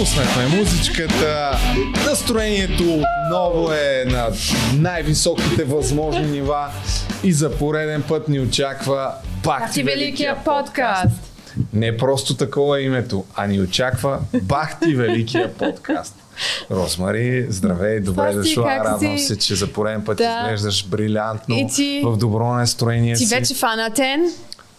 Пуснахме музичката. Настроението ново е на най-високите възможни нива и за пореден път ни очаква Бах ти Великия подкаст. Не просто такова е името, а ни очаква Бах ти Великия подкаст. Росмари, здравей, добре Здрасти, дошла. Радвам си? се, че за пореден път Да. изглеждаш брилянтно, ти? в добро настроение Ти си. вече фанатен?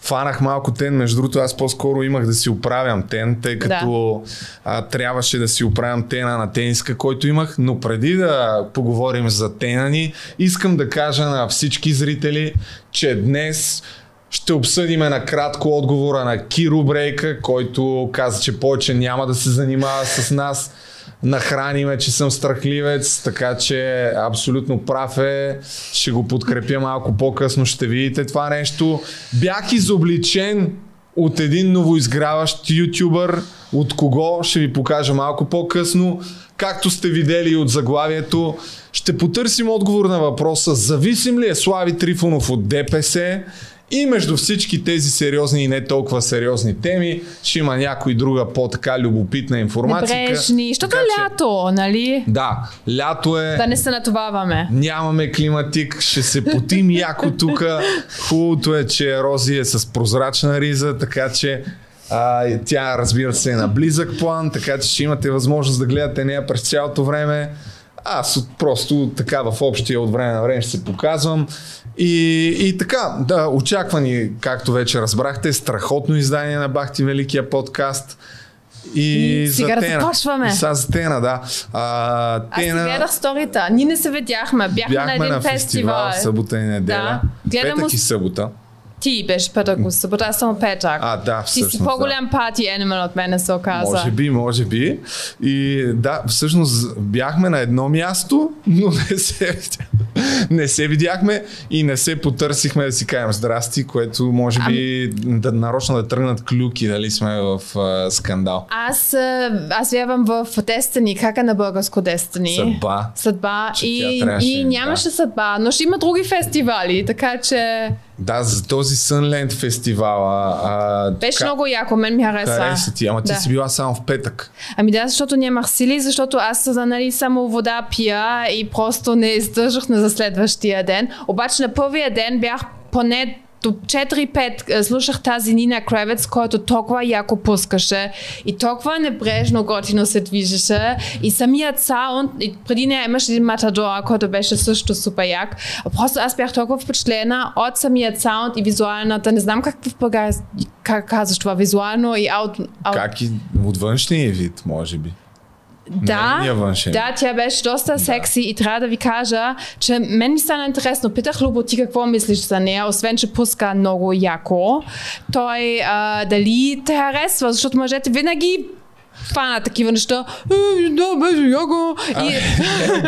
Фанах малко тен, между другото аз по-скоро имах да си оправям тен, тъй като а, трябваше да си оправям тена на тениска, който имах, но преди да поговорим за тена ни, искам да кажа на всички зрители, че днес ще обсъдиме накратко отговора на Киро Брейка, който каза, че повече няма да се занимава с нас. Нахраниме, че съм страхливец, така че абсолютно прав е. Ще го подкрепя малко по-късно, ще видите това нещо. Бях изобличен от един новоизграващ ютубър. От кого ще ви покажа малко по-късно. Както сте видели от заглавието, ще потърсим отговор на въпроса зависим ли е Слави Трифонов от ДПС и между всички тези сериозни и не толкова сериозни теми ще има някой друга по-така любопитна информация. Небрежни. Защото е лято, нали? Да, лято е. Да не се натоваваме. Нямаме климатик, ще се потим яко тук. Хубавото е, че Рози е с прозрачна риза, така че а, тя разбира се е на близък план, така че ще имате възможност да гледате нея през цялото време. Аз от- просто така в общия от време на време ще се показвам. И, и така, да, очаквани, както вече разбрахте, страхотно издание на Бахти Великия подкаст. И, И сега за да Тена. започваме. И сега за Тена, да. А, Аз Тена- гледах сторита. Ние не се видяхме. Бяхме, Бяхме на един на фестивал, фестивал. събота и неделя. Да. Гледам Петък и събота. Ти беше петък, събота, аз съм петък. А, да, Ти всъщност. си да. по-голям парти animal от мене, се оказа. Може би, може би. И да, всъщност бяхме на едно място, но не се, не се видяхме и не се потърсихме да си кажем здрасти, което може би да нарочно да тръгнат клюки, дали сме в а, скандал. Аз, аз вярвам в Destiny. Как е на българско Destiny? Съдба. Съдба. Че И, и нямаше да. съдба, но ще има други фестивали, така че Да, за този Sunland фестивала. А, беше ка- много яко, мен ми хареса. Хареса ти, ама ти Да. си била само в петък. Ами да, защото нямах сили, защото аз нали, само вода пия и просто не издържах на за следващия ден. Обаче на първия ден бях поне до 4-5 е, слушах тази Нина Кравец, който толкова яко пускаше и толкова небрежно готино се движеше и самият саунд, и преди нея имаше един матадор, който беше също супер як. Просто аз бях толкова впечатлена от самият саунд и визуалната, не знам как в България, как казваш това, визуално и аут, аут Как и от външния вид, може би. Да, да, тя беше доста секси и трябва да ви кажа, че мен ми стана интересно. Питах Любо ти какво мислиш за нея, освен че пуска много яко. Той а, дали те харесва, защото мъжете винаги фана такива неща. Е, да, беше яко. И,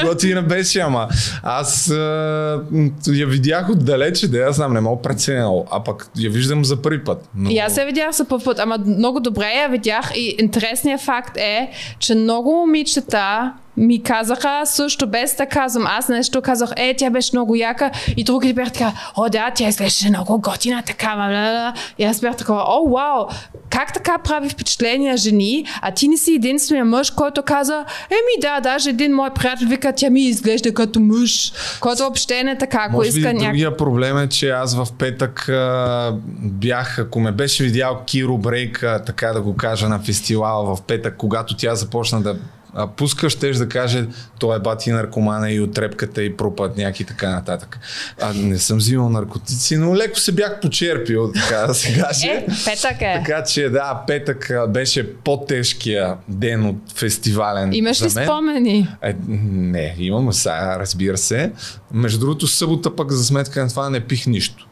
Готина беше, ама аз а, я видях отдалече, да я знам, не мога преценя, а пък я виждам за първи път. Но... И аз я видях за първ път, ама много добре я видях и интересният факт е, че много момичета ми казаха също без да казвам аз нещо, казах, е, тя беше много яка. И другите бяха така, о да, тя изглеждаше много готина, такава, бла, бла, и аз бях такова, о, вау, как така прави впечатление жени, а ти не си единствения мъж, който каза, еми да, даже един мой приятел вика, тя ми изглежда като мъж, който въобще не е така, ако Може иска някакъв... другия проблем е, че аз в петък а, бях, ако ме беше видял Киро Брейка, така да го кажа, на фестивала в петък, когато тя започна да а, пуска, щеш да каже, той е бати наркомана и от трепката и пропадняк и така нататък. А, не съм взимал наркотици, но леко се бях почерпил, така да се каже. Е, петък е. Така че да, петък беше по-тежкия ден от фестивален Имаш ли мен. спомени? Е, не, имам сега, разбира се. Между другото, събота пък за сметка на това не пих нищо.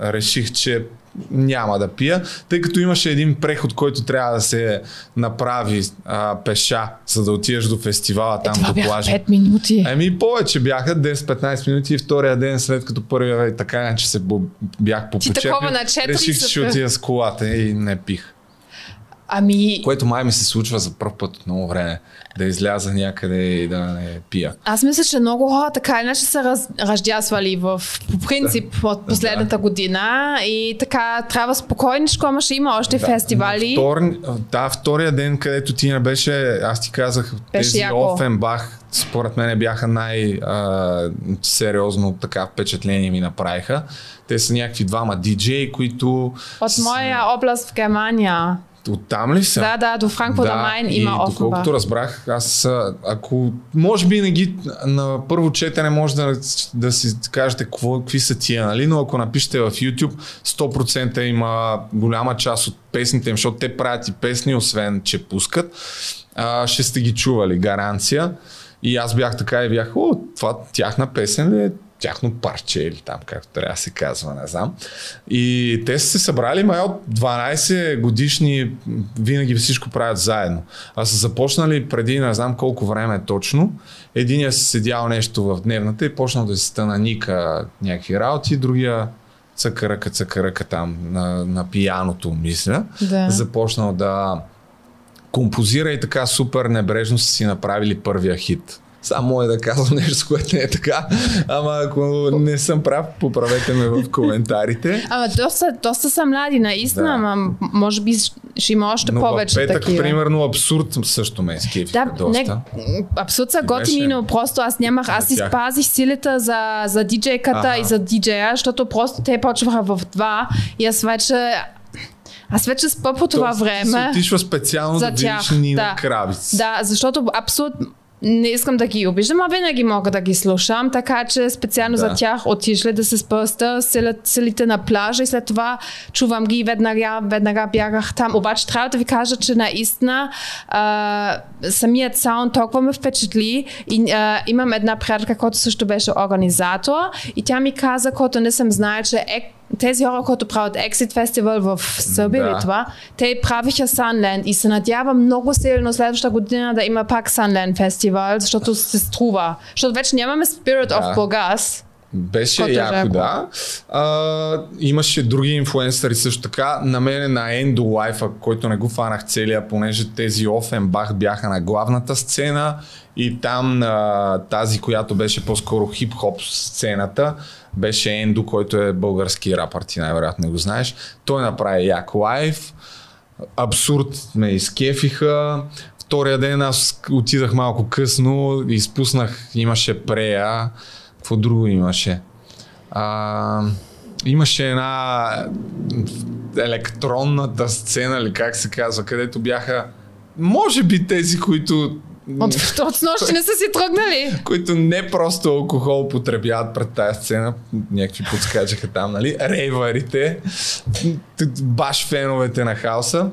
Реших, че няма да пия, тъй като имаше един преход, който трябва да се направи а, пеша, за да отидеш до фестивала там Това до плажа. 5 минути. Еми повече бяха 10-15 минути и втория ден след като първия е така, че се бях по Ти такова на четири реших, са че ще отида с колата и не пих. Ами... Което май ми се случва за първ път от много време. Да изляза някъде и да не пия. Аз мисля, че много хора така иначе са раз, рождясвали в, по принцип от последната да. година и така трябва спокойничко, ама ще има още да. фестивали. Втор, да, втория ден, където ти не беше, аз ти казах, беше тези яко. Офенбах, според мен бяха най-сериозно така впечатление ми направиха. Те са някакви двама диджеи, които... От моя област в Германия. От там ли са? Да, да, до Франкфурт да, Майн има Офенбах. Доколкото разбрах, аз ако може би не ги на първо четене може да, да си кажете какво, какви са тия, нали? но ако напишете в YouTube, 100% има голяма част от песните им, защото те правят и песни, освен че пускат, а, ще сте ги чували, гаранция. И аз бях така и бях, о, това тяхна песен ли е? Тяхно парче или там, както трябва да се казва, не знам. И те са се събрали, май от 12 годишни винаги всичко правят заедно. А са започнали преди не знам колко време точно. Единия си седял нещо в дневната и почнал да си ника някакви работи, другия цъкаръка, цъкаръка там на, на пияното, мисля. Да. Започнал да композира и така супер небрежно са си направили първия хит. Само е да казвам нещо, което не е така. Ама ако не съм прав, поправете ме в коментарите. Ама доста, доста са млади, наистина, да. ама може би ще има още но повече петък, такива. примерно, абсурд също ме е Да, доста. Не, абсурд са готини, но просто аз нямах, аз си спазих силата за, за диджейката ага. и за диджея, защото просто те почваха в два и аз вече аз вече спа по това То, време. Се отишва специално за да видиш Нина да. Кравиц. Да, защото абсурд не искам да ги обиждам, а винаги мога да ги слушам, така че специално да. за тях отишли да се спъста силите на плажа и след това чувам ги веднага, веднага бягах там. Обаче трябва да ви кажа, че наистина а, самият саунд толкова ме впечатли и а, имам една приятелка, която също беше организатор и тя ми каза, който не съм знае, че е тези хора, които правят Exit Festival в Сърбия да. това, те правиха Sunland и се надявам много силно следващата година да има пак Sunland фестивал, защото се струва. Защото вече нямаме Spirit да. of Burgas. Беше яко, да. А, имаше други инфлуенсъри също така. На мен на Endo Life, който не го фанах целия, понеже тези Офенбах бяха на главната сцена и там а, тази, която беше по-скоро хип-хоп сцената, беше Ендо, който е български рапър, ти най-вероятно го знаеш. Той направи як лайф. Абсурд ме изкефиха. Втория ден аз отидах малко късно, изпуснах, имаше прея. Какво друго имаше? А, имаше една електронната сцена, или как се казва, където бяха може би тези, които от, от снощи не са си тръгнали. Които не просто алкохол потребяват пред тази сцена, някакви подскачаха там, нали? Рейварите, баш феновете на хаоса.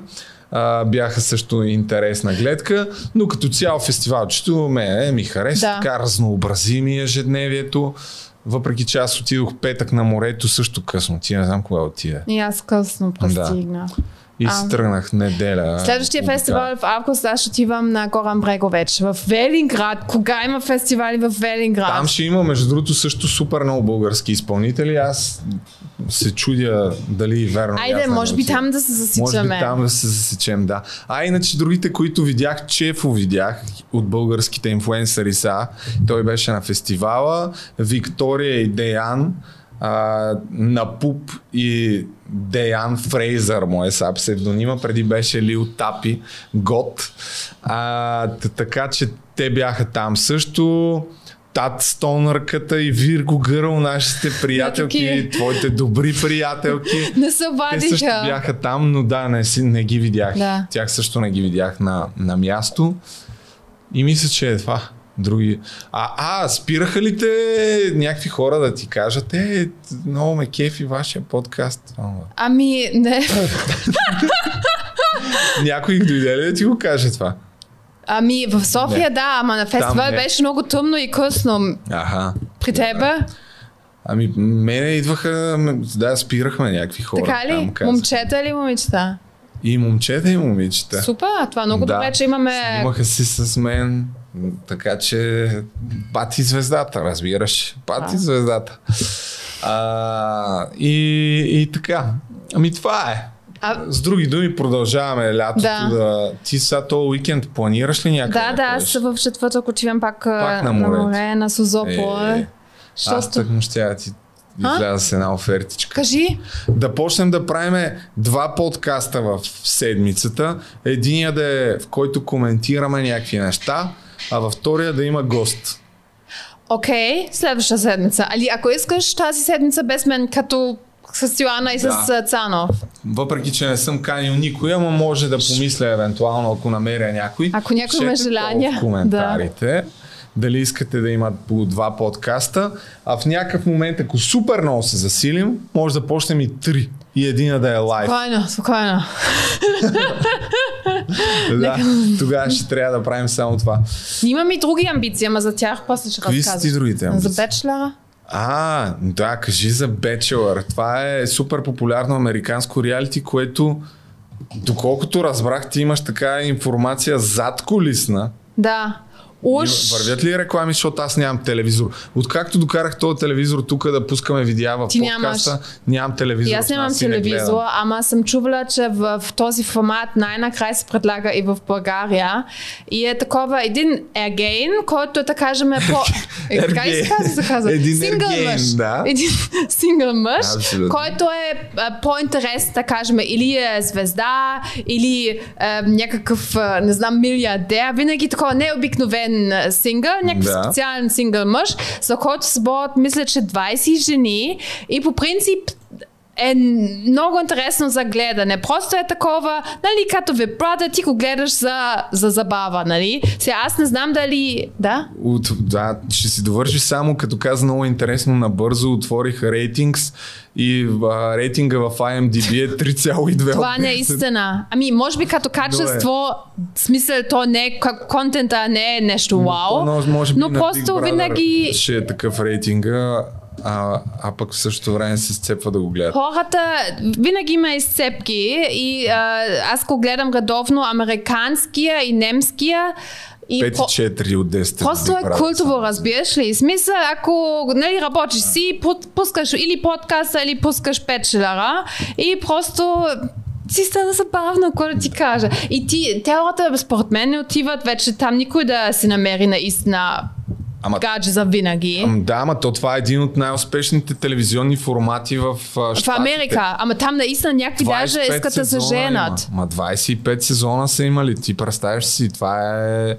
А, бяха също интересна гледка, но като цяло фестивалчето ме ми хареса, да. така разнообрази ми ежедневието. Въпреки че аз отидох петък на морето също късно. Ти не знам кога отида. И аз късно пристигна. Да. И си тръгнах неделя. Следващия фестивал в август аз отивам на Горан Бреговеч в Велинград. Кога има фестивали в Велинград? Там ще има, между другото, също супер много български изпълнители. Аз се чудя дали е верно. Айде, може би там да се засичаме. Може би там да се засечем, да. А иначе другите, които видях, Чефо видях от българските инфуенсъри са. Той беше на фестивала. Виктория и Деян а, на Пуп и Деян Фрейзър, му е са псевдонима, преди беше Лил Тапи, Гот. А, така че те бяха там също. Тат Стонърката и Вирго Гърл, нашите приятелки, твоите добри приятелки. Не се Те също бяха там, но да, не, си, не ги видях. Да. Тях също не ги видях на, на място. И мисля, че е това други. А, а, спираха ли те някакви хора да ти кажат, е, много ме кефи вашия подкаст? Ами, не. Някой дойде ли да ти го каже това? Ами, в София не. да, ама на фестивал беше много тъмно и късно. Аха. При тебе? Ами, мене идваха, да, спирахме някакви хора. Така ли? Там, Момчета или момичета? И момчета и момичета. Супер, това много да. добре, че имаме... Снимаха си с мен, така че пати звездата, разбираш. Пати а. звездата. А, и, и така. Ами това е. А... С други думи, продължаваме лятото да. да... Ти сега този уикенд планираш ли някъде? Да, да, аз в четвъртък отивам пак, пак на, море. на море, на Созопол. Е, е. Аз тък му ще ти изляза с една офертичка. Кажи. Да почнем да правим два подкаста в седмицата. Единия да е в който коментираме някакви неща, а във втория да има гост. Окей, okay, следваща седмица. Али ако искаш тази седмица без мен, като с Йоанна и да. с Цанов. Въпреки, че не съм канил никой, ама може да помисля евентуално, ако намеря някой. Ако някой има желание. В коментарите. Да дали искате да имат по два подкаста, а в някакъв момент, ако супер много се засилим, може да почнем и три. И един да е лайв. Спокойно, спокойно. да, тогава ще трябва да правим само това. Имам и други амбиции, ама за тях после ще разказвам. Какви са ти другите амбиции? За бечлера. А, да, кажи за Bachelor. Това е супер популярно американско реалити, което доколкото разбрах, ти имаш така информация зад колисна. Да. Уж... Вървят ли реклами, защото аз нямам телевизор? Откакто докарах този телевизор тук да пускаме видеа в Ти подкаста, нямаш. нямам телевизор. И аз нямам телевизор, не ама съм чувала, че в, в този формат най-накрая се предлага и в България. И е такова един ергейн, който да кажем е по... Е, така и се казва, се казва. Един сингъл мъж. Да. Един сингъл мъж, който е по-интерес, да кажем, или е звезда, или е, някакъв, не знам, милиардер. Винаги такова необикновен специален сингъл, някакъв да. специален сингъл мъж, за който сборът мисля, че 20 жени и по принцип е много интересно за гледане. Просто е такова, нали, като ви брата, ти го гледаш за, за забава, нали? Сега аз не знам дали... Да? От, да, ще си довърши само, като каза много интересно, набързо отворих рейтингс и а, рейтинга в IMDb е 3,2. Това не е истина. Ами, може би като качество, смисъл, то не е, контента не е нещо вау, но, може би но просто винаги... Ще е такъв рейтинга, а, а пък в същото време се сцепва да го гледат. Хората винаги има изцепки и а, аз го гледам редовно американския и немския. И 5-4 от 10. Просто е култово, разбираш ли? Смисъл, ако нали, работиш си, пускаш или подкаста, или пускаш печелара и просто си стана забавно, какво да ти кажа. И ти, те според мен не отиват вече там никой да се намери наистина Ама, гадже за винаги. Да, ама то това е един от най-успешните телевизионни формати в В Америка. Ама там наистина някакви даже искат да се женат. Ама 25 сезона са имали. Ти представяш си, това е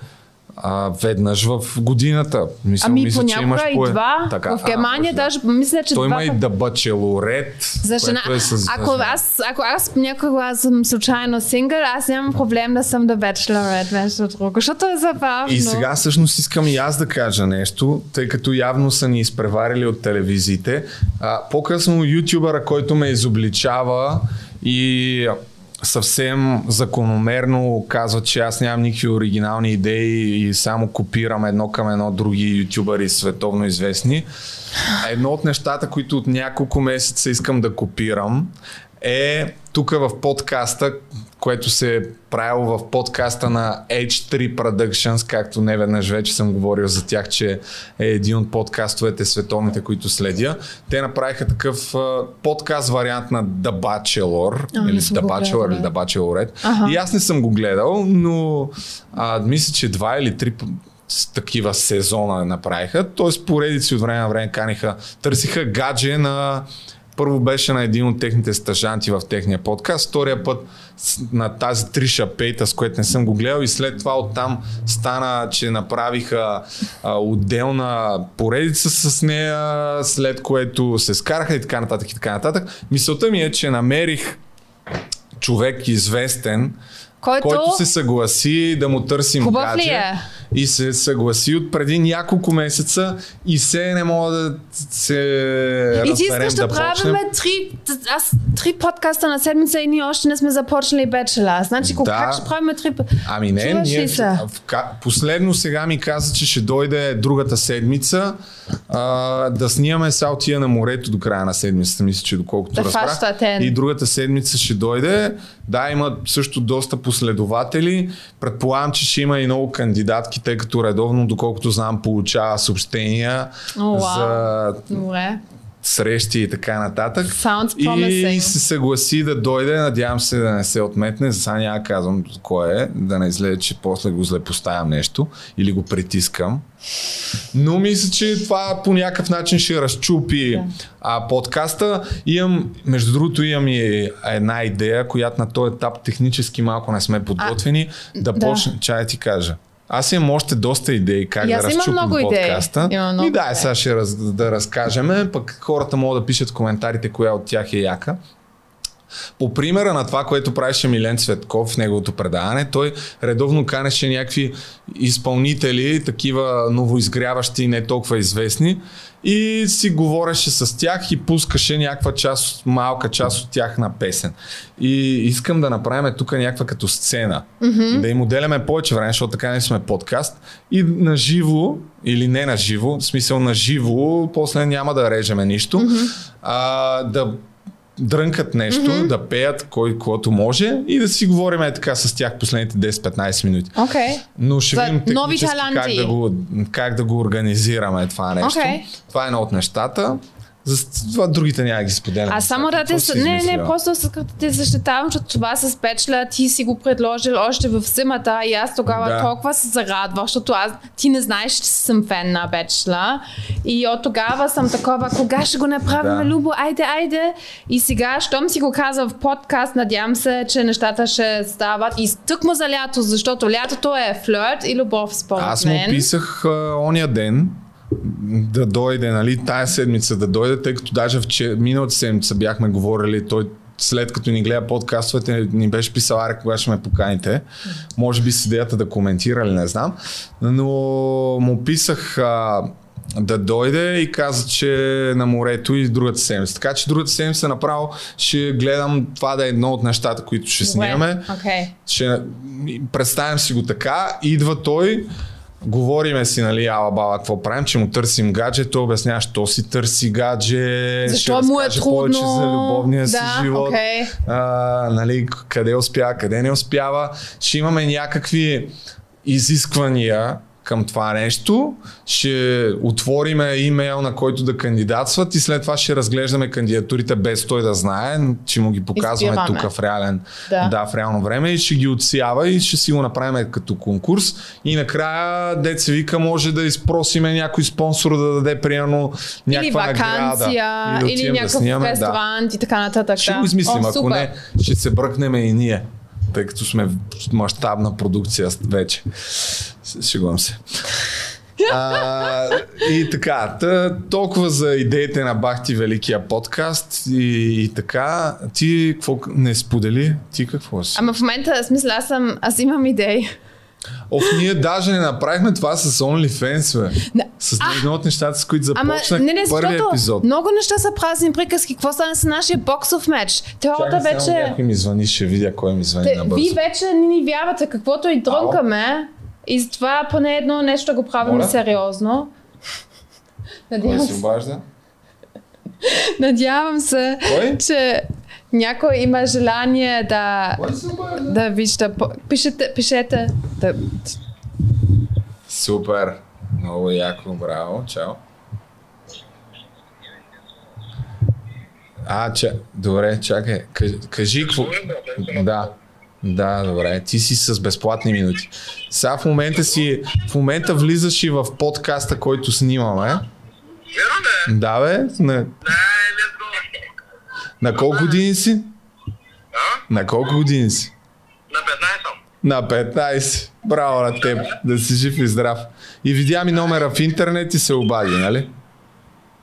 а, веднъж в годината. Мисля, ами мисля, понякога и по... два. Така, в Германия а, даже мисля, че Той има и да бачелорет. За жена. Е с, ако, аз, ако аз някога съм случайно сингъл, аз нямам проблем да съм да бачелорет, нещо друго, защото е забавно. И сега всъщност искам и аз да кажа нещо, тъй като явно са ни изпреварили от телевизиите. А, по-късно ютубъра, който ме изобличава и съвсем закономерно казва, че аз нямам никакви оригинални идеи и само копирам едно към едно други ютубъри световно известни. Едно от нещата, които от няколко месеца искам да копирам е тук в подкаста, което се е правило в подкаста на H3 Productions, както не веднъж вече съм говорил за тях, че е един от подкастовете световните, които следя. Те направиха такъв подкаст вариант на The Bachelor, а, или The Bachelor, или The Bachelorette. Ага. И аз не съм го гледал, но а, мисля, че два или три такива сезона направиха. Тоест поредици от време на време каниха, търсиха гадже на първо беше на един от техните стажанти в техния подкаст, втория път на тази Триша Пейта, с което не съм го гледал и след това оттам стана, че направиха а, отделна поредица с нея, след което се скараха и така нататък и така нататък. Мисълта ми е, че намерих човек известен, който, който се съгласи да му търсим Хубав гадже. Ли е? И се съгласи от преди няколко месеца и се не мога да се И ти искаш да, да правим три, аз, три подкаста на седмица и ние още не сме започнали бечела. Значи, да. как ще правим три Ами не, ние, в, последно сега ми каза, че ще дойде другата седмица а, да снимаме Салтия на морето до края на седмицата, мисля, че доколкото да разбрах. И другата седмица ще дойде. Да, има също доста последователи. Предполагам, че ще има и много кандидатки, тъй като редовно, доколкото знам, получава съобщения О, за... срещи и така нататък. Sounds и се съгласи да дойде, надявам се да не се отметне, за сега няма казвам кой е, да не излезе, че после го злепоставям нещо или го притискам. Но мисля, че това по някакъв начин ще разчупи да. а, подкаста. Имам, между другото, имам и една идея, която на този етап технически малко не сме подготвени, а, да, да почне, чая ти кажа. Аз имам още доста идеи как да разчупим много подкаста. Идеи. много и да, сега ще раз, да разкажем, пък хората могат да пишат в коментарите коя от тях е яка. По примера на това, което правеше Милен Цветков в неговото предаване, той редовно канеше някакви изпълнители, такива новоизгряващи и не толкова известни и си говореше с тях и пускаше някаква част, малка част от тях на песен. И искам да направим тук някаква като сцена. Mm-hmm. Да им отделяме повече време, защото така не сме подкаст. И на живо, или не на живо, в смисъл на живо, после няма да режеме нищо, mm-hmm. а, да дрънкат нещо, mm-hmm. да пеят кой който може и да си говорим е така с тях последните 10-15 минути. Okay. Но ще видим нови как да, го, как да го организираме това нещо. Okay. Това е едно от нещата. За това другите няма ги споделям. А само да те... Не, не, просто с като те защитавам, защото това с печля ти си го предложил още в зимата и аз тогава да. толкова се зарадвах, защото аз, ти не знаеш, че съм фен на печля. И от тогава съм такова, кога ще го направим, да. Любо, айде, айде. И сега, щом си го каза в подкаст, надявам се, че нещата ще стават. И тъкмо за лято, защото лятото е флирт и любов според Аз му писах а, ония ден, да дойде, нали, тая седмица да дойде, тъй като даже в че, миналата седмица бяхме говорили, той след като ни гледа подкастовете, ни беше писал, аре, кога ще ме поканите. Може би с идеята да коментира или не знам. Но му писах а, да дойде и каза, че е на морето и другата седмица. Така че другата седмица направо ще гледам това да е едно от нещата, които ще снимаме. Okay. Ще, представям си го така, идва той, Говориме си, нали, ала баба, какво правим, че му търсим гадже, той обяснява, що си търси гадже, защо му е трудно, повече за любовния да, си живот, okay. а, нали, къде успява, къде не успява. Ще имаме някакви изисквания, към това нещо. Ще отвориме имейл, на който да кандидатстват и след това ще разглеждаме кандидатурите без той да знае, че му ги показваме тук в, реален, да. да. в реално време и ще ги отсява и ще си го направим като конкурс. И накрая, деца вика, може да изпросиме някой спонсор да даде примерно някаква или вакансия, награда. Или, или някакъв да ресторант да. и така нататък. Ще да. го измислим, О, ако не, ще се бръкнем и ние тъй като сме в мащабна продукция вече. Шегувам се. А, и така, тъ, толкова за идеите на Бахти Великия подкаст и, и така. Ти какво не сподели? Ти какво си? Ама в момента, смисъл, аз, съм, аз имам идеи. Оф, ние даже не направихме това с OnlyFans, бе. Не. С едно от нещата, с които започнах не, не, първия епизод. Много неща са празни приказки. Какво стане с нашия боксов матч? Теорията вече... Някой ми звъни, ще видя кой ми звъни Те, на бързо. Вие вече не ни вярвате, каквото и дрънкаме. И с това поне едно нещо го правим Моля? сериозно. Надявам се. обажда? Надявам се, Кой? че някой има желание да, да вижда. Пишете, пишете. Да... Супер. Много яко, браво. Чао. А, че... Добре, чакай. Кажи какво... Да. Да, добре. Ти си с безплатни минути. Сега в момента си... В момента влизаш и в подкаста, който снимаме. Да, бе. На... На колко години си? А? На колко години си? На 15 На 15. Браво на теб. Да си жив и здрав. И видя ми номера в интернет и се обади, нали?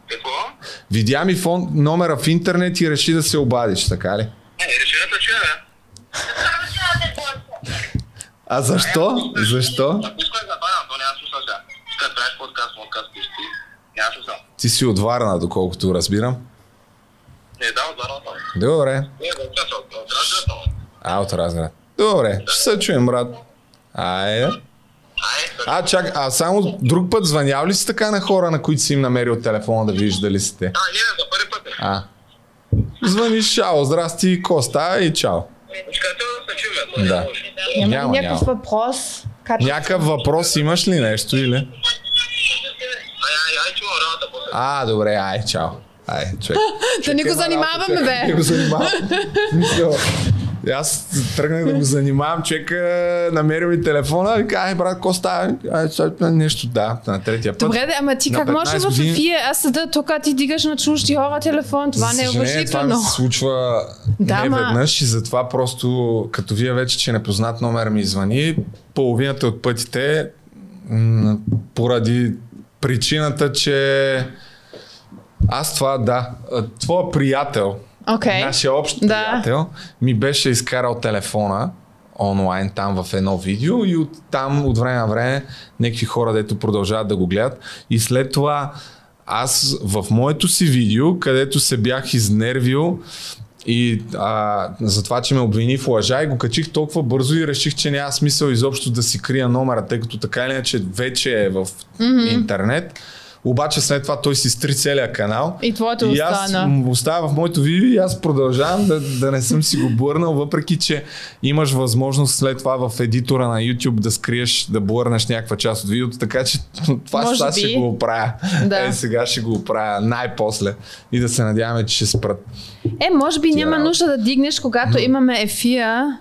Какво? Видя ми фон, номера в интернет и реши да се обадиш, така ли? Не, реши да чуя, А защо? Защо? Ти си от Варна, доколкото разбирам. Не, да, от Варна. Добре. Не, от Разград. А, от Разград. Добре, ще се чуем, брат. Айде. А, чак, а само друг път звънял ли си така на хора, на които си им намерил телефона да видиш дали сте? А, не, за първи път. А. Звъниш, чао, здрасти, Коста и чао. Да. Няма, няма някакъв въпрос. Някакъв въпрос имаш ли нещо или? Ай, ай, ай, А, добре, ай, чао. Ай, човек. Да не го Има занимаваме, бе. Не го занимавам. Мисля, аз тръгнах да го занимавам, човека намери ми телефона и каза, ай брат, какво става? Ай, нещо, да, на третия път. Добре, ама ти как може 15 в Ефия, аз седа тук, ти дигаш на чужди хора телефон, това не е съжаление, Това ми уважително. се случва Да, не веднъж и затова просто, като вие вече, че непознат номер ми звъни, половината от пътите, поради причината, че аз това, да, твоя приятел, Окей. нашия общ Да. приятел, ми беше изкарал телефона онлайн там в едно видео и от там от време на време някакви хора, дето продължават да го гледат и след това аз в моето си видео, където се бях изнервил и а, за това, че ме обвини в лъжа и го качих толкова бързо и реших, че няма смисъл изобщо да си крия номера, тъй като така или иначе вече е в mm-hmm. интернет. Обаче след това той си стри целия канал. И твоето и аз остана. остава в моето видео и аз продължавам да, да не съм си го бърнал, въпреки че имаш възможност след това в едитора на YouTube да скриеш, да блърнеш някаква част от видеото, така че това Може сега би. ще го оправя. Да. Е, сега ще го оправя най-после и да се надяваме, че ще спрат. Е, може би няма нужда да дигнеш, когато имаме Ефия,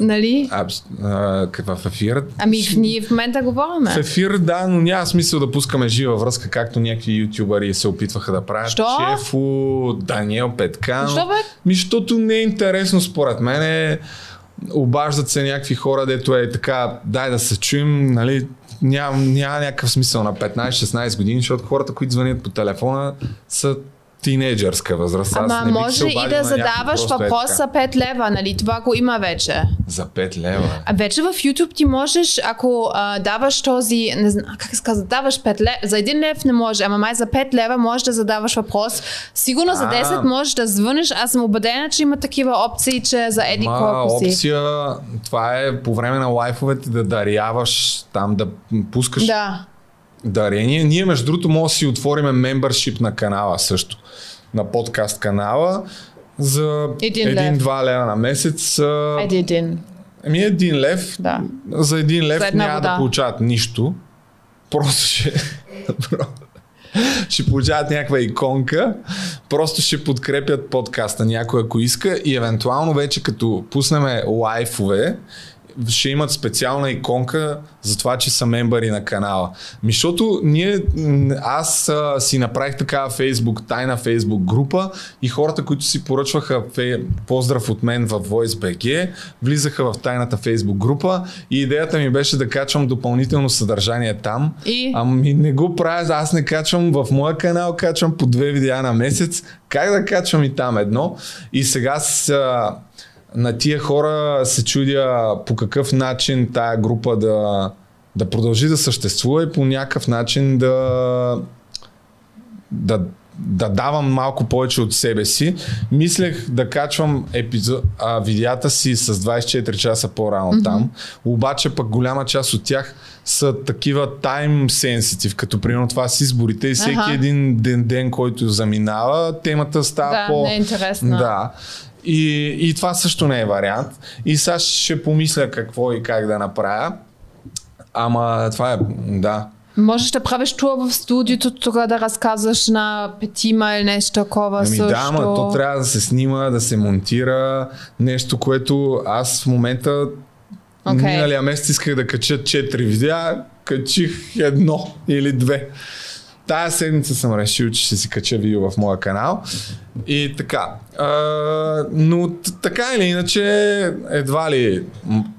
нали? А, а, каква в ефир? Ами ние в момента говориме. В ефир, да, но няма смисъл да пускаме жива връзка, както някакви ютубъри се опитваха да правят. Що? Чефо, Даниел Петкан. Защо, бе? Ми, защото не е интересно според мен. Е, обаждат се някакви хора, дето е така, дай да се чуем, нали, няма, няма някакъв смисъл на 15-16 години, защото хората, които звънят по телефона, са тинейджърска възраст. Аз Ама не бих може се и да задаваш просто е въпроса така. 5 лева, нали? Това го има вече. За 5 лева. А вече в YouTube ти можеш, ако а, даваш този, не знам, как се казва, даваш 5 лева, за 1 лев не може, ама май за 5 лева можеш да задаваш въпрос. Сигурно за А. 10 можеш да звъниш, аз съм убедена, че има такива опции, че за еди колко си. опция, това е по време на лайфовете да даряваш, там да пускаш Да. Дарение. Ние, между другото, може да си отвориме мембършип на канала също. На подкаст канала за един-два лева на месец. един. Ами един лев. Да. За един лев За няма вода. да получават нищо. Просто ще... ще получават някаква иконка, просто ще подкрепят подкаста някой ако иска и евентуално вече като пуснеме лайфове, ще имат специална иконка за това, че са мембари на канала. Ми, защото ние, аз а, си направих такава Facebook, тайна Facebook група и хората, които си поръчваха фе, поздрав от мен в VoiceBG, влизаха в тайната Facebook група и идеята ми беше да качвам допълнително съдържание там. И? Ами не го правя, аз не качвам в моя канал, качвам по две видеа на месец. Как да качвам и там едно? И сега с, а, на тия хора се чудя по какъв начин тая група да, да продължи да съществува и по някакъв начин да, да, да давам малко повече от себе си. Мислех да качвам епизод, а, видеята си с 24 часа по-рано mm-hmm. там, обаче пък голяма част от тях са такива time sensitive, като примерно това с изборите и всеки Аха. един ден, ден, който заминава, темата става Да, по... е интересна. Да. И, и това също не е вариант. И сега ще помисля какво и как да направя. Ама това е, да. Можеш да правиш тур в студиото, тук да разказваш на петима или нещо такова Ами също. да, ама то трябва да се снима, да се монтира. Нещо, което аз в момента okay. миналия месец исках да кача 4 видеа, качих едно или две. Тая седмица съм решил, че ще си кача видео в моя канал. И така. А, но така или иначе, едва ли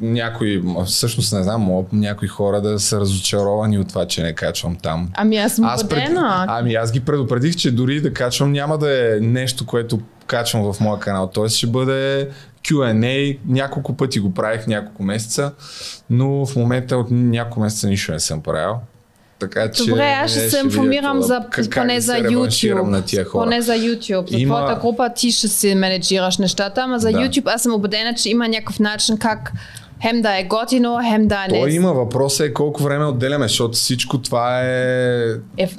някои, всъщност не знам, някои хора да са разочаровани от това, че не качвам там. Ами аз съм Аз пред... Ами аз ги предупредих, че дори да качвам няма да е нещо, което качвам в моя канал. Тоест ще бъде Q&A, няколко пъти го правих, няколко месеца, но в момента от няколко месеца нищо не съм правил. Така че Добре, аз ще е, се информирам за, как- поне за реванширам на тия YouTube. хора. Поне за YouTube. За Има- твоята група ти ще си менеджираш нещата, ама за Да. YouTube аз съм убедена, че има някакъв начин как хем да е готино, хем да е не. Той има въпроса е колко време отделяме, защото всичко това е... If,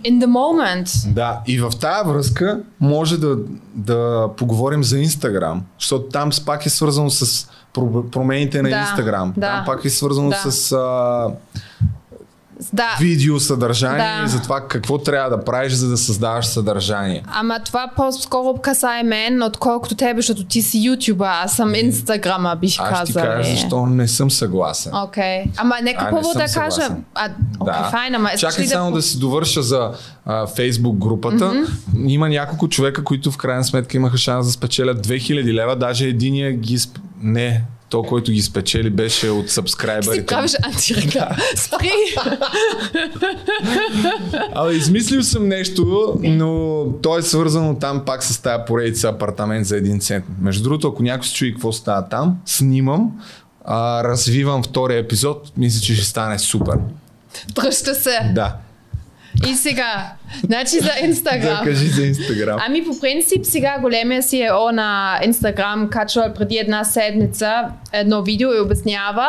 in the moment. Да, и в тази връзка може да, да поговорим за Инстаграм, защото там пак е свързано с про- промените на Инстаграм. да. Там пак е свързано Да. с а, да. видео съдържание Да. и за това какво трябва да правиш, за да създаваш съдържание. Ама това по-скоро касае мен, отколкото тебе, защото ти си ютубър, аз съм инстаграма, бих Аз ще ти кажа защо не съм съгласен. Окей. Ама нека първо да кажа. А, окей, файн, ама Чакай само да... да... си довърша за а, Facebook групата. Mm-hmm. Има няколко човека, които в крайна сметка имаха шанс да спечелят 2000 лева. Даже единия ги... Сп... Не, то, който ги спечели, беше от сабскрайбърите. правиш антиреклама. Спри! Абе, измислил съм нещо, но то е свързано там пак с тази поредица апартамент за един цент. Между другото, ако някой се чуи какво става там, снимам, а, развивам втория епизод, мисля, че ще стане супер. Дръжте се. Да. И сега, значи за Инстаграм. Да, кажи за Инстаграм. Ами по принцип сега големия CEO на Инстаграм качва преди една седмица едно видео и обяснява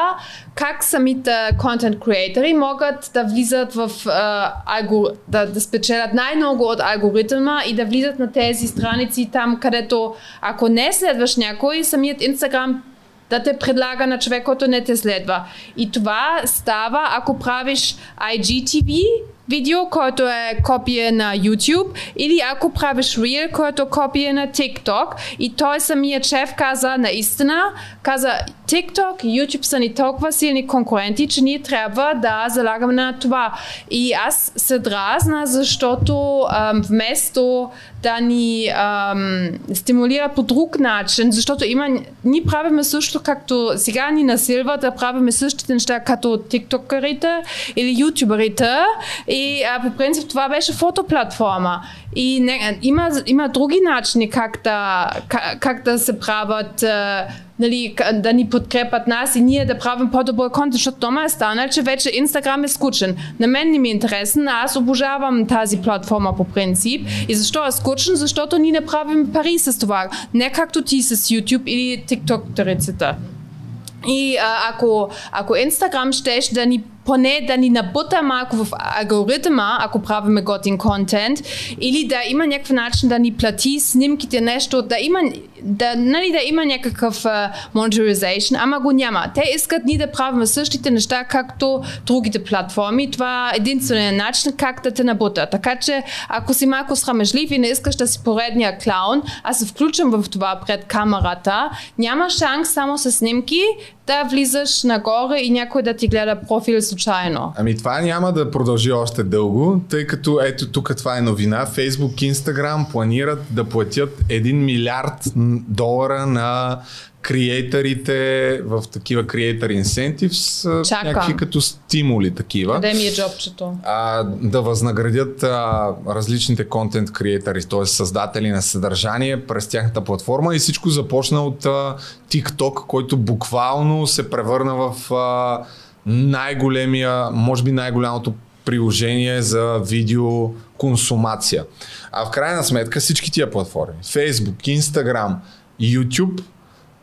как самите контент креатори могат да влизат в а, алгор... да, да спечелят най-много от алгоритъма и да влизат на тези страници там, където ако не следваш някой, самият Инстаграм да те предлага на човек, който не те следва. И това става, ако правиш IGTV видео, който е копия на YouTube, или ако правиш Reel, който е копия на TikTok. И той самият шеф каза наистина, каза TikTok и YouTube са ни толкова силни конкуренти, че ние трябва да залагаме на това. И аз се дразна, защото ам, вместо да ни ам, стимулира по друг начин, защото има, ние правиме също както сега ни насилват да правиме същите неща като тиктокерите или ютуберите и а, по принцип това беше фотоплатформа. И не, има, има други начини как да, как, как да се правят а, нали, да ни подкрепят нас и ние да правим по-добър контент, защото дома е станал, че вече Инстаграм е скучен. На мен не ми е интересен, аз обожавам тази платформа по принцип. И защо е скучен? Защото ние не правим пари с това. Не както ти с YouTube или TikTok-тарицата. И а, ако, ако Инстаграм щеш да ни поне да ни набута малко в алгоритъма, ако правиме готин контент, или да има някакъв начин да ни плати снимките, нещо, да има, да, нали, да има някакъв uh, monetization, ама го няма. Те искат ние да правим същите неща, както другите платформи. Това е единственият начин как да те набута. Така че, ако си малко срамежлив и не искаш да си поредния клаун, аз се включвам в това пред камерата, няма шанс само с снимки да влизаш нагоре и някой да ти гледа профил случайно. Ами това няма да продължи още дълго, тъй като ето тук това е новина. Facebook, Instagram планират да платят 1 милиард долара на креаторите в такива incentives, а, Чака. някакви като стимули такива. Къде ми е джобчето? а, да възнаградят а, различните контент креатори, т.е. създатели на съдържание през тяхната платформа и всичко започна от а, TikTok, който буквално се превърна в а, най-големия, може би най-голямото приложение за видео консумация. А в крайна сметка всички тия платформи, Facebook, Instagram, YouTube,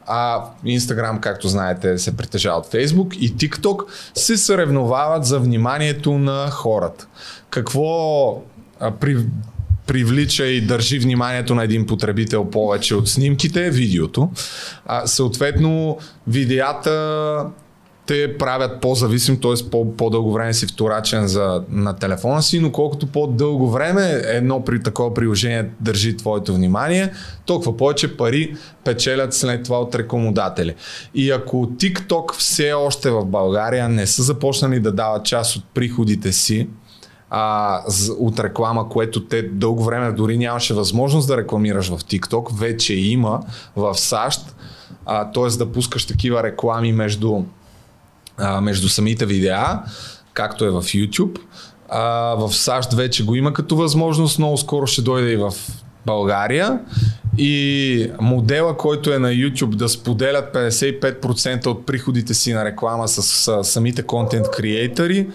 а Instagram, както знаете, се притежава от Facebook и TikTok, се съревновават за вниманието на хората. Какво при, привлича и държи вниманието на един потребител повече от снимките видеото. А, съответно, видеята те правят по-зависим, т.е. По- по-дълго време си вторачен за, на телефона си, но колкото по-дълго време едно при такова приложение държи твоето внимание, толкова повече пари печелят след това от рекламодатели. И ако TikTok все още в България не са започнали да дават част от приходите си, а, от реклама, което те дълго време дори нямаше възможност да рекламираш в TikTok, вече има в САЩ, т.е. да пускаш такива реклами между а, между самите видеа, както е в YouTube. А, в САЩ вече го има като възможност, много скоро ще дойде и в България. И модела, който е на YouTube да споделят 55% от приходите си на реклама с, с самите контент креатори,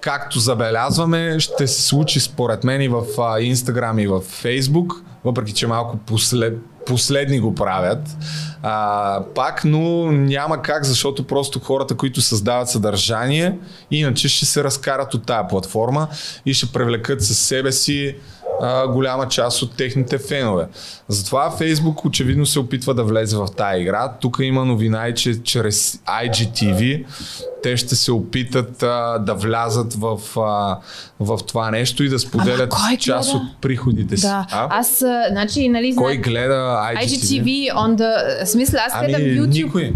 както забелязваме, ще се случи според мен и в а, Instagram и в Facebook, въпреки че малко послед, последни го правят. А, пак, но няма как, защото просто хората, които създават съдържание, иначе ще се разкарат от тая платформа и ще привлекат със себе си а, голяма част от техните фенове. Затова Фейсбук очевидно се опитва да влезе в тази игра. Тук има новина и че чрез IGTV те ще се опитат а, да влязат в, а, в това нещо и да споделят част от приходите си. Да. А? Аз, значи, нали, Кой гледа IGTV? IGTV on the... Смисъл, аз гледам ами, YouTube. Никой.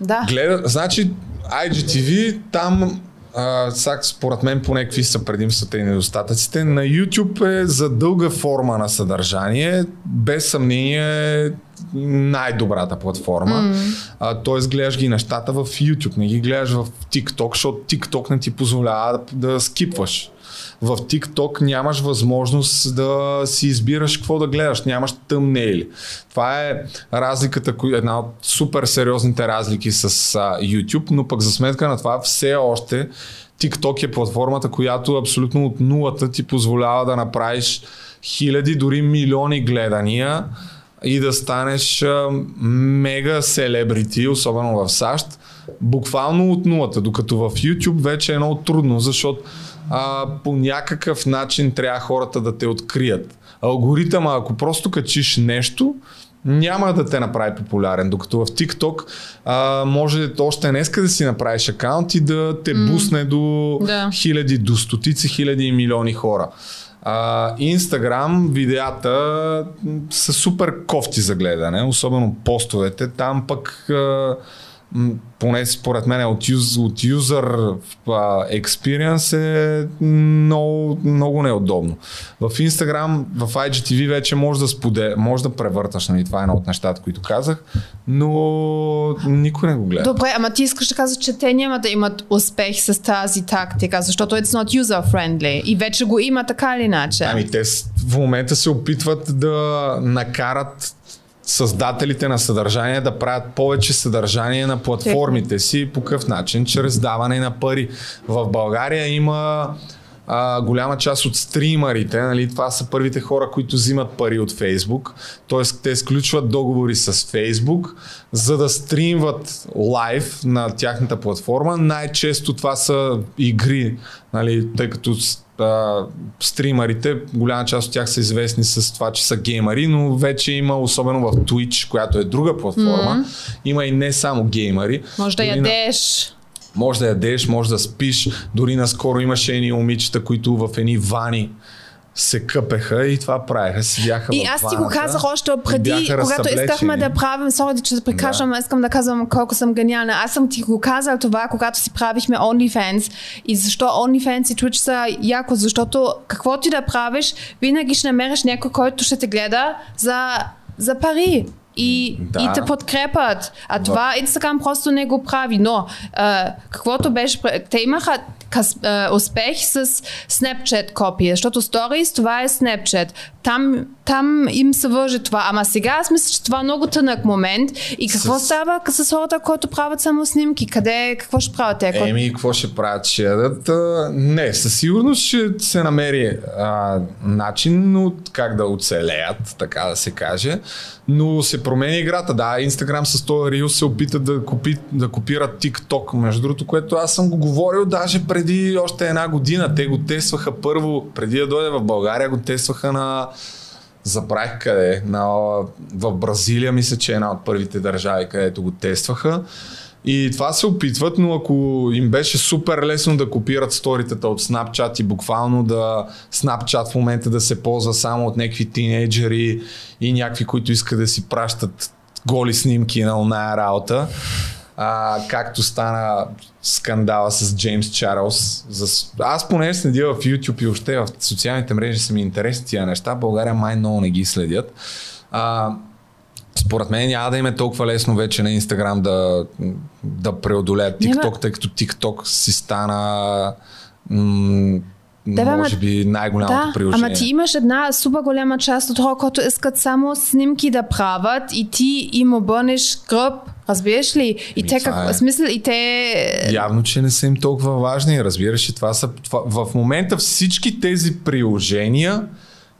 Да. Гледа, значи IGTV там а, сак, според мен поне какви са предимствата и недостатъците. На YouTube е за дълга форма на съдържание, без съмнение е най-добрата платформа. Mm. А, тоест гледаш ги нещата в YouTube, не ги гледаш в TikTok, защото TikTok не ти позволява да, да скипваш в TikTok нямаш възможност да си избираш какво да гледаш, нямаш тъмнейли. Това е разликата, една от супер сериозните разлики с YouTube, но пък за сметка на това все още TikTok е платформата, която абсолютно от нулата ти позволява да направиш хиляди, дори милиони гледания и да станеш мега селебрити, особено в САЩ, буквално от нулата, докато в YouTube вече е много трудно, защото а, по някакъв начин трябва хората да те открият. Алгоритъма, ако просто качиш нещо, няма да те направи популярен, докато в TikTok а, може още днеска да си направиш акаунт и да те mm. бусне до да. хиляди, до стотици хиляди и милиони хора. Инстаграм видеята са супер кофти за гледане, особено постовете. Там пък а, поне според мен от, юз, от user experience е много, много неудобно. В Instagram, в IGTV вече може да споде, може да превърташ, нали, това е едно от нещата, които казах, но никой не го гледа. Добре, ама ти искаш да казваш, че те няма да имат успех с тази тактика, защото it's not user friendly и вече го има така или иначе. Ами те в момента се опитват да накарат създателите на съдържание да правят повече съдържание на платформите си. По какъв начин? Чрез даване на пари. В България има а, голяма част от стримарите, нали, това са първите хора, които взимат пари от Фейсбук, т.е. те сключват договори с Фейсбук, за да стримват лайв на тяхната платформа. Най-често това са игри, нали, тъй като а, стримерите, голяма част от тях са известни с това, че са геймари, но вече има, особено в Twitch, която е друга платформа, mm-hmm. има и не само геймари. Може да ядеш. Може да ядеш, може да спиш. Дори наскоро имаше едни момичета, които в едни вани се къпеха и това правеха. Седяха и аз ти го казах още преди, когато искахме да правим, сори, че да прикажам, да. искам да казвам колко съм гениална. Аз съм ти го казал това, когато си правихме OnlyFans. И защо OnlyFans и Twitch са яко? Защото какво ти да правиш, винаги ще намериш някой, който ще те гледа за, за пари и, да. и те подкрепят. А това Инстаграм просто не го прави. Но а, каквото беше, те имаха къс, а, успех с Snapchat копия, защото Stories това е Snapchat. Там, там им се вържи това. Ама сега аз мисля, че това е много тънък момент. И какво с... става с хората, които правят само снимки? Къде, какво ще правят те? Еми, какво ще правят? Ще ядат? Не, със сигурност ще се намери а, начин но как да оцелеят, така да се каже. Но се промени играта. Да, Инстаграм с този Рил се опита да, купи, да копира TikTok, между другото, което аз съм го говорил даже преди още една година. Те го тестваха първо, преди да дойде в България, го тестваха на забравих къде, на, в Бразилия мисля, че е една от първите държави, където го тестваха. И това се опитват, но ако им беше супер лесно да копират сторитата от Snapchat и буквално да Snapchat в момента да се ползва само от някакви тинейджери и някакви, които искат да си пращат голи снимки на оная работа, а, както стана скандала с Джеймс Чарлз. За... Аз поне следя в YouTube и още в социалните мрежи са ми интересни тия неща. България май много не ги следят. А, според мен няма да им е толкова лесно вече на Инстаграм да, да преодолеят TikTok, тъй като TikTok си стана м- да, може би най-голямото да, приложение. Ама ти имаш една супер голяма част от хора, които искат само снимки да правят и ти им обърнеш гръб, разбираш ли? И, и те как, е... смисъл, и те... Явно, че не са им толкова важни, разбираш ли? Това са, това, в момента всички тези приложения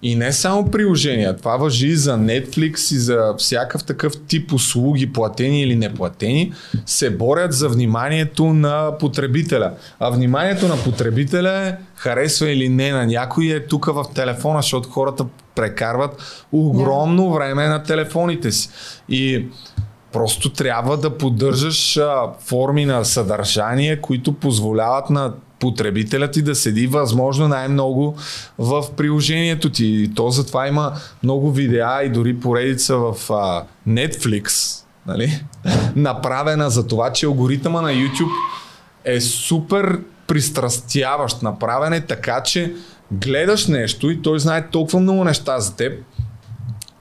И не само приложения, това въжи и за Netflix и за всякакъв такъв тип услуги, платени или неплатени, се борят за вниманието на потребителя. А вниманието на потребителя е харесва или не на някой е тук в телефона, защото хората прекарват огромно yeah. време на телефоните си. И просто трябва да поддържаш а, форми на съдържание, които позволяват на потребителят ти да седи възможно най-много в приложението ти. И то затова има много видеа и дори поредица в а, Netflix, нали? направена за това, че алгоритъма на YouTube е супер пристрастяващ. Направен е така, че гледаш нещо и той знае толкова много неща за теб,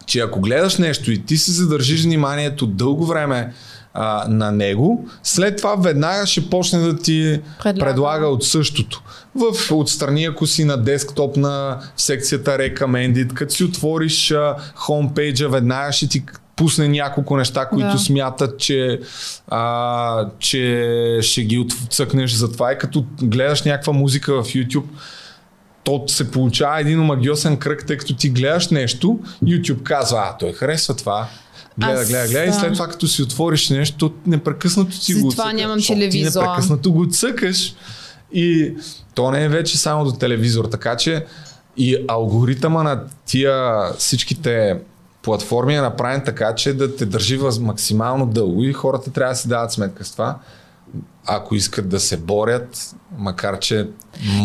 че ако гледаш нещо и ти си задържиш вниманието дълго време а, на него, след това веднага ще почне да ти предлага, предлага от същото. В отстрани, ако си на десктоп на секцията Recommended, като си отвориш а, хомпейджа, веднага ще ти пусне няколко неща, които да. смятат, че, а, че ще ги отцъкнеш за това. И като гледаш някаква музика в YouTube, то се получава един омагиосен кръг, тъй като ти гледаш нещо, YouTube казва, а, той харесва това, Гледа, Аз... гледа, гледа и след това като си отвориш нещо, непрекъснато си го това нямам телевизор. Ти непрекъснато го цъкаш. И то не е вече само до телевизор, така че и алгоритъма на тия всичките платформи е направен така, че да те държи максимално дълго и хората трябва да си дават сметка с това ако искат да се борят, макар че.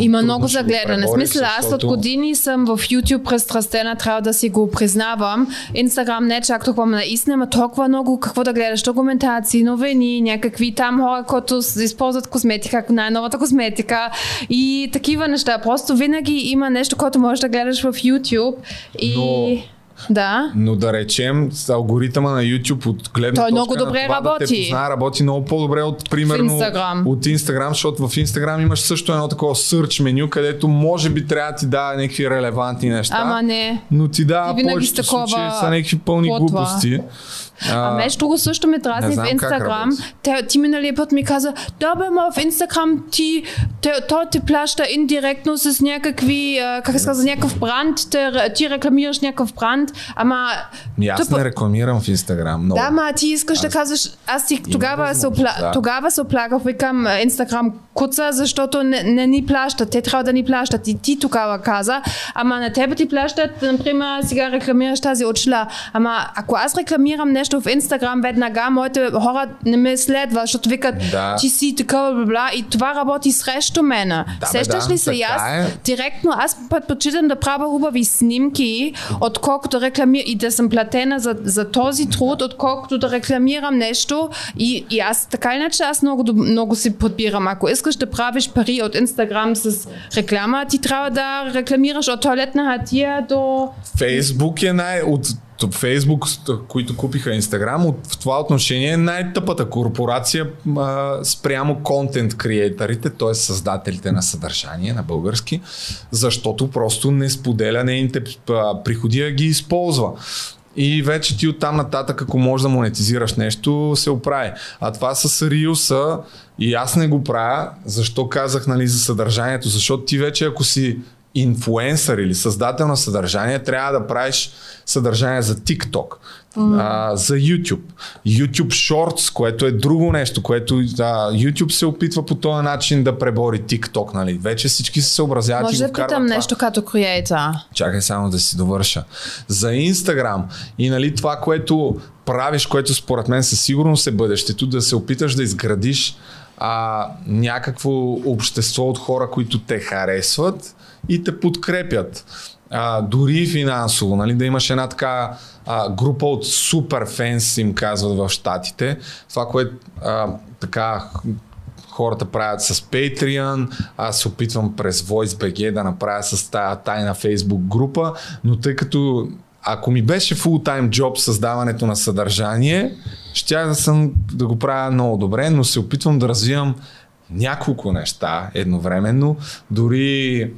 Има много загледане. Смисъл, аз защото... от години съм в YouTube престрастена, трябва да си го признавам. Инстаграм не чак толкова наистина, има толкова много какво да гледаш, документации, новини, някакви там хора, които използват косметика, най-новата косметика и такива неща. Просто винаги има нещо, което можеш да гледаш в YouTube и... Но да. Но да речем, с алгоритъма на YouTube от гледна Той много добре това, работи. Да те познае, работи много по-добре от примерно Instagram. от Instagram, защото в Instagram имаш също едно такова search меню, където може би трябва да ти дава някакви релевантни неща. Ама не. Но ти дава повечето такова... случаи са някакви пълни плотва. глупости. А, а нещо друго също ме дразни в Инстаграм. Ти миналия път ми каза, да бе, ма в Инстаграм ти, те, то ти плаща индиректно с някакви, как се казва, някакъв бранд, те, ти рекламираш някакъв бранд, ама... Ми аз тъп... не рекламирам в Инстаграм. Много. Да, ма ти искаш аз... да казваш, аз ти тогава се, опла... да. тогава се оплаках, викам Инстаграм куца, защото не, не ни плащат, те трябва да ни плащат. И ти тогава каза, ама на тебе ти плащат, например, сега рекламираш тази очила. Ама ако аз рекламирам нещо нещо в Инстаграм веднага, моите хора не ме следват, защото викат, да. ти си такова, бла, бла, и това работи срещу мене. Да, Сещаш да, ли се? Аз е. директно, аз предпочитам да правя хубави снимки, отколкото рекламирам и да съм платена за, за този труд, да. отколкото да рекламирам нещо. И, и аз така иначе аз много, много си подбирам. Ако искаш да правиш пари от Инстаграм с реклама, ти трябва да рекламираш от туалетна хартия до... Фейсбук е най... От Фейсбук, които купиха Инстаграм, в това отношение е най-тъпата корпорация а, спрямо контент креаторите, т.е. създателите на съдържание на български, защото просто не споделя нейните приходи, а ги използва. И вече ти оттам нататък, ако можеш да монетизираш нещо, се оправи. А това с Риуса и аз не го правя. Защо казах нали, за съдържанието? Защото ти вече, ако си инфуенсър или създател на съдържание, трябва да правиш съдържание за TikTok, mm. а, за YouTube, YouTube Shorts, което е друго нещо, което а, YouTube се опитва по този начин да пребори TikTok, нали? Вече всички се съобразяват Може и да питам нещо като креатор. Чакай само да си довърша. За Instagram и нали това, което правиш, което според мен със сигурност е бъдещето, да се опиташ да изградиш а, някакво общество от хора, които те харесват и те подкрепят. А, дори финансово, нали, да имаш една така а, група от супер фенс, им казват в Штатите. Това, което а, така хората правят с Patreon, аз се опитвам през VoiceBG да направя с тая тайна Facebook група, но тъй като ако ми беше full-time job създаването на съдържание, щях да съм да го правя много добре, но се опитвам да развивам няколко неща едновременно. Дори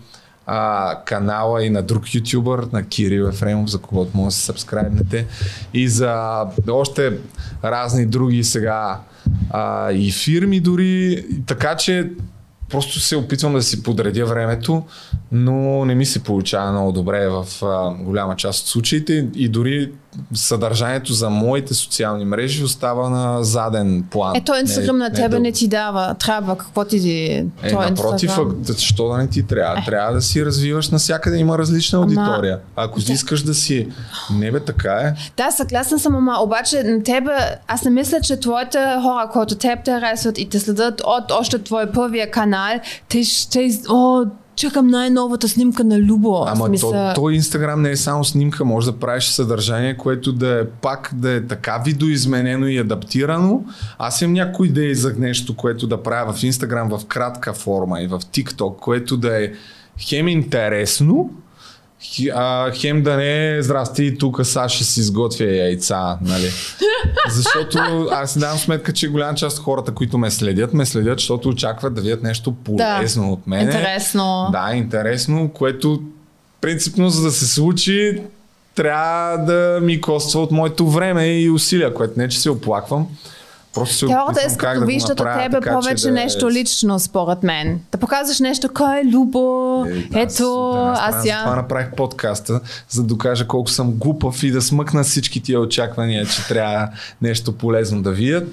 а, канала и на друг ютубър, на Кирил Ефремов, за когото може да се сабскрайбнете. И за още разни други сега а, и фирми дори, така че просто се опитвам да си подредя времето, но не ми се получава много добре в а, голяма част от случаите. И дори съдържанието за моите социални мрежи остава на заден план. Ето Инстаграм на тебе не, не ти дава, трябва, какво ти ти е, е напротив, защо да не ти трябва? Е. Трябва да си развиваш навсякъде, има различна аудитория. Ако да. искаш да си, не бе така е. Да, съгласен съм, ама обаче на тебе, аз не мисля, че твоите хора, които теб те харесват и те следят от още твой първия канал, те ще, о, чакам най-новата снимка на Любо. Ама смисъл... то, то Инстаграм не е само снимка, може да правиш съдържание, което да е пак да е така видоизменено и адаптирано. Аз имам някои идеи за нещо, което да правя в Инстаграм в кратка форма и в TikTok, което да е хем интересно, а, хем да не е, здрасти, тук Саша си изготвя яйца, нали? Защото аз си давам сметка, че голяма част от хората, които ме следят, ме следят, защото очакват да видят нещо полезно да, от мен. Интересно. Да, интересно, което принципно за да се случи трябва да ми коства от моето време и усилия, което не че се оплаквам. Просто се Хората искат да виждат от тебе така, повече да нещо е... лично, според мен. Да показваш нещо, кой е Любо, е, ето, да, аз я. Това направих подкаста, за да докажа колко съм глупав и да смъкна всички тия очаквания, че трябва нещо полезно да видят.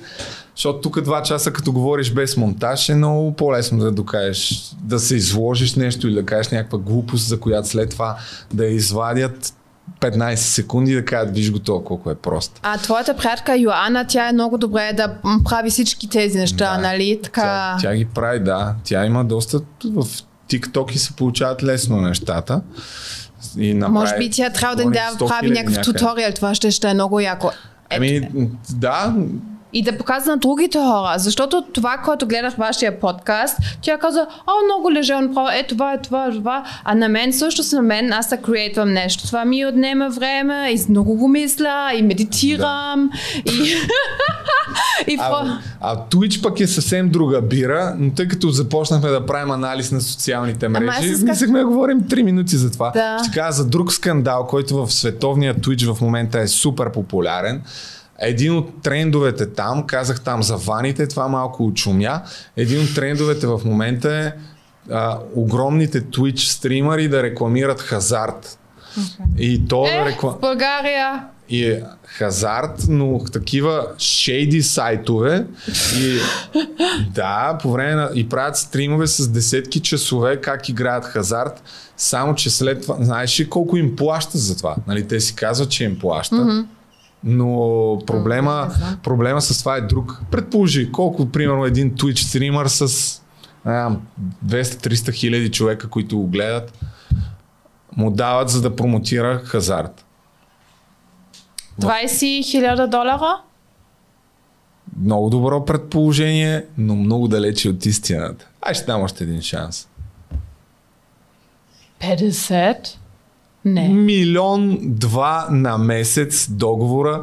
Защото тук два часа, като говориш без монтаж, е много по-лесно да докажеш, да се изложиш нещо или да кажеш някаква глупост, за която след това да я извадят 15 секунди да кажат, виж го толкова, колко е просто. А твоята приятелка Йоанна, тя е много добре да прави всички тези неща, да. нали? Така... Тя, тя ги прави, да. Тя има доста в TikTok и се получават лесно нещата. И направи, Може би тя трябва да, да прави някакъв туториал, това ще, ще е много яко. Ами, да, и да показва на другите хора. Защото това, което гледах вашия подкаст, тя каза, о, много лежа, право, е това, е това, е това. А на мен също с мен, аз да креатвам нещо. Това ми отнема време и много го мисля и медитирам. Да. И... и а, а Twitch пък е съвсем друга бира, но тъй като започнахме да правим анализ на социалните мрежи, исках... мислехме да говорим 3 минути за това. Да. Ще кажа за друг скандал, който в световния Twitch в момента е супер популярен. Един от трендовете там, казах там за ваните, това малко очумя. Един от трендовете в момента е а, огромните Twitch стримари да рекламират хазарт. Okay. И то е, реклам... в България. И е хазарт, но такива шейди сайтове и да, по време на... и правят стримове с десетки часове как играят хазарт, само че след това, знаеш ли колко им плаща за това? Нали, те си казват, че им плаща. Mm-hmm но проблема, проблема с това е друг. Предположи колко, примерно, един Twitch стример с 200-300 хиляди човека, които го гледат, му дават за да промотира хазарт. 20 хиляда долара? Много добро предположение, но много далече от истината. Ай ще дам още един шанс. 50? Не. Милион два на месец договора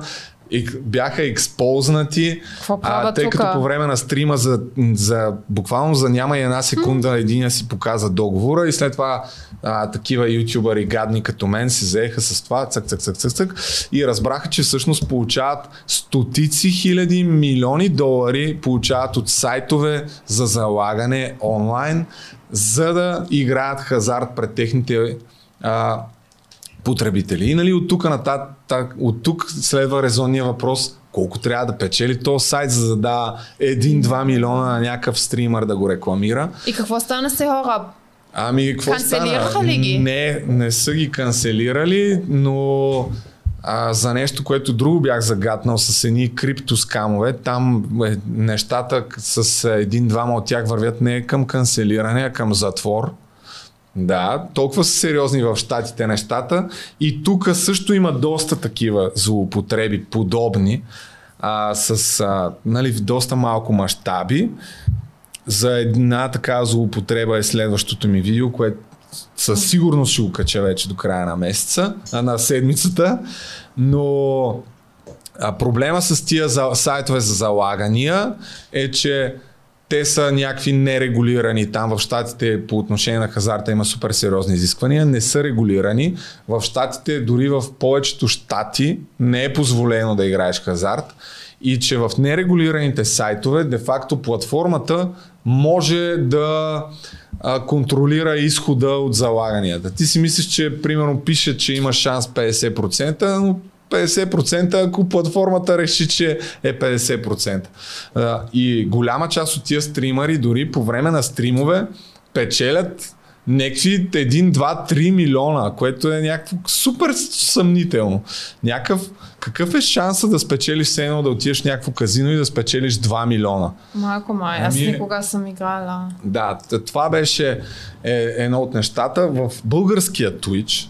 и бяха експознати, а, тъй тука? като по време на стрима за, за буквално за няма и една секунда mm. един си показа договора и след това а, такива ютубъри гадни като мен се заеха с това цък, цък, цък, цък, цък и разбраха, че всъщност получават стотици хиляди милиони долари получават от сайтове за залагане онлайн, за да играят хазарт пред техните а, потребители. И нали, от тук нататък, от тук следва резонния въпрос колко трябва да печели този сайт, за да дава 1-2 милиона на някакъв стример да го рекламира. И какво стана с хора? Ами, какво Канцелираха стана? ли ги? Не, не са ги канцелирали, но а, за нещо, което друго бях загатнал с едни криптоскамове. Там е, нещата с един-двама от тях вървят не към канцелиране, а към затвор. Да, толкова са сериозни в щатите нещата. И тук също има доста такива злоупотреби, подобни, а, с а, нали, в доста малко мащаби. За една такава злоупотреба е следващото ми видео, което със сигурност ще го кача вече до края на месеца, а на седмицата. Но а, проблема с тия за, сайтове за залагания е, че те са някакви нерегулирани. Там в Штатите по отношение на хазарта има супер сериозни изисквания. Не са регулирани. В Штатите, дори в повечето щати, не е позволено да играеш хазарт. И че в нерегулираните сайтове, де-факто платформата може да контролира изхода от залаганията. Ти си мислиш, че примерно пише, че има шанс 50%, но 50%, ако платформата реши, че е 50%. А, и голяма част от тия стримари, дори по време на стримове, печелят някакви 1, 2, 3 милиона, което е някакво супер съмнително. Някакъв, какъв е шанса да спечелиш все едно да отидеш в някакво казино и да спечелиш 2 милиона? Малко май, аз ами, никога съм играла. Да, това беше е, едно от нещата. В българския Twitch,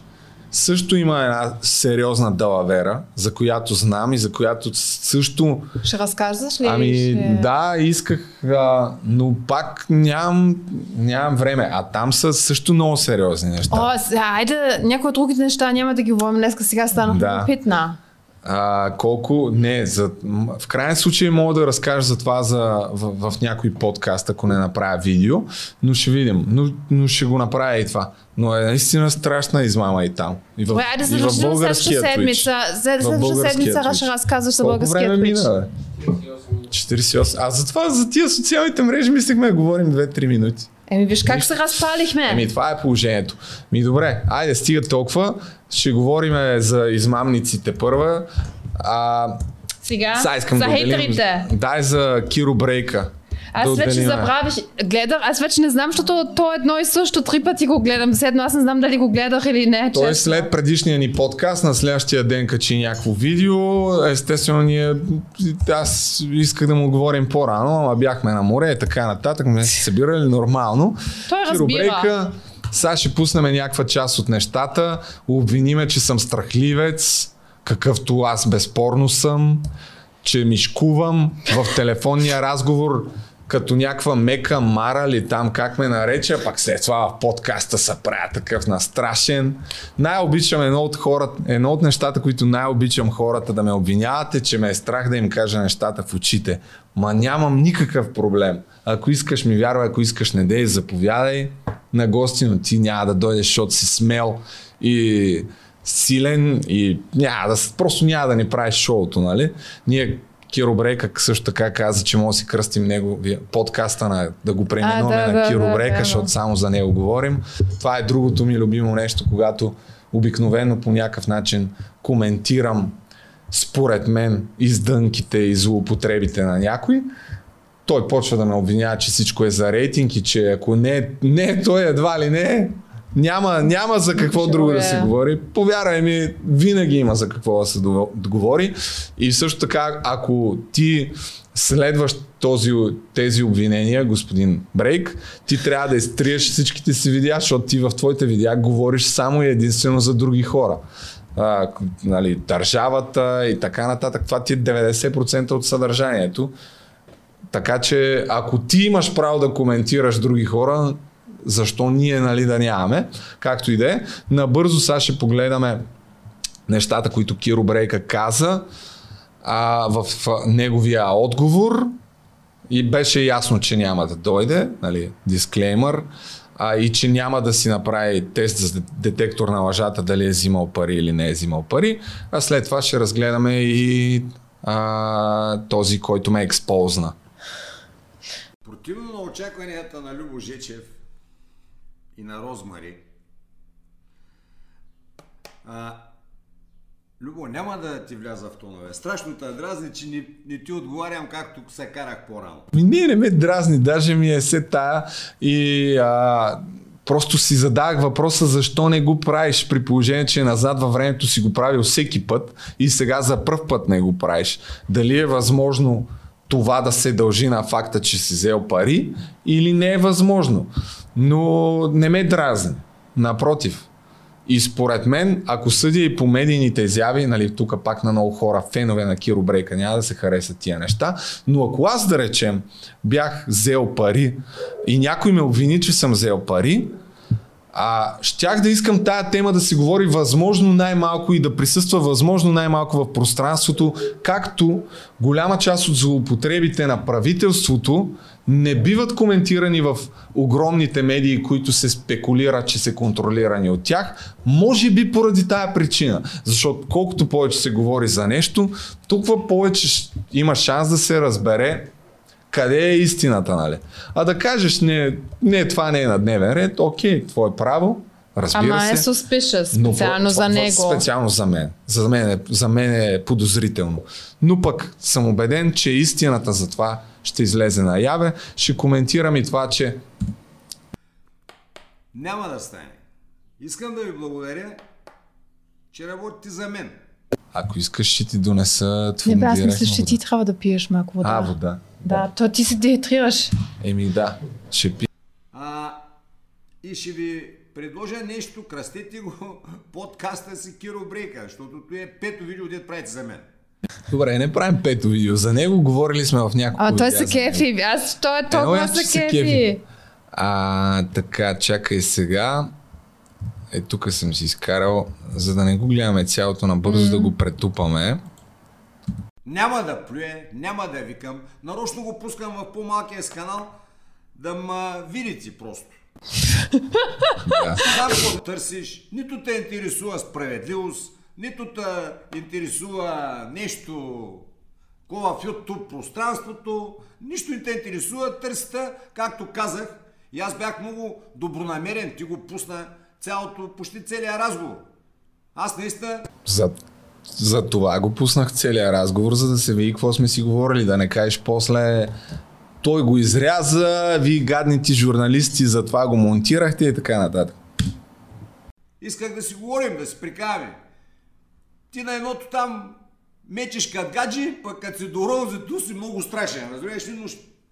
също има една сериозна далавера, за която знам и за която също... Ще разказваш ли? Ами ще... да, исках, а, но пак нямам, нямам време. А там са също много сериозни неща. О, айде, някои от другите неща няма да ги говорим днес, сега станах да. питна. А, колко, не, за, в крайен случай мога да разкажа за това за, в, в някой подкаст, ако не направя видео, но ще видим, но, но ще го направя и това. Но е наистина страшна измама и там. И в, Айде, и в българския седмица, следващата седмица ще разказваш за българския време мина, 48. А за това, за тия социалните мрежи мислихме да говорим 2-3 минути. Еми виж как се разпалихме. Еми това е положението. Ми добре, айде стига толкова. Ще говорим за измамниците първа. А, сега, Са, искам за да хейтерите. Дай за Киро Брейка. Аз да вече забравих, гледах, аз вече не знам, защото то е едно и също, три пъти го гледам. Седно аз не знам дали го гледах или не. Той честно. след предишния ни подкаст, на следващия ден качи някакво видео. Естествено, ние, аз исках да му говорим по-рано, ама бяхме на море и така нататък. Ме се събирали нормално. Той разбира. Сега ще пуснем някаква част от нещата. Обвиниме, че съм страхливец, какъвто аз безспорно съм, че мишкувам в телефонния разговор като някаква мека мара ли там, как ме нарече, пак след това в подкаста се правя такъв настрашен. Най-обичам едно от хората, едно от нещата, които най-обичам хората да ме обвиняват е, че ме е страх да им кажа нещата в очите. Ма нямам никакъв проблем. Ако искаш ми вярвай, ако искаш не дей, заповядай на гости, но ти няма да дойдеш, защото си смел и силен и няма да, просто няма да ни правиш шоуто, нали? Ние Киро Брейка също така каза, че може да си кръстим него, подкаста на, да го преименуваме на да, Киро да, Брейка, да, защото само за него говорим. Това е другото ми любимо нещо, когато обикновено по някакъв начин коментирам според мен издънките и злоупотребите на някой. Той почва да ме обвинява, че всичко е за рейтинг и че ако не, не той едва ли не, няма, няма за какво друго да се говори. Повярвай ми, винаги има за какво да се говори. И също така, ако ти следваш този, тези обвинения, господин Брейк, ти трябва да изтриеш всичките си видеа, защото ти в твоите видеа говориш само и единствено за други хора. А, нали, държавата и така нататък. Това ти е 90% от съдържанието. Така че ако ти имаш право да коментираш други хора, защо ние нали, да нямаме, както и да е. Набързо сега ще погледаме нещата, които Киро Брейка каза а, в неговия отговор и беше ясно, че няма да дойде, нали, дисклеймър, а, и че няма да си направи тест за детектор на лъжата дали е взимал пари или не е взимал пари, а след това ще разгледаме и а, този, който ме експозна. Противно на очакванията на Любо Жечев, и на Розмари. А, Любо, няма да ти вляза в тонове. Страшно те дразни, че не, не ти отговарям както се карах по-рано. Ми, не, не ме дразни, даже ми е се тая и а, просто си задах въпроса защо не го правиш при положение, че назад във времето си го правил всеки път и сега за първ път не го правиш. Дали е възможно това да се дължи на факта, че си взел пари или не е възможно. Но не ме дразни. Напротив. И според мен, ако съдя и по медийните изяви, нали, тук пак на много хора, фенове на Киро Брейка, няма да се харесат тия неща, но ако аз да речем бях взел пари и някой ме обвини, че съм взел пари, а, щях да искам тая тема да си говори възможно най-малко и да присъства възможно най-малко в пространството, както голяма част от злоупотребите на правителството не биват коментирани в огромните медии, които се спекулира, че са контролирани от тях, може би поради тая причина. Защото колкото повече се говори за нещо, толкова повече има шанс да се разбере къде е истината, нали? А да кажеш, не, не това не е на дневен ред, окей, твое право, разбира Ама се. е suspicious, специално Но, за него. Специално за мен. За мен, е, за мен е подозрително. Но пък съм убеден, че истината за това ще излезе наяве. Ще коментирам и това, че Няма да стане. Искам да ви благодаря, че работите за мен. ако искаш, ще ти донеса Не твоя бе, аз мисля, че ти трябва да пиеш малко вода. А, вода. Да, то ти се дехидрираш. Еми да, ще пи. А, и ще ви предложа нещо, кръстете го подкаста си Киро Брейка, защото това е пето видео, дето правите за мен. Добре, не правим пето видео. За него говорили сме в няколко А той се кефи. Аз, той е толкова е, че се кефи. кефи. А, така, чакай сега. Е, тук съм си изкарал, за да не го гледаме цялото набързо, да го претупаме. Няма да плюе, няма да викам. Нарочно го пускам в по-малкия с канал, да ма видите просто. Да. Какво търсиш, нито те интересува справедливост, нито те интересува нещо такова в YouTube пространството, нищо не те интересува, търсите, както казах, и аз бях много добронамерен, ти го пусна цялото, почти целият разговор. Аз наистина За, за това го пуснах целият разговор, за да се види какво сме си говорили, да не кажеш после той го изряза, вие гадните журналисти за това го монтирахте и така нататък. Исках да си говорим, да си прикаваме. Ти на едното там мечеш като гаджи, пък като си до розето си много страшен. Разбираш ли, но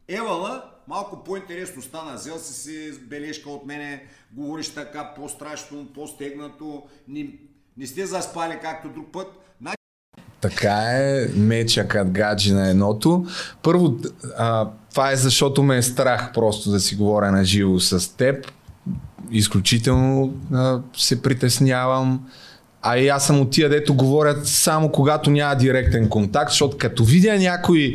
Евала малко по-интересно стана. Взел си си бележка от мене, говориш така по-страшно, по-стегнато, не, не сте заспали както друг път. Така е, меча гаджи на едното. Първо, а, това е защото ме е страх просто да си говоря на живо с теб. Изключително а, се притеснявам. А и аз съм от тия, дето говорят само когато няма директен контакт, защото като видя някой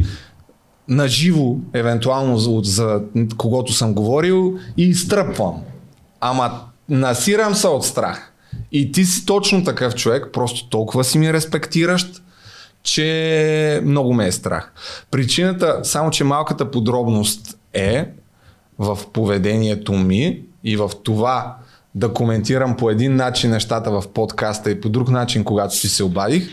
на живо, евентуално за, за когото съм говорил, и изтръпвам. Ама насирам се от страх. И ти си точно такъв човек, просто толкова си ми респектиращ, че много ме е страх. Причината, само че малката подробност е в поведението ми и в това да коментирам по един начин нещата в подкаста и по друг начин, когато си се обадих,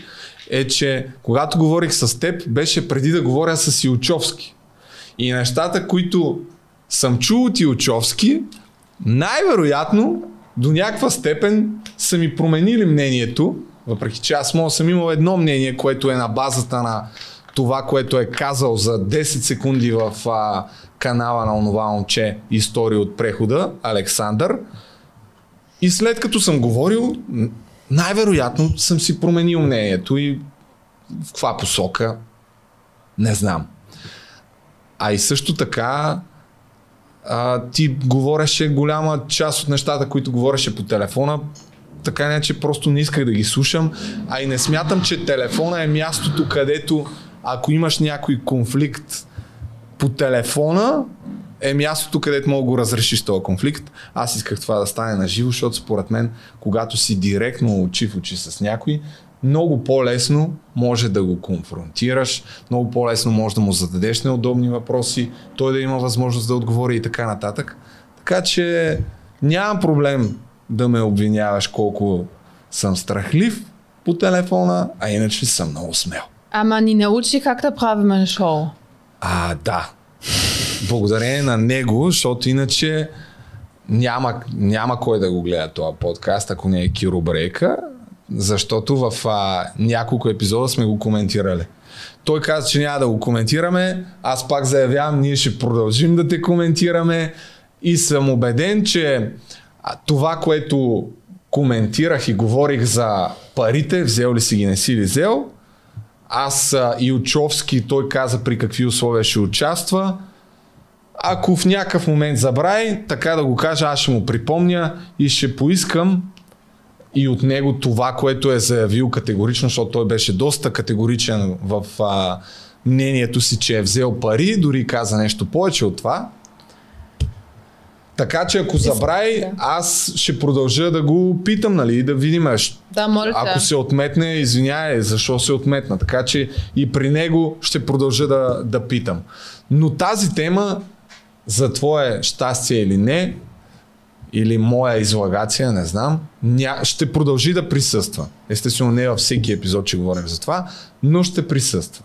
е, че когато говорих с теб, беше преди да говоря с Илчовски. И нещата, които съм чул от Илчовски, най-вероятно до някаква степен са ми променили мнението, въпреки че аз мога съм имал едно мнение, което е на базата на това, което е казал за 10 секунди в а, канала на онова момче История от прехода, Александър. И след като съм говорил, най-вероятно съм си променил мнението и в каква посока, не знам. А и също така, а, ти говореше голяма част от нещата, които говореше по телефона, така не, че просто не исках да ги слушам, а и не смятам, че телефона е мястото, където ако имаш някой конфликт по телефона, е мястото, където мога да го разрешиш този конфликт. Аз исках това да стане на живо, защото според мен, когато си директно очи в очи с някой, много по-лесно може да го конфронтираш, много по-лесно може да му зададеш неудобни въпроси, той да има възможност да отговори и така нататък. Така че нямам проблем да ме обвиняваш колко съм страхлив по телефона, а иначе съм много смел. Ама ни научи как да правим шоу. А, да. Благодарение на него, защото иначе няма, няма кой да го гледа този подкаст, ако не е Киро Брейка, защото в а, няколко епизода сме го коментирали. Той каза, че няма да го коментираме, аз пак заявявам, ние ще продължим да те коментираме и съм убеден, че това, което коментирах и говорих за парите, взел ли си ги, не си ли взел, аз а, Илчовски, той каза при какви условия ще участва. Ако в някакъв момент забрави, така да го кажа, аз ще му припомня и ще поискам и от него това, което е заявил категорично, защото той беше доста категоричен в а, мнението си, че е взел пари, дори каза нещо повече от това. Така че ако забрави, да. аз ще продължа да го питам, нали, да видим. Да, моля. Ако се отметне, извиняй, защо се отметна. Така че и при него ще продължа да, да питам. Но тази тема за твое щастие или не, или моя излагация, не знам, ня... ще продължи да присъства. Естествено, не във всеки епизод ще говорим за това, но ще присъства.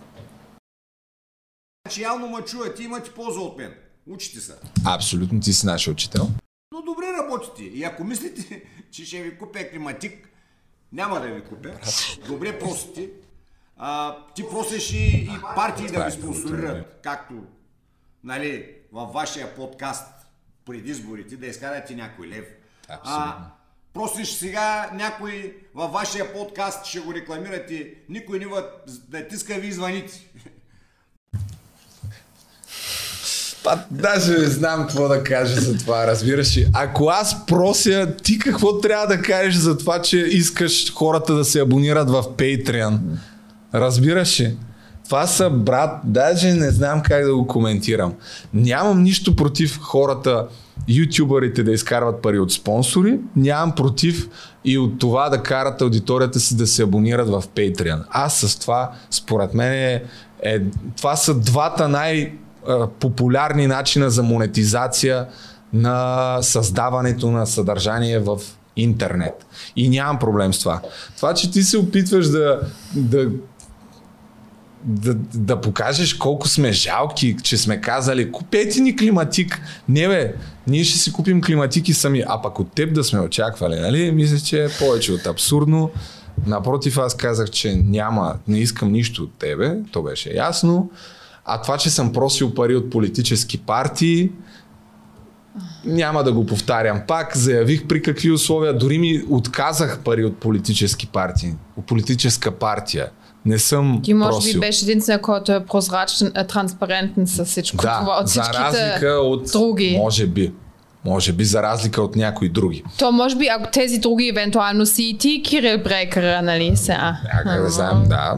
Значи явно ме чуят и имате полза от мен. Учите се. Абсолютно ти си нашия учител. Но добре работите. И ако мислите, че ще ви купя климатик, няма да ви купя. Добре просите. А, ти просиш и, и партии да ви спонсорират. Както нали, във вашия подкаст пред изборите да изкарате някой лев. А, просиш сега някой във вашия подкаст, ще го рекламирате, никой не да тиска ви звъните. Па, даже не знам какво да кажа за това, разбираш ли. Ако аз прося, ти какво трябва да кажеш за това, че искаш хората да се абонират в Patreon? Разбираш ли? Това са брат, даже не знам как да го коментирам. Нямам нищо против хората, ютубърите да изкарват пари от спонсори, нямам против и от това да карат аудиторията си да се абонират в Patreon. Аз с това, според мен, е, е, това са двата най- популярни начина за монетизация на създаването на съдържание в интернет. И нямам проблем с това. Това, че ти се опитваш да, да да, да покажеш колко сме жалки, че сме казали, купете ни климатик. Не бе, ние ще си купим климатики сами. А пък от теб да сме очаквали, нали? Мисля, че е повече от абсурдно. Напротив, аз казах, че няма, не искам нищо от тебе, то беше ясно. А това, че съм просил пари от политически партии, няма да го повтарям пак. Заявих при какви условия. Дори ми отказах пари от политически партии. От политическа партия. Не съм Ти може просил. би беше единствена, който е прозрачен, е транспарентен с всичко това. Да, От за разлика от... други. Може би. Може би за разлика от някои други. То може би, ако тези други евентуално си и ти, Кирил Брекера, нали сега. Как да знам, да.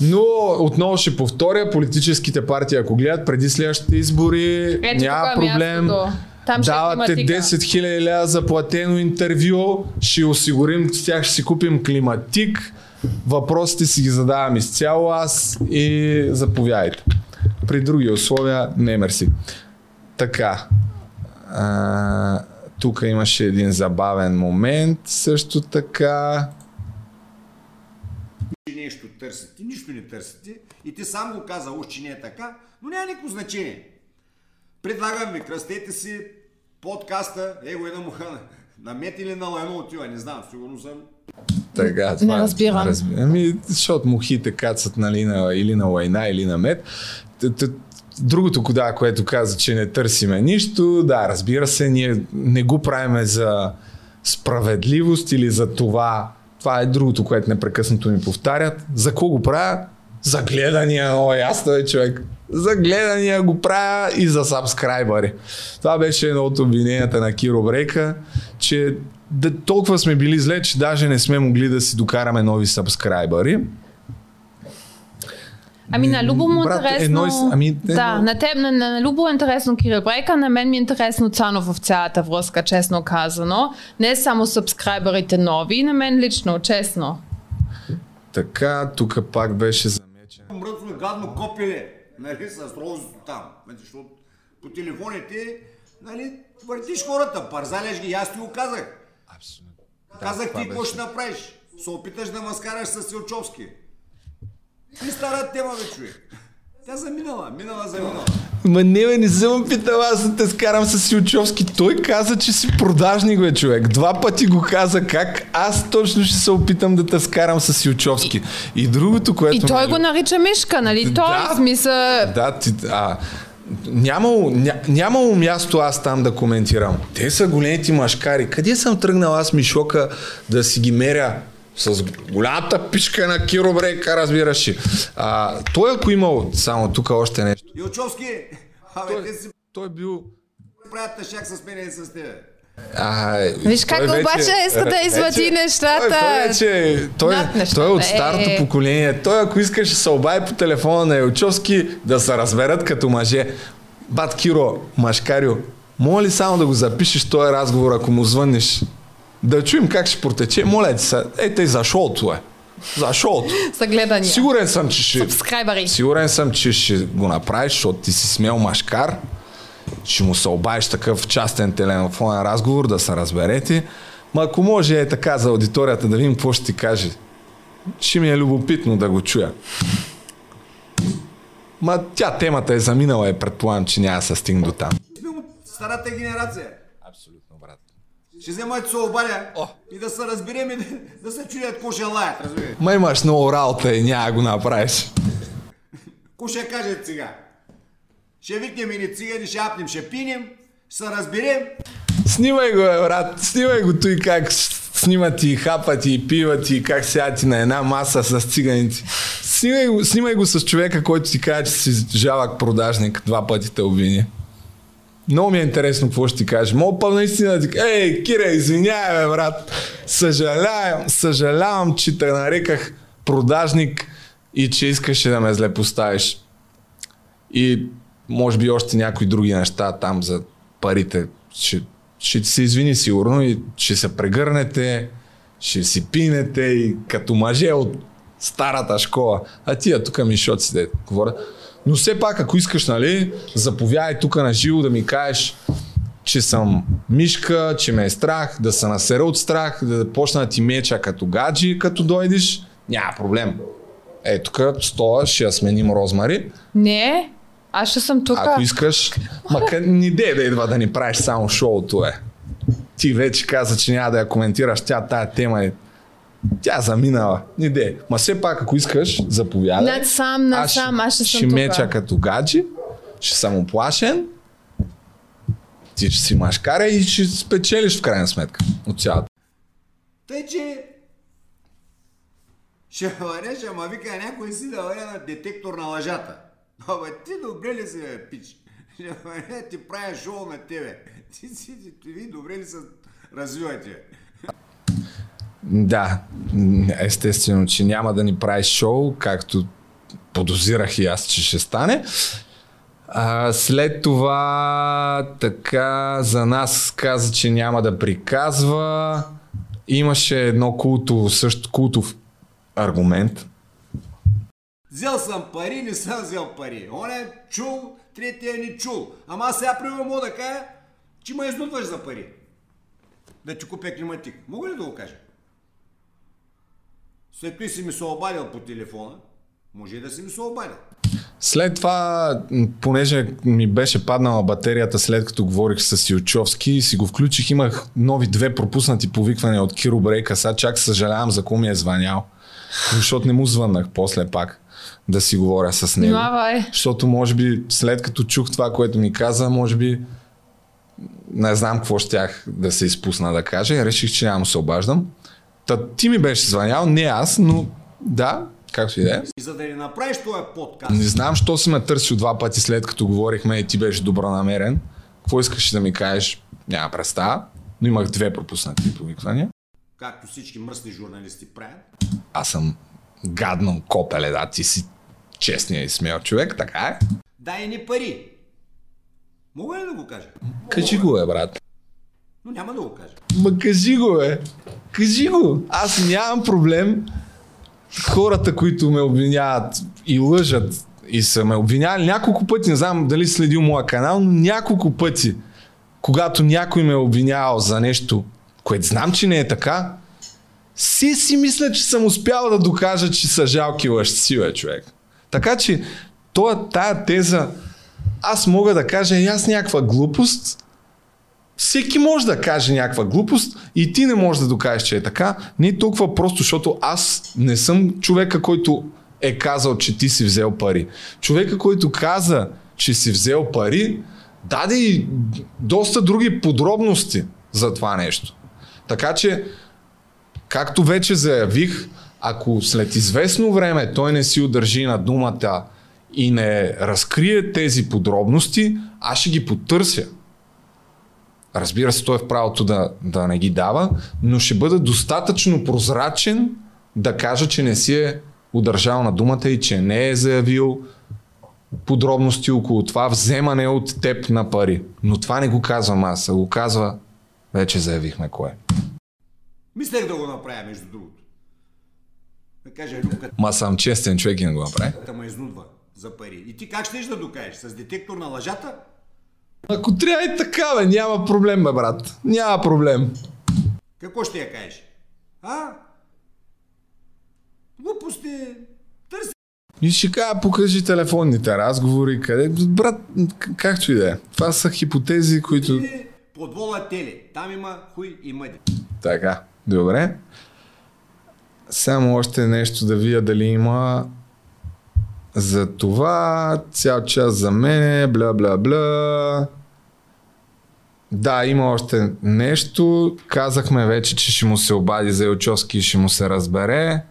Но отново ще повторя, политическите партии, ако гледат преди следващите избори, Ето няма е проблем. мястото. Там ще Давате климатика. 10 000 ля за платено интервю, ще осигурим, с тях ще си купим климатик, въпросите си ги задавам изцяло аз и заповядайте. При други условия, не мерси. Така. А, тук имаше един забавен момент, също така. Търсите, нищо не търсите и ти сам го каза, уж, че не е така, но няма никакво значение. Предлагам ви, кръстете си подкаста, его една муха на, на мет или на лайно отива, не знам, сигурно съм. Така, това, Не разбирам. разбирам. Ами, защото мухите кацат нали, на, или на лайна, или на мед. Другото, да, което каза, че не търсиме нищо, да, разбира се, ние не го правиме за справедливост или за това. Това е другото, което непрекъснато ми повтарят. За какво го правя? За гледания, о, ясно е човек. За гледания го правя и за сабскрайбъри. Това беше едно от обвиненията на Киро Брейка, че толкова сме били зле, че даже не сме могли да си докараме нови сабскрайбъри. Ами на Любо му е Брат, интересно... едно и ами, да, едно- на теб, на, на, на Любо е интересно Кирил Брейка, на мен ми е интересно Цанов в цялата връзка, честно казано. Не само сабскрайбърите нови, на мен лично, честно. Така, тук пак беше замечен. Мръсно гадно копиле, нали, с розото там. Нали, Защото по телефоните, нали, въртиш хората, парзаляш ги, аз ти го казах. Абсолютно. Казах това ти какво беше. ще направиш. Се опиташ да ма скараш с Силчовски. И стара тема, бе, човек. Тя заминала, минала заминала. Ма не, бе, не съм питал аз да те скарам с Силчовски. Той каза, че си продажник, бе, човек. Два пъти го каза как аз точно ще се опитам да те скарам с Силчовски. И другото, което... И той между- го нарича Мишка, нали? Той, Да. в смисъл... Да, ти, а, нямало, ня, нямало място аз там да коментирам. Те са големите машкари. Къде съм тръгнал аз Мишока да си ги меря с голямата пишка на Киро Брейка, разбираш ли. А, той ако имал, само тук още нещо. Илчовски, абе, Той, си той бил правят тъшак с мене и с тебе. А, Виж как той обаче иска да извади вече- нещата Той, той, вече, той, нещата. той е от Е. старото поколение. Той ако искаш да се обади по телефона на Елчовски да се разберат като мъже. Бат Киро, Машкарио, моля ли само да го запишеш този разговор, ако му звъннеш? Да чуем как ще протече. Моля ти се, ей тъй за шоуто е. За шоуто. За гледания. Сигурен съм, че ще... Сабскрайбъри. Сигурен съм, че ще го направиш, защото ти си смел машкар. Ще му се обаеш такъв частен телефонен разговор, да се разберете. Ма ако може е така за аудиторията да видим какво ще ти каже. Ще ми е любопитно да го чуя. Ма тя темата е заминала и предполагам, че няма да се стигне до там. Старата генерация. Ще взема да се обадя и да се разберем и да, да се чуят какво ще лаят, разбираш. Ма имаш много работа и няма го направиш. Какво ще кажат сега? Ще викнем и цигани, ще апнем, ще пинем, ще се разберем. Снимай го, брат. Снимай го той как снимат и хапат и пиват и как сядат и на една маса с циганите. Снимай го, снимай го с човека, който ти каже, че си жалък продажник, два пъти те обвини. Много ми е интересно какво ще ти кажеш. Мога па наистина да ти ей, Кира, извинявай, брат. Съжалявам, съжалявам, че те нареках продажник и че искаше да ме зле поставиш. И може би още някои други неща там за парите. Ще, ще се извини сигурно и ще се прегърнете, ще си пинете и като мъже от старата школа. А тия тук ми шот си да говоря. Но все пак, ако искаш, нали, заповядай тук на живо да ми кажеш, че съм мишка, че ме е страх, да се насера от страх, да почна да ти меча като гаджи, като дойдеш, няма проблем. Е, тук стола, ще я сменим розмари. Не, аз ще съм тук. Ако искаш, мака ни де да идва да ни правиш само шоуто е. Ти вече каза, че няма да я коментираш, тя тая тема е тя заминала. Ни де. Ма все пак, ако искаш, заповядай. Над сам, над сам, аз ще съм ще тук. меча като гаджи, ще съм оплашен, ти ще си машкаря и ще спечелиш в крайна сметка от цялата. Тъй, че ще вареш, ама вика някой си да на детектор на лъжата. Абе, ти добре ли си, бе, пич? Ще ти правя шоу на тебе. Ти си, ти, ти, ви добре ли се развивате? Да, естествено, че няма да ни правиш шоу, както подозирах и аз, че ще стане. А, след това така за нас каза, че няма да приказва. Имаше едно култово, също култов аргумент. Взел съм пари, не съм взел пари. Он е чул, третия не чул. Ама сега примерно мога да кажа, че ме изнудваш за пари. Да ти купя климатик. Мога ли да го кажа? След това си ми се обадил по телефона. Може и да си ми се обадил. След това, понеже ми беше паднала батерията след като говорих с Илчовски и си го включих, имах нови две пропуснати повиквания от Киро Брейка. Сега чак съжалявам за кого ми е звънял. Защото не му звъннах после пак да си говоря с него. Внимавай. Защото може би след като чух това, което ми каза, може би не знам какво щях да се изпусна да кажа и реших, че няма се обаждам. Та ти ми беше звънял, не аз, но да, както и да е. И за да не направиш този подкаст, Не знам, що си ме търсил два пъти след като говорихме и ти беше добронамерен. Какво искаш да ми кажеш? Няма представа. Но имах две пропуснати повиквания. както всички мръсни журналисти правят, Аз съм гадно копеле, да, ти си честния и смел човек, така е. дай ни пари. Мога ли да го кажа? Кажи го, е, брат. Но няма да го кажа. Ма кажи го, е. Кажи го. Аз нямам проблем. Хората, които ме обвиняват и лъжат и са ме обвинявали няколко пъти, не знам дали следил моя канал, но няколко пъти, когато някой ме е обвинявал за нещо, което знам, че не е така, си си мисля, че съм успял да докажа, че са жалки лъжци, бе, човек. Така че, тоя, тая теза, аз мога да кажа и аз някаква глупост, всеки може да каже някаква глупост и ти не можеш да докажеш, че е така. Не е толкова просто, защото аз не съм човека, който е казал, че ти си взел пари. Човека, който каза, че си взел пари, даде и доста други подробности за това нещо. Така че, както вече заявих, ако след известно време той не си удържи на думата и не разкрие тези подробности, аз ще ги потърся. Разбира се, той е в правото да, да не ги дава, но ще бъда достатъчно прозрачен да кажа, че не си е удържал на думата и че не е заявил подробности около това вземане от теб на пари. Но това не го казвам аз, а го казва, вече заявихме кое. Мислех да го направя, между другото. Да кажа, Любка, Ма съм честен човек и не го направи. та ме изнудва за пари. И ти как ще да докажеш? С детектор на лъжата? Ако трябва и така, бе, няма проблем, бе, брат. Няма проблем. Какво ще я кажеш? А? Глупости. Търси И ще кажа, покажи телефонните разговори, къде... Брат, както и да е. Това са хипотези, които... подвола теле. Там има хуй и мъди. Така, добре. Само още нещо да вия дали има за това, цял час за мене, бла бла бла. Да, има още нещо. Казахме вече, че ще му се обади за Елчовски и ще му се разбере.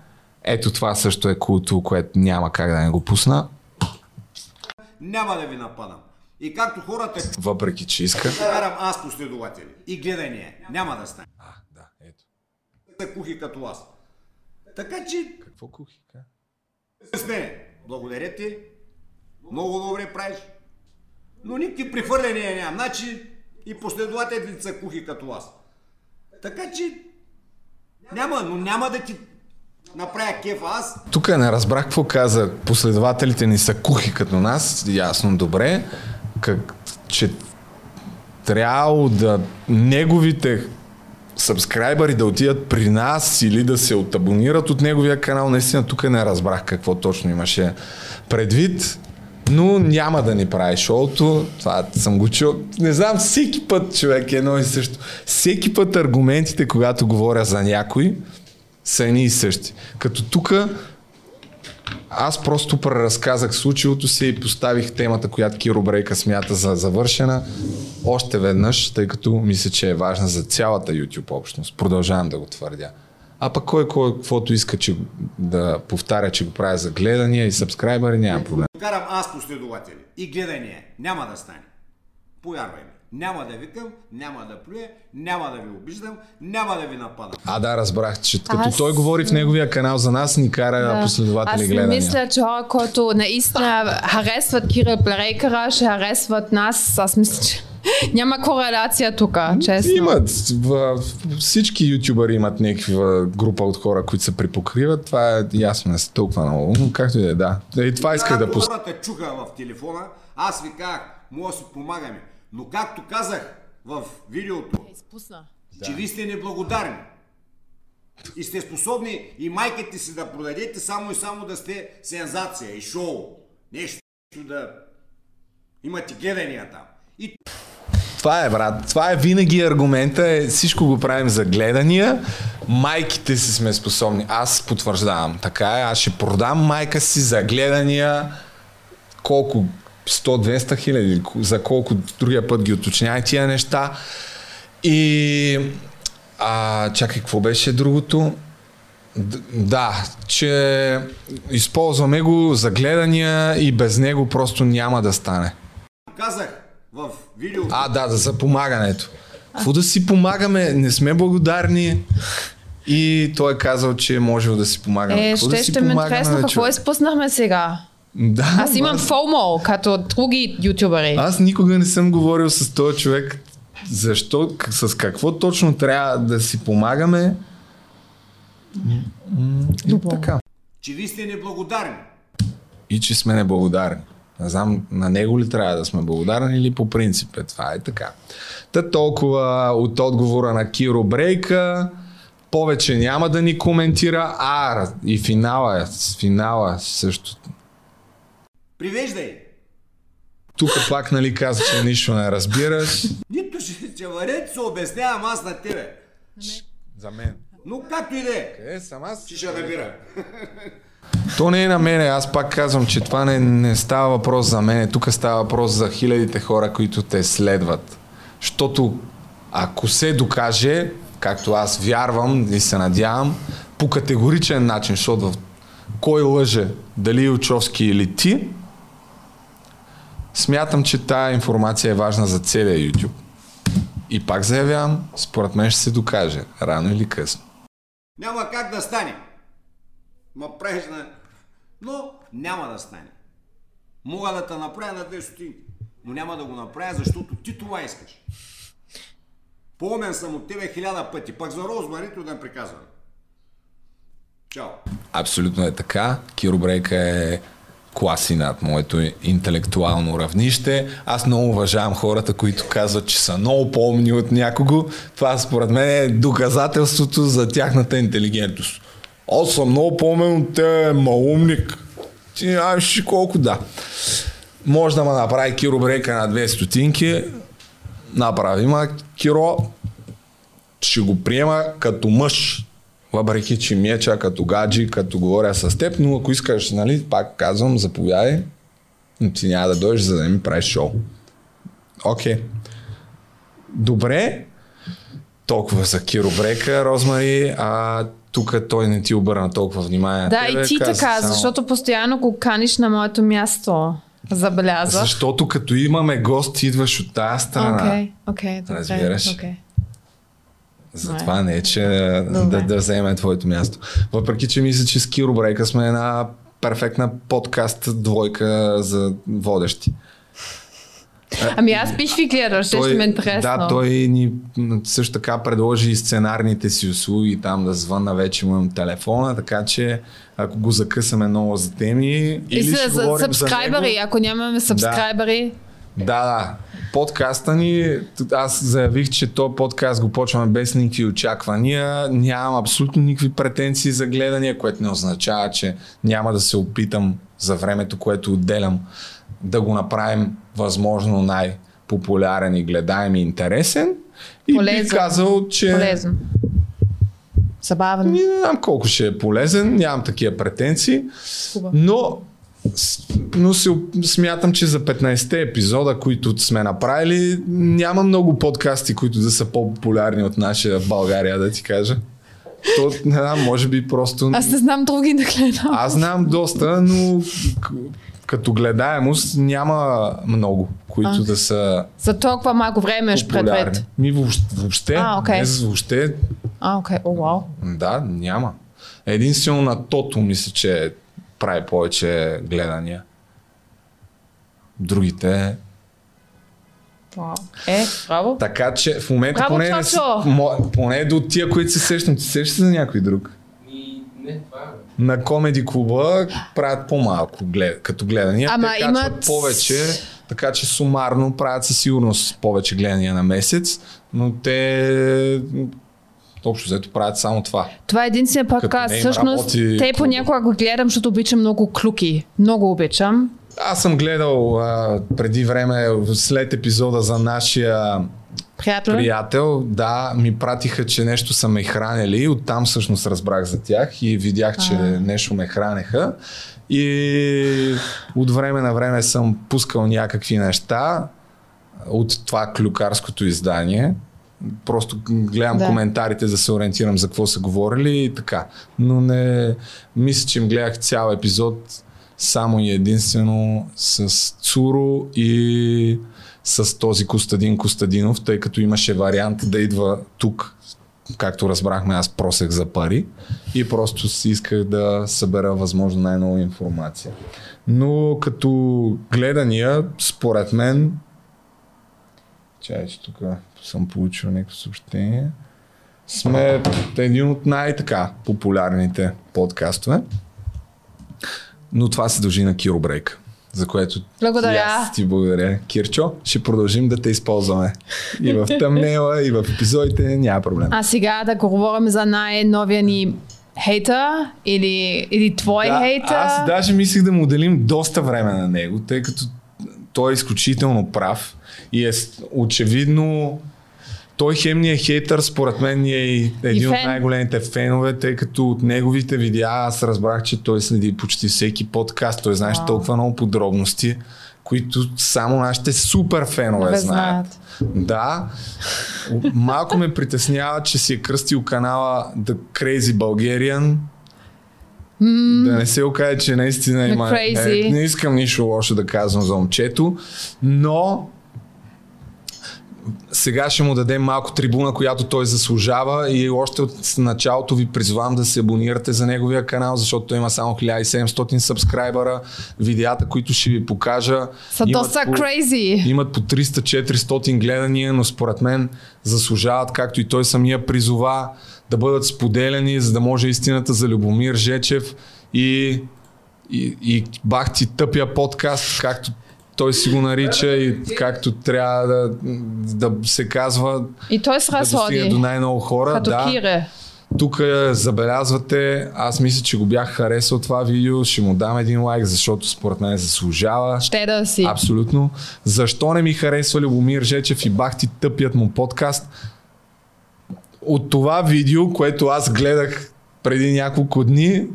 Ето това също е култо, което няма как да не го пусна. Няма да ви нападам. И както хората Въпреки, че иска. карам аз последователи. И гледания. Няма да стане. А, да, ето. Са кухи като аз. Така че, Какво кухи? с мене. Благодаря ти. Много добре правиш. Но никакви прехвърляния нямам. Значи и последователите са кухи като аз. Така че, няма, но няма да ти направя кефа аз. Тук не разбрах какво каза. Последователите ни са кухи като нас, ясно, добре. Как, че трябва да неговите сабскрайбъри да отидат при нас или да се отабонират от неговия канал. Наистина тук не разбрах какво точно имаше предвид. Но няма да ни прави шоуто. Това съм го чул. Не знам, всеки път човек е едно и също. Всеки път аргументите, когато говоря за някой, са едни и същи. Като тук аз просто преразказах случилото се и поставих темата, която Киро Брейка смята за завършена още веднъж, тъй като мисля, че е важна за цялата YouTube общност. Продължавам да го твърдя. А пък кой, кой каквото иска че, да повтаря, че го прави за гледания и сабскрайбъри, няма проблем. Карам аз последователи. И гледания. Няма да стане. Повярвай ми. Няма да викам, няма да плюя, няма да ви обиждам, няма да ви нападам. А да, разбрах, че като Аз- той говори в неговия канал за нас, ни кара последователи Аз не гледания. мисля, че хора, които наистина харесват Кирил Брейкера, ще харесват нас. Аз мисля, че няма кореляция тук, честно. Имат. В, всички ютубъри имат някаква група от хора, които се припокриват. Това е ясно, не са толкова много. Но както и да е, да. И това исках да пусна. хората чуха в телефона, аз ви казах, може да си помагаме. Но както казах в видеото, Изпусна. че вие сте неблагодарни. И сте способни и майките си да продадете само и само да сте сензация и шоу. Нещо да имате гледания там. И Това е, брат. Това е винаги аргумента. Е, всичко го правим за гледания. Майките си сме способни. Аз потвърждавам. Така е. Аз ще продам майка си за гледания. Колко? 100-200 хиляди. За колко другия път ги уточнявай тия неща. И... А, чакай, какво беше другото? Да, че използваме го за гледания и без него просто няма да стане. казах в видеото, А, да, да, за помагането. Какво да си помагаме? Не сме благодарни. И той е казал, че е можел да си помагаме. Е, Какво ще да си ще ме интересно какво изпуснахме сега. Да, Аз имам брат. FOMO, като други ютубери. Аз никога не съм говорил с този човек защо, с какво точно трябва да си помагаме. И така. че вие сте неблагодарни. И че сме неблагодарни. Не знам на него ли трябва да сме благодарни или по принцип е това е така. Та толкова от отговора на Киро Брейка. Повече няма да ни коментира. А, и финала е. Финала също. Привеждай! Тук пак нали каза, че нищо не разбираш. Нито ще, ще варят, се обяснявам аз на тебе. За мен. Но както и да е, Къде съм аз? ще ще набира. То не е на мене. Аз пак казвам, че това не, не става въпрос за мене. Тук става въпрос за хилядите хора, които те следват. Защото ако се докаже, както аз вярвам и се надявам, по категоричен начин, защото в кой лъже, дали Илчовски или ти, смятам, че тая информация е важна за целия YouTube. И пак заявявам, според мен ще се докаже, рано или късно. Няма как да стане. Ма правиш на... Но няма да стане. Мога да те направя на две стотинки. Но няма да го направя, защото ти това искаш. По-умен съм от тебе хиляда пъти. Пак за Розмарито да приказвам. Чао. Абсолютно е така. Киро Брейка е класи над моето интелектуално равнище. Аз много уважавам хората, които казват, че са много по-умни от някого. Това според мен е доказателството за тяхната интелигентност. Аз съм много по-умен от те, малумник. Ти знаеш колко да. Може да ме направи Киро Брейка на две стотинки. Направи ма Киро. Ще го приема като мъж. Въпреки, че ми е чак като гаджи, като говоря с теб, но ако искаш, нали, пак казвам, заповядай, но ти няма да дойдеш, за да ми правиш шоу. Окей. Okay. Добре. Толкова за Киро Брека, Розмари. А тук той не ти обърна толкова внимание. Да, тебе, и ти така, само... защото постоянно го каниш на моето място. Забелязах. Защото като имаме гост, идваш от тази страна. Окей, okay, окей, okay, Разбираш? Okay. Затова не е, че да, да вземе твоето място. Въпреки, че мисля, че с Киро Брейка сме една перфектна подкаст двойка за водещи. Ами аз бих ви гледал, ще, ще ме интересно. Да, той ни също така предложи сценарните си услуги там да звънна, вече имам телефона, така че ако го закъсаме много за теми и или ще за, за сабскрайбери, ако нямаме сабскрайбери. Да. Да, да. Подкаста ни, аз заявих, че то подкаст го почваме без никакви очаквания. Нямам абсолютно никакви претенции за гледания, което не означава, че няма да се опитам за времето, което отделям, да го направим възможно най-популярен и гледаем и интересен. И полезен. бих казал, че... Полезен. Забавен. Не знам колко ще е полезен, нямам такива претенции. Но но си, смятам, че за 15-те епизода, които сме направили, няма много подкасти, които да са по-популярни от нашия България, да ти кажа. То, не знам, може би просто... Аз не знам други да гледам. Аз знам доста, но като гледаемост няма много, които а. да са За толкова малко време ще предвид. Ми въобще, въобще а, okay. не въобще. А, окей, okay. oh, wow. Да, няма. Единствено на Тото мисля, че прави повече гледания. Другите Wow. Е, браво. Така че в момента браво, поне, не, поне до тия, които се сещам, ти сещаш за някой друг? Не, е. На комеди клуба правят по-малко глед, като гледания. Ама те имат... повече, така че сумарно правят със сигурност повече гледания на месец, но те общо взето правят само това. Това е единствения подкаст. Всъщност, те понякога го гледам, защото обичам много клюки. Много обичам. Аз съм гледал а, преди време, след епизода за нашия приятел. приятел, да, ми пратиха, че нещо са ме хранили. Оттам всъщност разбрах за тях и видях, че а. нещо ме хранеха. И от време на време съм пускал някакви неща от това клюкарското издание. Просто гледам да. коментарите, за да се ориентирам за какво са говорили и така. Но не мисля, че им гледах цял епизод само и единствено с Цуро и с този Костадин Костадинов, тъй като имаше вариант да идва тук, както разбрахме, аз просех за пари и просто си исках да събера възможно най-ново информация. Но като гледания, според мен, чай, че тук съм получил някакво съобщение, сме един от най-така популярните подкастове. Но това се дължи на Киро Брейк, за което благодаря. Аз ти благодаря. Кирчо, ще продължим да те използваме. И в тъмнела, и в епизодите, няма проблем. А сега да говорим за най-новия ни хейта или, или твой да, хейта. Аз даже мислих да му отделим доста време на него, тъй като той е изключително прав и е очевидно той хемния хейтър, според мен е и един и от най-големите фенове, тъй като от неговите видеа аз разбрах, че той следи почти всеки подкаст. Той знаеш wow. толкова много подробности, които само нашите супер фенове знаят. Да. Малко ме притеснява, че си е кръстил канала The Crazy Bulgarian. Mm. Да не се окаже, че наистина има... Е, не искам нищо лошо да казвам за момчето, но сега ще му дадем малко трибуна, която той заслужава и още от началото ви призвам да се абонирате за неговия канал, защото той има само 1700 сабскрайбъра. Видеята, които ще ви покажа, Са доста по, crazy. имат по 300-400 гледания, но според мен заслужават, както и той самия призова, да бъдат споделени, за да може истината за Любомир Жечев и, и, и бах ти тъпия подкаст, както той си го нарича и както трябва да, да се казва, И той се да разходи. до най-много хора. Като Да, кире. тук забелязвате, аз мисля, че го бях харесал това видео, ще му дам един лайк, защото според мен заслужава. Ще да си. Абсолютно. Защо не ми харесва Любомир Жечев и бах ти тъпият му подкаст? От това видео, което аз гледах преди няколко дни,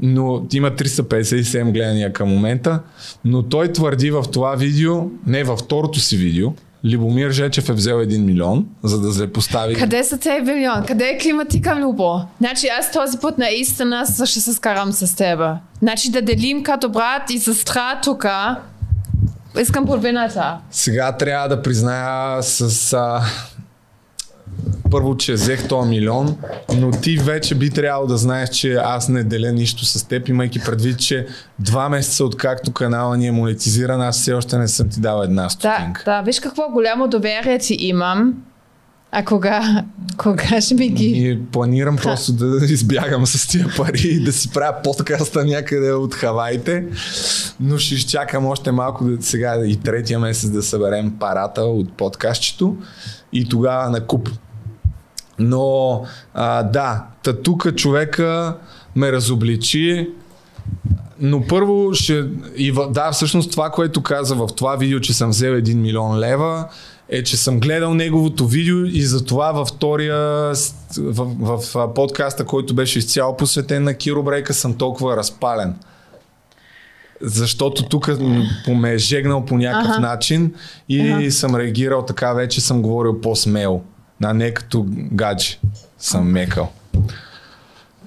но има 357 гледания към момента, но той твърди в това видео, не във второто си видео, Любомир Жечев е взел 1 милион, за да се постави... Къде са тези милион? Къде е климатика, Любо? Значи аз този път наистина ще се скарам с тебе. Значи да делим като брат и сестра тук. Искам половината. Сега трябва да призная с... А... Първо, че взех този милион, но ти вече би трябвало да знаеш, че аз не деля нищо с теб, имайки предвид, че два месеца откакто канала ни е монетизиран, аз все още не съм ти дал една Да, стотинка. да, виж какво голямо доверие ти имам. А кога, кога ще ми ги... И планирам просто да избягам с тия пари и да си правя подкаста някъде от Хаваите, но ще изчакам още малко да, сега и третия месец да съберем парата от подкастчето и тогава на куп. Но а, да, та тук човека ме разобличи, но първо ще... И да, всъщност това, което каза в това видео, че съм взел 1 милион лева, е, че съм гледал неговото видео и затова във втория, в, в, в подкаста, който беше изцяло посветен на Киро Брейка, съм толкова разпален. Защото тук ме е жегнал по някакъв Аха. начин и съм реагирал така, вече съм говорил по-смело. А не като гадже съм мекал.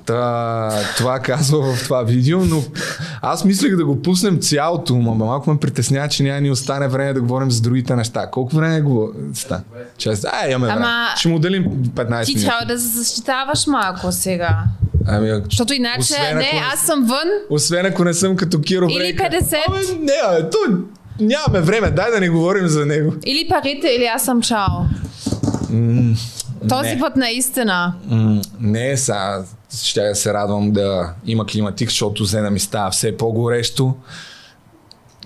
Та, това казва в това видео, но аз мислех да го пуснем цялото, но малко ме притеснява, че няма ни остане време да говорим за другите неща. Колко време го ста? Чест. А, имаме време. Ама- Ще му делим 15 Ти минути. трябва да се защитаваш малко сега. Ами, Защото иначе, Освен не, аз съм вън. освен ако не съм като Киро Или Брейка. 50. Абе, не, бе, то нямаме време, дай да не говорим за него. Или парите, или аз съм чао. Този не. път наистина. М, не, сега ще да се радвам да има климатик, защото зена ми става все по-горещо.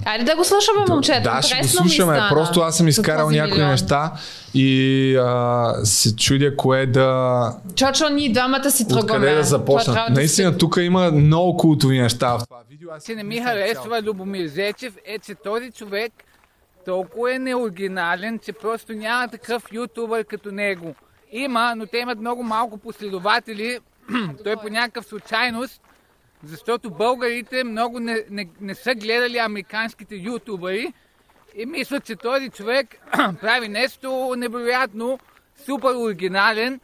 Айде да го слушаме, момчета. Да, ще го слушаме. стана Просто аз съм изкарал някои милион. неща и а, се чудя кое да... Чочо, ние двамата си тръгваме. Откъде да започна. да Наистина, се- тук има много култови неща в това видео. Аз не ми харесва Любомир Зечев е, че този човек толкова е неоригинален, че просто няма такъв ютубър като него. Има, но те имат много малко последователи. Той по някакъв случайност, защото българите много не, не, не са гледали американските ютубъри и мислят, че този човек прави нещо невероятно, супер оригинален,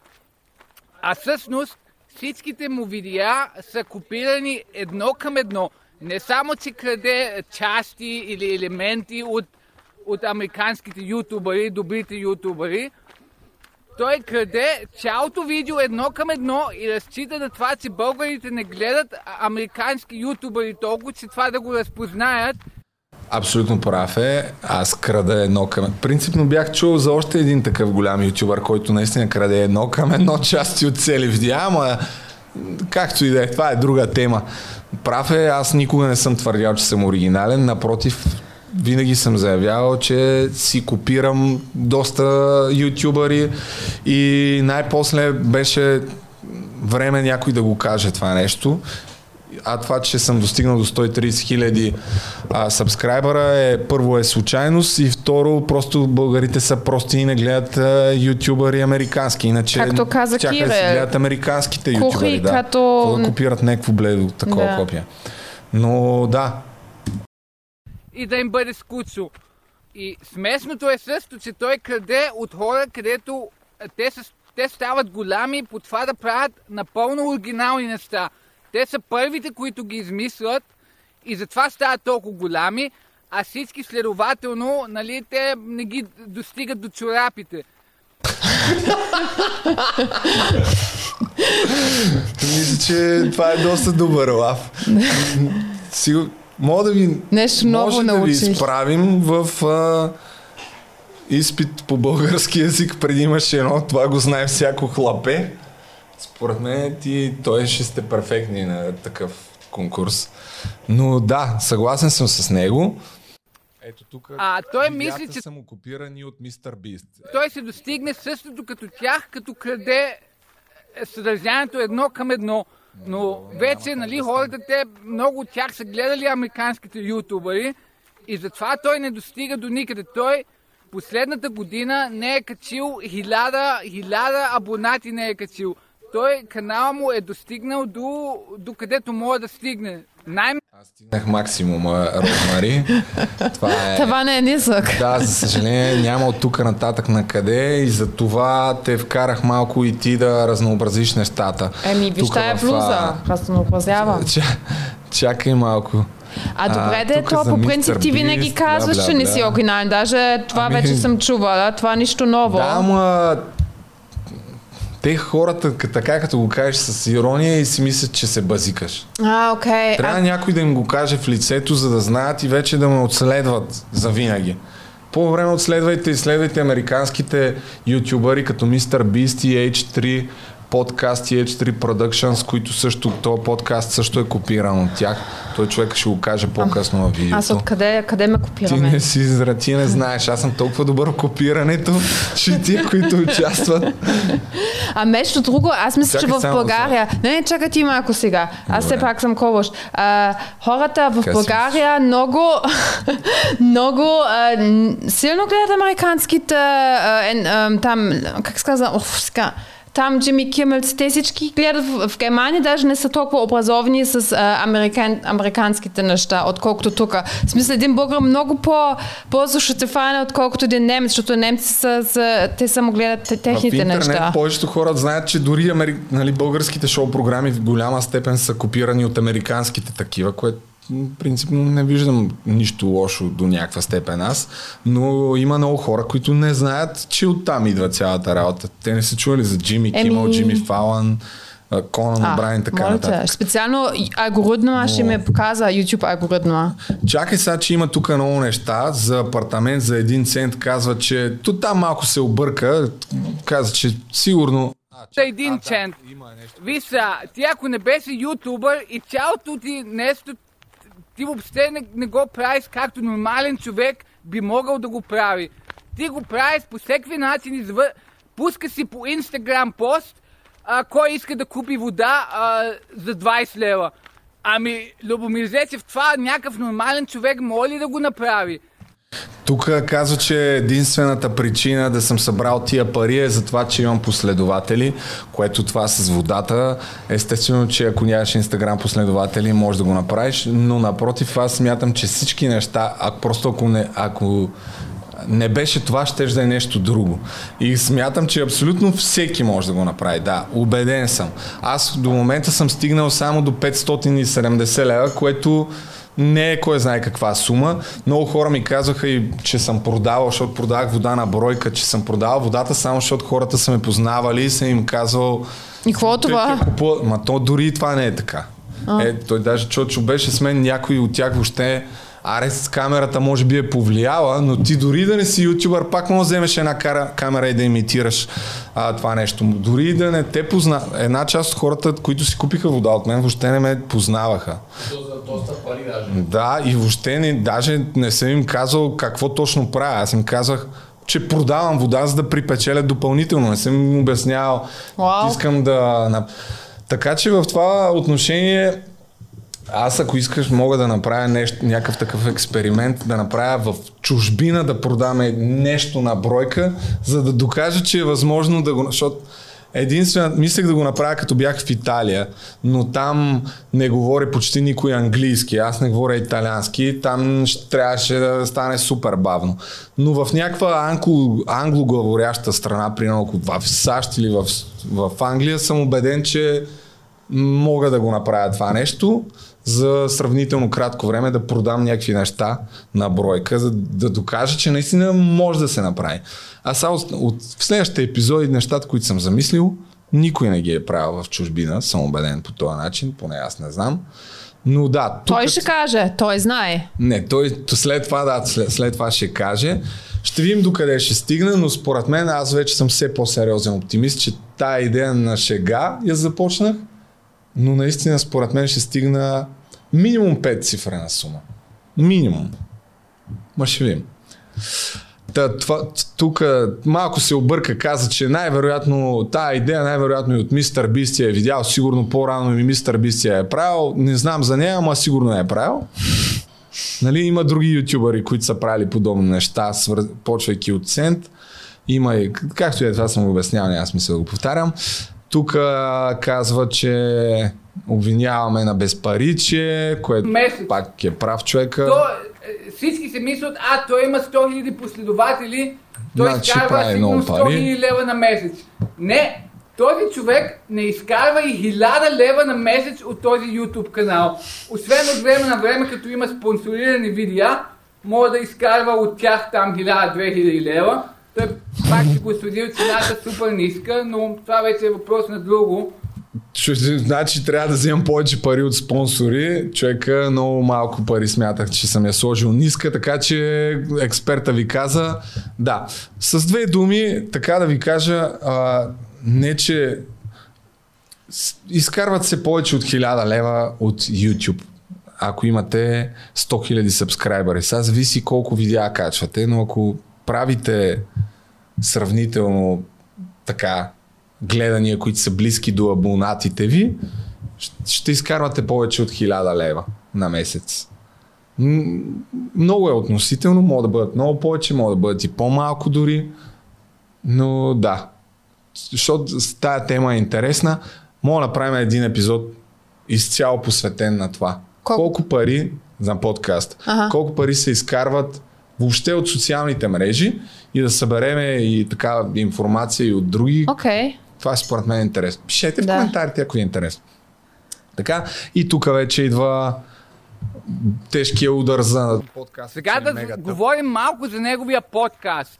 а всъщност всичките му видеа са копирани едно към едно. Не само, че краде части или елементи от, от американските ютубъри, добрите ютубъри, той краде цялото видео едно към едно и разчита на това, че българите не гледат американски ютубъри толкова, че това да го разпознаят. Абсолютно прав е. Аз крада едно към... Принципно бях чул за още един такъв голям ютубър, който наистина краде едно към едно части от цели видеа, ама както и да е, това е друга тема. Прав е, аз никога не съм твърдял, че съм оригинален, напротив, винаги съм заявявал, че си копирам доста ютубъри и най-после беше време някой да го каже това нещо. А това, че съм достигнал до 130 хиляди сабскрайбъра е първо е случайност и второ просто българите са прости и не гледат а, ютубъри американски. Иначе Както каза да Кире, си гледат американските кухи ютубъри. Да, като- да копират някакво бледо такова Да. копия. Но да, и да им бъде скучно. И смешното е също, че той краде от хора, където а, те, са, те стават голями по това да правят напълно оригинални неща. Те са първите, които ги измислят и затова стават толкова голями, а всички следователно, нали, те не ги достигат до чорапите. Мисля, че това е доста добър лав. Сигур... Мога да ви... Нещо ново може да ви изправим в а, изпит по български язик. Преди имаше едно, това го знае всяко хлапе. Според мен ти, той ще сте перфектни на такъв конкурс. Но да, съгласен съм с него. Ето тук А, той мисли, че- са му копирани от Мистер Бист. Той се достигне същото като тях, като краде е, съдържанието едно към едно. Но вече, нали, хората, те, много от тях са гледали американските ютубъри и затова той не достига до никъде. Той последната година не е качил хиляда, хиляда абонати не е качил. Той, канала му е достигнал до, до където може да стигне. Най- Аз стигнах максимума, Розмари. Това е... Това не е нисък. Да, за съжаление няма от тук нататък на къде и за това те вкарах малко и ти да разнообразиш нещата. Еми, виж тая в, блуза. а, Разнообразявам. Ча, чакай малко. А добре да е за по принцип ти винаги казваш, че не си оригинален. Даже това Ами- вече съм чувала. Това нищо ново. Да, ама те хората така като го кажеш с ирония и си мислят, че се базикаш. А, окей. Трябва А, някой да им го каже в лицето, за да знаят и вече да ме отследват за винаги. По време отследвайте и следвайте американските ютубъри като Mr. Beast и H3 подкаст и H3 Productions, които също, този подкаст също е копиран от тях. Той човек ще го каже по-късно в видеото. аз откъде къде ме Ти копираме? не си зра, ти не знаеш. Аз съм толкова добър в копирането, че тия, които участват. А между друго, аз мисля, че в България... Не, не, чакай ти малко сега. Аз все Добре. пак съм коваш. А, хората в България много, много а, силно гледат американските а, а, там, как се казва, сега, там Джимми Кимелс, те всички гледат в, в Германия, даже не са толкова образовани с а, американ, американските неща, отколкото тук. В смисъл, един българ много по, по ще те фане, отколкото един немец, защото немци са, са, те само гледат те- В техните интернет неща. повечето хора знаят, че дори амери... нали, българските шоу програми в голяма степен са копирани от американските такива, което принципно не виждам нищо лошо до някаква степен аз, но има много хора, които не знаят, че оттам идва цялата работа. Те не са чували за Джимми Еми- Кимъл, Джимми Фалан, а, Конан Брайан и така моля те, нататък. Специално алгоритма ще ме показа YouTube алгоритма. Чакай сега, че има тук много неща. За апартамент за един цент казва, че то там малко се обърка. Каза, че сигурно... Та един чент. Виж сега, ти ако не беше ютубър и цялото ти нещо, ти въобще не, не го правиш както нормален човек би могъл да го прави. Ти го правиш по всеки начин, извън... пуска си по инстаграм пост, а, кой иска да купи вода а, за 20 лева. Ами, Любомир Зецев, това някакъв нормален човек може ли да го направи? Тук казва, че единствената причина да съм събрал тия пари е за това, че имам последователи, което това с водата. Естествено, че ако нямаш инстаграм последователи, можеш да го направиш, но напротив, аз смятам, че всички неща, а просто ако не, ако не беше това, ще да е нещо друго. И смятам, че абсолютно всеки може да го направи. Да, убеден съм. Аз до момента съм стигнал само до 570 лева, което не е кой знае каква сума. Много хора ми казаха и, че съм продавал, защото продавах вода на бройка, че съм продавал водата само защото хората са ме познавали и съм им казвал И какво е това? ти купуват- Ма то дори и това не е така. Е, той даже Чочо беше с мен, някой от тях въобще Аре с камерата може би е повлияла, но ти дори да не си ютубър, пак може да вземеш една кара, камера и да имитираш а, това нещо. Дори и да не те позна... Една част от хората, които си купиха вода от мен, въобще не ме познаваха. Да, и въобще не, даже не съм им казал какво точно правя. Аз им казах, че продавам вода, за да припечеля допълнително. Не съм им обяснявал. Вау. Искам да... Така че в това отношение аз ако искаш мога да направя нещо, някакъв такъв експеримент, да направя в чужбина да продаме нещо на бройка, за да докажа, че е възможно да го... Защото единствено, мислех да го направя като бях в Италия, но там не говори почти никой английски, аз не говоря италиански, там трябваше да стане супер бавно. Но в някаква англо, англоговоряща страна, примерно в САЩ или в, в Англия, съм убеден, че мога да го направя това нещо за сравнително кратко време да продам някакви неща на бройка, за да докажа, че наистина може да се направи. А сега от, от в следващите епизоди нещата, които съм замислил, никой не ги е правил в чужбина, съм убеден по този начин, поне аз не знам. Но да. Тук... Той ще каже, той знае. Не, той след това, да, след, след това ще каже. Ще видим докъде ще стигне, но според мен аз вече съм все по-сериозен оптимист, че тая идея на шега я започнах, но наистина според мен ще стигна минимум 5 цифрена сума. Минимум. Ма ще видим. Та, това, тук малко се обърка, каза, че най-вероятно тази идея най-вероятно и от мистер Бистия е видял, сигурно по-рано и мистер Бистия е правил. Не знам за нея, ама сигурно е правил. Нали, има други ютубъри, които са правили подобни неща, свър... почвайки от цент. Има и, както и това съм го обяснявал, няма смисъл да го повтарям. Тук казва, че обвиняваме на безпаричие, което Месец. пак е прав човека. То, е, всички се мислят, а той има 100 000 последователи, той значи, изкарва сигурно 100 000 лева на месец. Не, този човек не изкарва и 1000 лева на месец от този YouTube канал. Освен от време на време, като има спонсорирани видеа, може да изкарва от тях там 1000-2000 лева. Той пак ще го следил цената супер ниска, но това вече е въпрос на друго. Значи трябва да вземам повече пари от спонсори. Човека много малко пари смятах, че съм я сложил ниска, така че експерта ви каза. Да, с две думи, така да ви кажа, а, не че изкарват се повече от 1000 лева от YouTube. Ако имате 100 000 сабскрайбъри. Сега зависи колко видеа качвате, но ако правите сравнително така гледания, които са близки до абонатите ви, ще изкарвате повече от 1000 лева на месец. Много е относително, могат да бъдат много повече, могат да бъдат и по-малко дори, но да, защото тая тема е интересна, мога да направим един епизод изцяло посветен на това. Колко, колко пари за подкаст, ага. колко пари се изкарват въобще от социалните мрежи и да събереме и така информация и от други. Okay. Това според мен е интересно. Пишете в да. коментарите, ако е интересно. Така, и тук вече идва тежкия удар за подкаст. Сега да мегата. говорим малко за неговия подкаст.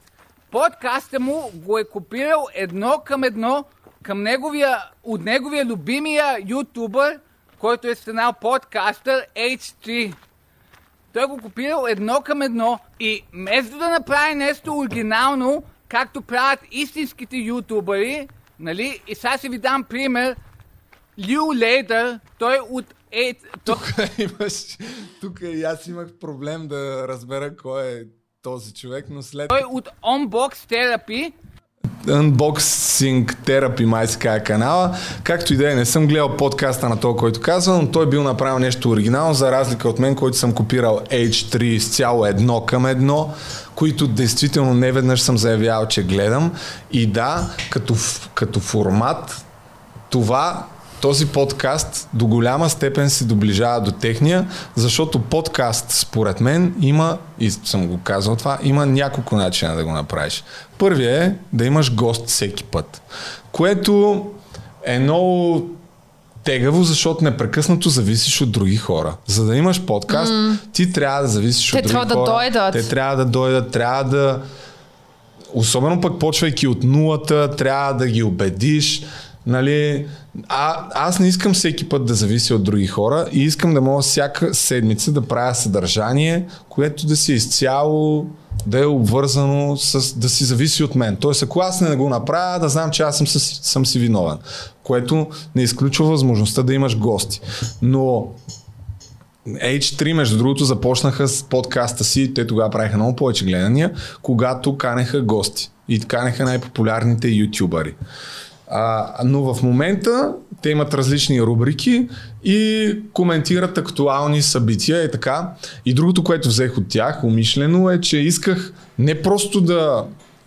Подкаста му го е копирал едно към едно към неговия, от неговия любимия ютубър, който е станал подкастър H3. Той го копирал едно към едно и вместо да направи нещо оригинално, както правят истинските ютубъри, нали? И сега ще ви дам пример. Лю Лейдър, той от е... Тук имаш... Тук и аз имах проблем да разбера кой е този човек, но след... Той от Unbox Therapy, Unboxing Therapy май се казва канала. Както и да е, не съм гледал подкаста на този, който казва, но той бил направил нещо оригинално, за разлика от мен, който съм копирал H3 с цяло едно към едно, които действително не веднъж съм заявявал, че гледам. И да, като, като формат, това този подкаст до голяма степен се доближава до техния, защото подкаст, според мен, има, и съм го казал това, има няколко начина да го направиш. Първият е да имаш гост всеки път, което е много тегаво, защото непрекъснато зависиш от други хора. За да имаш подкаст, mm. ти трябва да зависиш Те от други хора. Те трябва да дойдат. Те трябва да дойдат, трябва да... Особено пък почвайки от нулата, трябва да ги убедиш, Нали, а, аз не искам всеки път да зависи от други хора и искам да мога всяка седмица да правя съдържание, което да си изцяло да е обвързано с, да си зависи от мен. Тоест, ако аз не го направя, да знам, че аз съм, съм си виновен. Което не изключва възможността да имаш гости. Но H3, между другото, започнаха с подкаста си, те тогава правиха много повече гледания, когато канеха гости и канеха най-популярните ютубъри. А, но в момента те имат различни рубрики и коментират актуални събития и така. И другото, което взех от тях умишлено е, че исках не просто да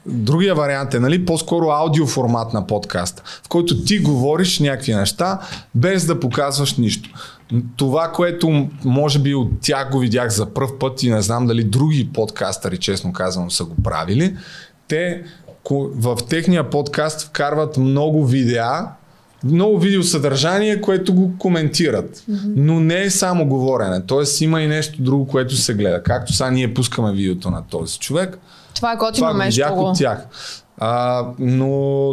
Другия вариант е, нали, по-скоро аудиоформат на подкаст, в който ти говориш някакви неща, без да показваш нищо. Това, което може би от тях го видях за първ път и не знам дали други подкастъри, честно казано, са го правили, те в техния подкаст вкарват много видеа, много видеосъдържание, което го коментират. Но не е само говорене. Тоест има и нещо друго, което се гледа. Както сега ние пускаме видеото на този човек. Това е готино Това видях другото. от тях. А, но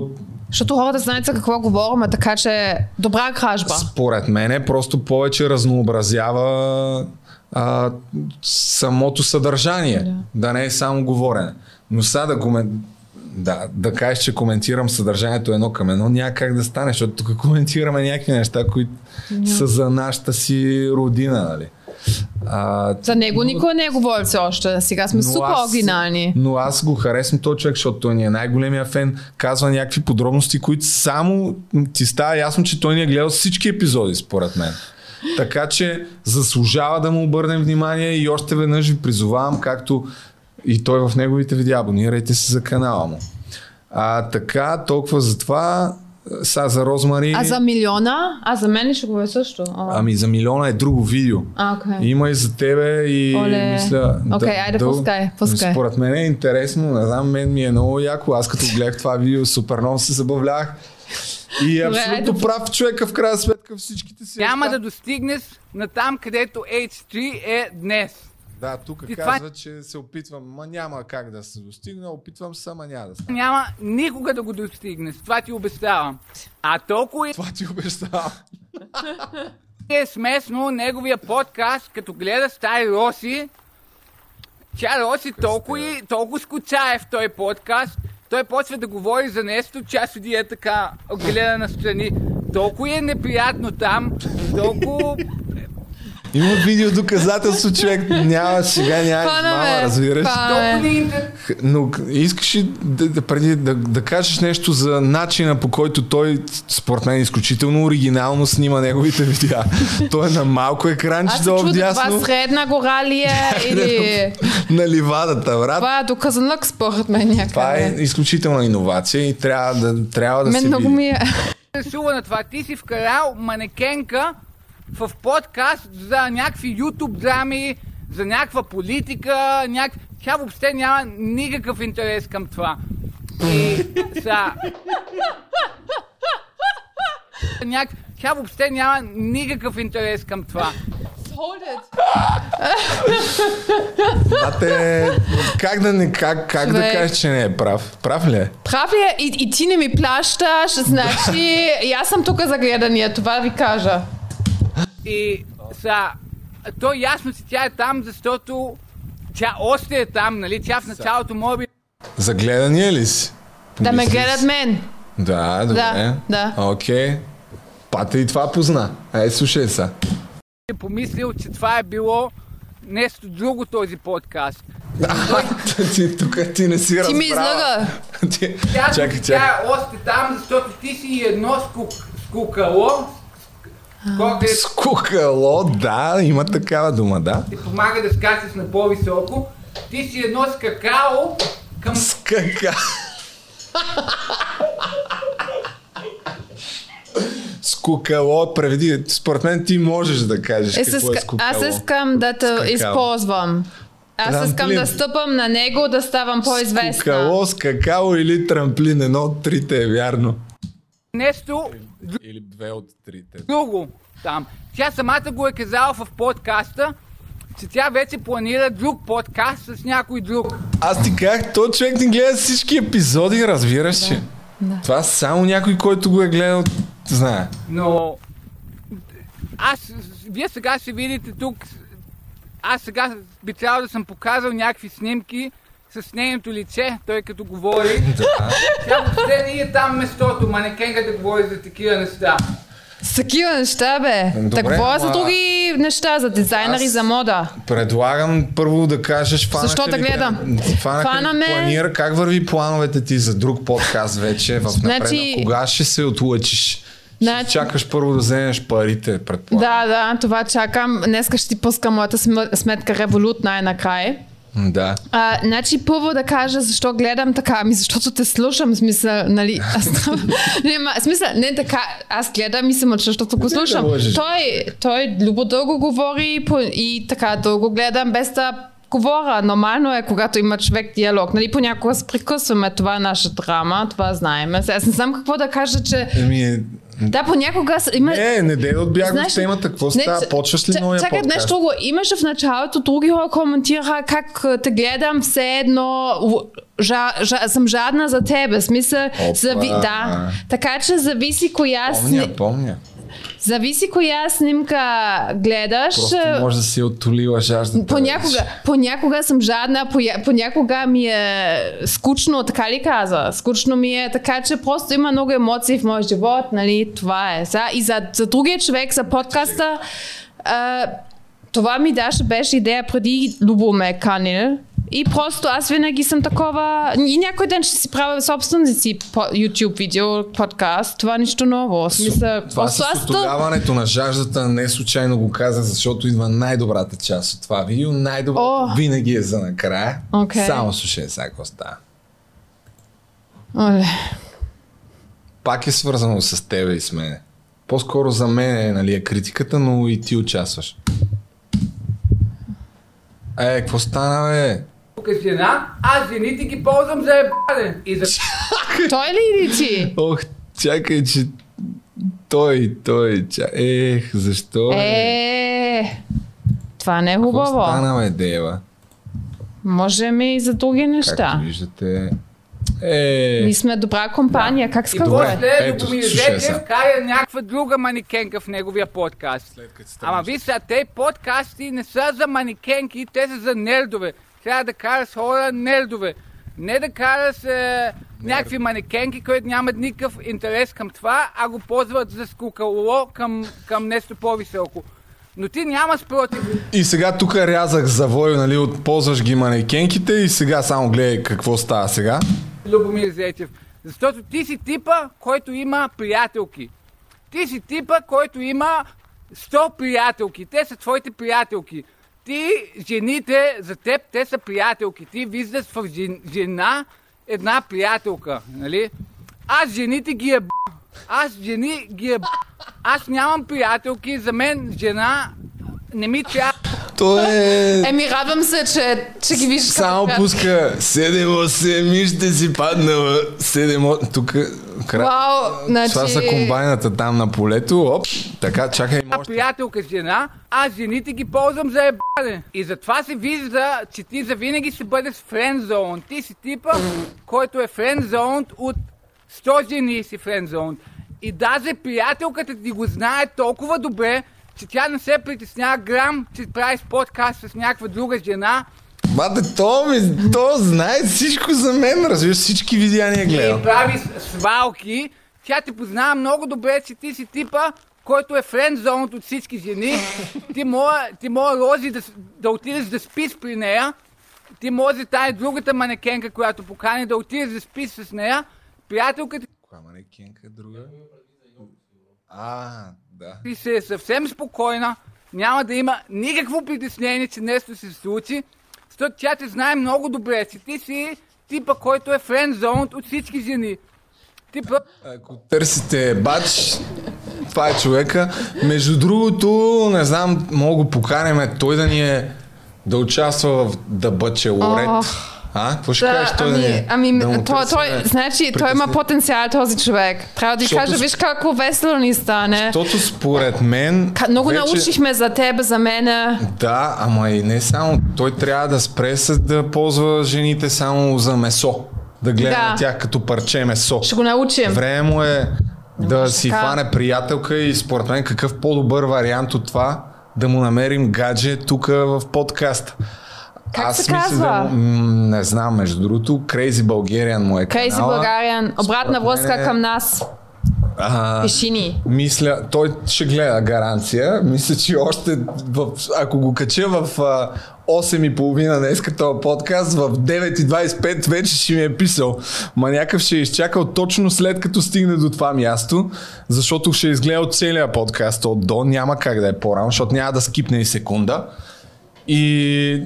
Защото хората знаят за какво говорим, така че добра кражба. според мен е просто повече разнообразява а, самото съдържание. Да. да не е само говорене. Но сега да, комен... да, да кажеш, че коментирам съдържанието едно към едно, няма как да стане, защото тук коментираме някакви неща, които са за нашата си родина. Нали? А, За него никой не е говорил все още. Сега сме супер оригинални. но аз го харесвам този човек, защото той ни е най-големия фен. Казва някакви подробности, които само ти става ясно, че той ни е гледал всички епизоди, според мен. Така че заслужава да му обърнем внимание и още веднъж ви призовавам, както и той в неговите видеа. Абонирайте се за канала му. А така, толкова за това. Са за Розмари. А за милиона? А за мен ще го е също? О. Ами за милиона е друго видео. А, окей. Има и за тебе и Оле. мисля... Окей, айде, пускай, пускай. Според мен е интересно, не знам, мен ми е много яко. Аз като гледах това видео, супер много се забавлях. И е абсолютно прав човека в крайна сметка всичките си. Няма да достигнеш на там, където H3 е днес. Да, тук Ти това- казва, че се опитвам, ма няма как да се достигне, опитвам се, ама няма да стане. Няма никога да го достигнеш. Това ти обещавам. А толкова и Това ти обещавам. е смешно неговия подкаст, като гледа Стари Роси. Тя Роси толкова, и, толкова скучае в този подкаст. Той почва да говори за нещо, тя седи е така, гледа настрани. Толкова е неприятно там, толкова... Има видео доказателство, човек. Няма сега, няма измама, разбираш. Но искаш ли да, да, преди да, да кажеш нещо за начина по който той, според мен, изключително оригинално снима неговите видеа. той е на малко екранче долу чудя, вдясно това средна гора ли е или... на ливадата, брат. Това е доказанък според мен някъде. Това е изключителна иновация и трябва да, трябва да Мен се много види. ми е... Ти си вкарал манекенка в подкаст за някакви YouTube драми, за някаква политика, няк... тя въобще няма никакъв интерес към това. И са... Няк... Тя въобще няма никакъв интерес към това. Бате, как да не, как, как да Човек. кажеш, че не е прав? Прав ли е? Прав ли е? И, и ти не ми плащаш, значи и аз съм тук за гледания, това ви кажа. И са... То ясно, че тя е там, защото тя още е там, нали? Тя в началото може би За гледания ли си? Да ме гледат мен. Да, добре. Да, да. Окей. Пата и това позна. Ай, слушай са. е помислил, че това е било нещо друго този подкаст. ти, тук ти не си Ти ми разбрала. излага. Ти... Тя, Чакай, тя чакай. е още там, защото ти си едно скук, скукало, което Скукало, да, има такава дума, да. ти помага да скачаш на по-високо. Ти си едно скакало към Скака. Скукало, преведи. Според мен ти можеш да кажеш Е, какво е скукало. аз искам да те Скакало. използвам. Аз искам да стъпам на него, да ставам по-известна. Скукало, скакало или трамплин. Едно от трите е вярно. Нещо Или две от трите. друго там. Тя самата го е казала в подкаста, че тя вече планира друг подкаст с някой друг. Аз ти казах, то човек не гледа всички епизоди, разбираш ли? Да. Това само някой, който го е гледал, знае. Но аз, вие сега ще видите тук, аз сега би трябвало да съм показал някакви снимки с нейното лице, той като говори. Тя въобще не е там местото, манекенка да говори за такива неща. С такива неща, бе. Добре, да говоря за други неща, за дизайнери, за мода. Предлагам първо да кажеш фанаха Защо да гледам? ли Фана ме. планира, как върви плановете ти за друг подкаст вече в напред? Значи- Кога ще се отлъчиш? Значи- Ще чакаш първо да вземеш парите, предполагам. Да, да, това чакам. Днеска ще ти пускам моята см- сметка Револют най-накрая. Да. А, значи първо да кажа защо гледам така, ами защото те слушам, смисъл, нали, аз не, ма, смисъл, не така, аз гледам и се мъча, защото го да слушам. лъжеш. той, той любо дълго говори и, по- и така дълго гледам без да говоря. Нормално е, когато има човек диалог. Нали, понякога се прекъсваме, това е наша драма, това знаем. Сега Аз не знам какво да кажа, че Еми, Да, понякога има... Не, не дей да отбягва Знаеш темата. Какво Не, става? Почваш ли новия Чакай, нещо друго. Имаше в началото, други хора коментираха как те гледам все едно, жа, жа, съм жадна за тебе. Смисъл, зави, да. Така че зависи коя, Помня, сни, помня. Зависи коя снимка гледаш. Просто може да си отолила жаждата. Понякога, понякога съм жадна, понякога ми е скучно, така ли каза? Скучно ми е, така че просто има много емоции в моя живот, нали? Това е. За, и за, за другия човек, за подкаста, а, това ми даже беше идея преди Любо ме канил. И просто аз винаги съм такова... И някой ден ще си правя собствен си YouTube видео, подкаст. Това е нищо ново. Смисъл, Това с аз то- отоляването на жаждата не случайно го казах, защото идва най-добрата част от това видео. Най-доброто О. винаги е за накрая. Окей. Само слушай сега какво става. Оле. Пак е свързано с тебе и с мене. По-скоро за мен нали, е критиката, но и ти участваш. Е, какво стана, бе? Тук е жена, аз жените ги ползвам за ебане. И за Той ли или ти? Ох, чакай, че той, той, ча... Ех, защо? бе? Е, това не е Какво хубаво. стана, бе, Дева? Можем и за други неща. Както виждате. Е, Ние сме добра компания, как И ска Добре. го е? после ето, Любомир сега. кара някаква друга манекенка в неговия подкаст. Ама виж сега, те подкасти не са за манекенки, те са за нердове. Трябва да караш хора нердове. Не да караш е, някакви манекенки, които нямат никакъв интерес към това, а го ползват за скукало към, към нещо по-високо. Но ти нямаш против. И сега тук рязах завой, нали, от ползваш ги манекенките и сега само гледай какво става сега. Любомир Зечев. Защото ти си типа, който има приятелки. Ти си типа, който има 100 приятелки. Те са твоите приятелки. Ти, жените, за теб, те са приятелки. Ти виждаш в жен, жена една приятелка, нали? Аз жените ги е б... Аз жени ги е б... Аз нямам приятелки, за мен жена не ми трябва. То е... Еми, радвам се, че, че ги виждаш Само като- пуска 7-8 ще си паднала 7 тук кра... Вау, значи... Това са комбайната там на полето. Оп, така, чакай, А може. приятелка с жена, аз жените ги ползвам за ебане. И затова се вижда, че ти завинаги ще бъдеш френдзон. Ти си типа, който е френдзон от 100 жени си френдзон. И даже приятелката ти го знае толкова добре, че тя не се притеснява грам, че правиш подкаст с някаква друга жена. Бате, то ми, то знае всичко за мен, разбираш, всички видеяния гледам. и прави свалки, тя те познава много добре, че ти си типа, който е френдзон от всички жени. Ти може, ти може Рози да, да отидеш да спиш при нея. Ти може тая другата манекенка, която покани да отидеш да спиш с нея. Приятелката Коя манекенка е друга? А, да. ти се е съвсем спокойна. Няма да има никакво притеснение, че нещо се случи. Защото тя те знае много добре, че ти си типа, който е френдзон от всички жени. Ти просто Ако търсите бач, това е човека. Между другото, не знам, мога го поканем той да ни е да участва в да бъче лорет. Ох. А? Какво ще Да, кажеш той ами, е? ами да той, той, значи, той има потенциал този човек. Трябва да ти кажа, виж колко весело ни стане. Защото според мен... Ка- Много вече... научихме за теб, за мене. Да, ама и не само. Той трябва да спре с да ползва жените само за месо. Да гледа Да. на тях като парче месо. Ще го научим. Време му е да си така. фане приятелка и според мен какъв по-добър вариант от това да му намерим гадже тук в подкаст. Как се мисля казва? Да, не знам, между другото, Crazy Bulgarian му е Крейзи канала. Българиан, обратна връзка мен е- към нас. А, Пиши ни. мисля, той ще гледа гаранция. Мисля, че още в, ако го кача в а, 8.30 днес този подкаст, в 9.25 вече ще ми е писал. Ма някакъв ще е изчакал точно след като стигне до това място, защото ще е изгледал целият подкаст от до. Няма как да е по-рано, защото няма да скипне и секунда. И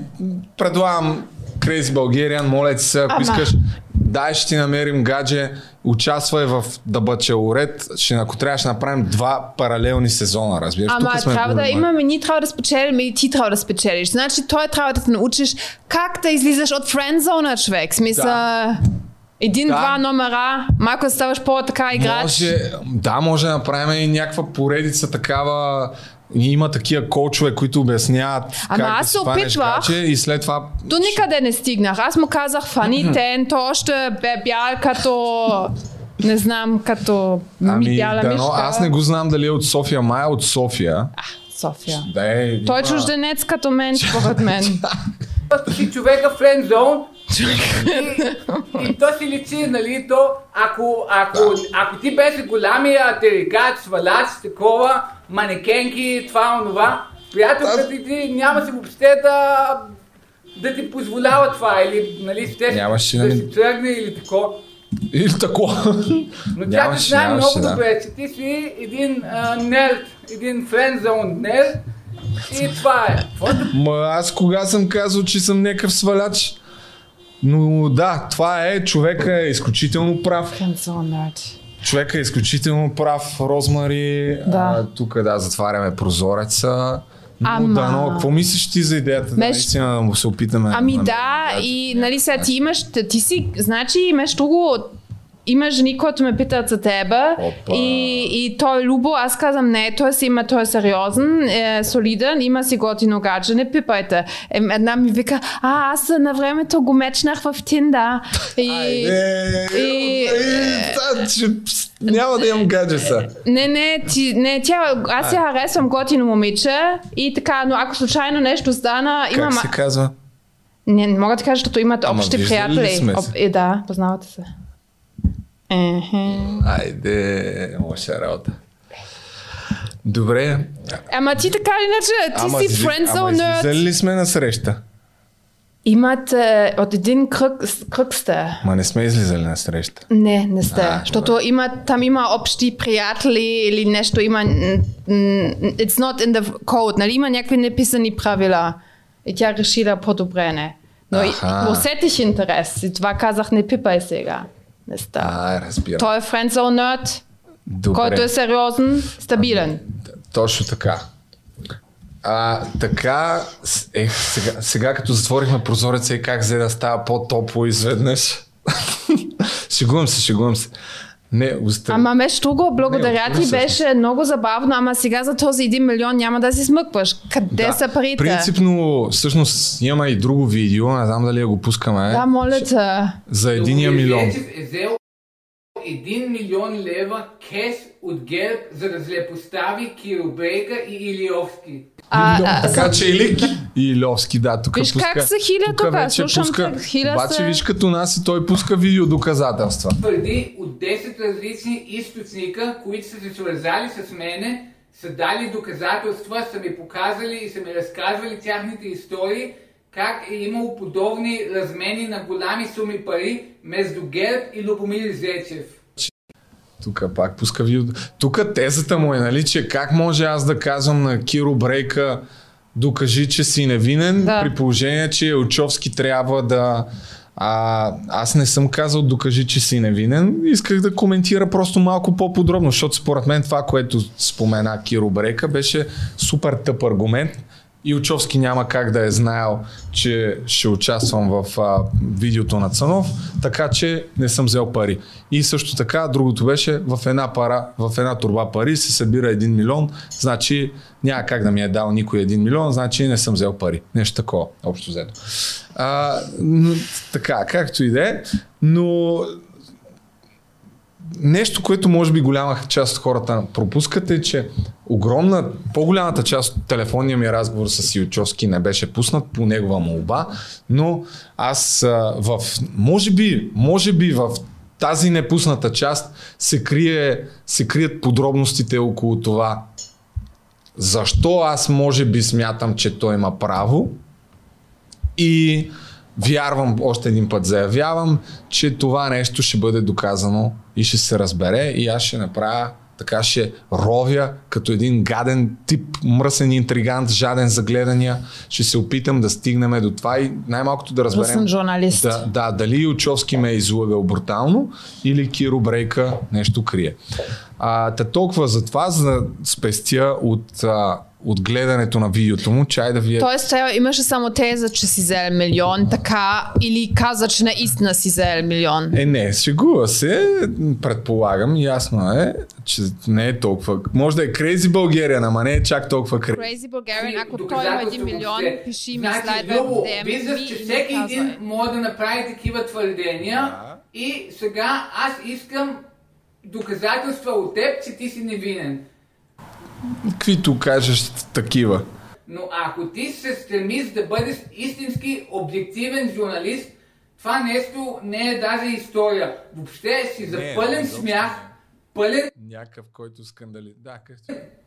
предлагам Crazy Bulgarian, моля ти се, ако Ама. искаш, дай ще ти намерим гадже, участвай в да Бачелорет, ще, ако трябва ще направим два паралелни сезона, разбираш. Ама Тук сме трябва да имаме, ние трябва да спечелим и ти трябва да спечелиш. Значи той трябва да те научиш как да излизаш от френдзона, човек. Смисъл... Да. Един-два Да. номера, малко да ставаш по-така играч. Може, да, може да направим и някаква поредица такава. И Има такива коучове, които обясняват Ама как аз да се фанеш опитвах. гаче и след това До никъде не стигнах. Аз му казах фани тен, то още бе бял като... Не знам, като ми Ами, бяла да, мишка. но аз не го знам дали е от София, май е от София. София. Да е, Той е има- чужденец като мен, според мен. Си човека френд зон и, и то си личи, нали, то ако, ако, ако ти беше голямия теригач, свалач, такова, манекенки, това, онова, приятелката ти, ти няма си въобще да, да ти позволява това или, нали, ще Нямаше да да ми- си тръгне или такова. Или такова. Но тя Нямаше, знае нямаше, много да. добре, че ти си един а, нерд, един френдзон нерд и това е. Ма аз кога съм казал, че съм някакъв сваляч? Но да, това е, човека е изключително прав. Човека е изключително прав, Розмари. Да. А, тук да, затваряме прозореца. Но Ама- да, но какво мислиш ти за идеята? Да, Меш- наистина да му се опитаме. Ами да да, намерим и нали сега ти имаш, ти си, значи имаш друго, има жени, които ме питат за Опа. и, и той е любо, аз казвам не, той си има, той е сериозен, е солиден, има си готино гадже, не пипайте. Е, Една ми вика, а аз на времето го мечнах в Тинда. И, Айде, и- пс, няма да имам гаджеса. Не, не, ти, не, тя, аз я харесвам готино момиче и така, но ако случайно нещо стана, има... Как се казва? Не, не мога да кажа, защото имат Ама общи приятели. се? е, да, познавате се. Айде, лоша работа. Добре. Ама ти така или иначе, ти Ама, си friendzone ама ли сме на среща? Имат е, от един кръг, кръг сте. Ма не сме излизали на среща. Не, не сте. А, защото има, там има общи приятели или нещо, има... It's not in the code, нали? Има някакви неписани правила. И тя решила по-добре Но и- Аха. усетих интерес. И това казах, не пипай сега. Не става. А, разбирам. Той е Добре. който е сериозен, стабилен. Точно така. А, така, ех, сега, сега като затворихме прозореца и как взе да става по-топло изведнъж. шегувам се, шегувам се. Не, остави. Ама между друго, благодаря Не, ти, всъщност. беше много забавно, ама сега за този 1 милион няма да си смъкваш. Къде са парите? Принципно, всъщност, има и друго видео, не знам дали я го пускаме. Да, моля те. За единия милион. Е взел 1 милион лева кеш от ГЕРБ, за да злепостави Киробрейка и Илиовски. А, а, Така че или и Льовски, да, тук Виж пуска. как се хиля тук, вече слушам пуска, те, хиля обаче се. виж като нас и той пуска видео доказателства. Твърди от 10 различни източника, които са се свързали с мене, са дали доказателства, са ми показали и са ми разказвали тяхните истории, как е имало подобни размени на голями суми пари между ГЕРБ и Любомир Зечев. Тук пак пуска видео. Тук тезата му е, нали, че как може аз да казвам на Киро Брейка докажи, че си невинен, Да. при положение, че Елчовски трябва да... А, аз не съм казал докажи, че си невинен. Исках да коментира просто малко по-подробно, защото според мен това, което спомена Киро Брейка, беше супер тъп аргумент. Илчовски няма как да е знаел, че ще участвам в а, видеото на Цанов, така че не съм взел пари. И също така, другото беше в една пара, в една турба пари се събира 1 милион, значи няма как да ми е дал никой 1 милион, значи не съм взел пари. Нещо такова, общо взето. А, но, така, както и да е, но нещо, което може би голяма част от хората пропускат е, че огромна, по-голямата част от телефонния ми разговор с Илчовски не беше пуснат по негова молба, но аз а, в, може би, може би в тази непусната част се, крие, се крият подробностите около това. Защо аз може би смятам, че той има право и вярвам, още един път заявявам, че това нещо ще бъде доказано и ще се разбере и аз ще направя така ще ровя като един гаден тип, мръсен интригант, жаден за гледания. Ще се опитам да стигнем до това и най-малкото да разберем. Мръсен журналист. Да, да, дали Ючовски ме е излъгал брутално или Киро Брейка нещо крие. А, та толкова за това, за да спестя от а, от гледането на видеото му, чай да вие... Тоест, той имаше само теза, че си взел милион, така, или каза, че наистина си взел милион? Е, не, шегува се, предполагам, ясно е, че не е толкова. Може да е Crazy Bulgarian, ама не е чак толкова Crazy. Crazy Bulgarian, ако той има един милион, пиши ми значи, слайдва Любо, DM виждаш, че всеки един може да направи такива твърдения Да. и сега аз искам доказателства от теб, че ти си невинен. Каквито кажеш такива. Но ако ти се стремиш да бъдеш истински обективен журналист, това нещо не е даже история. Въобще си за Не, пълен изобщо смях, пълен Някакъв, който скандали. Да, как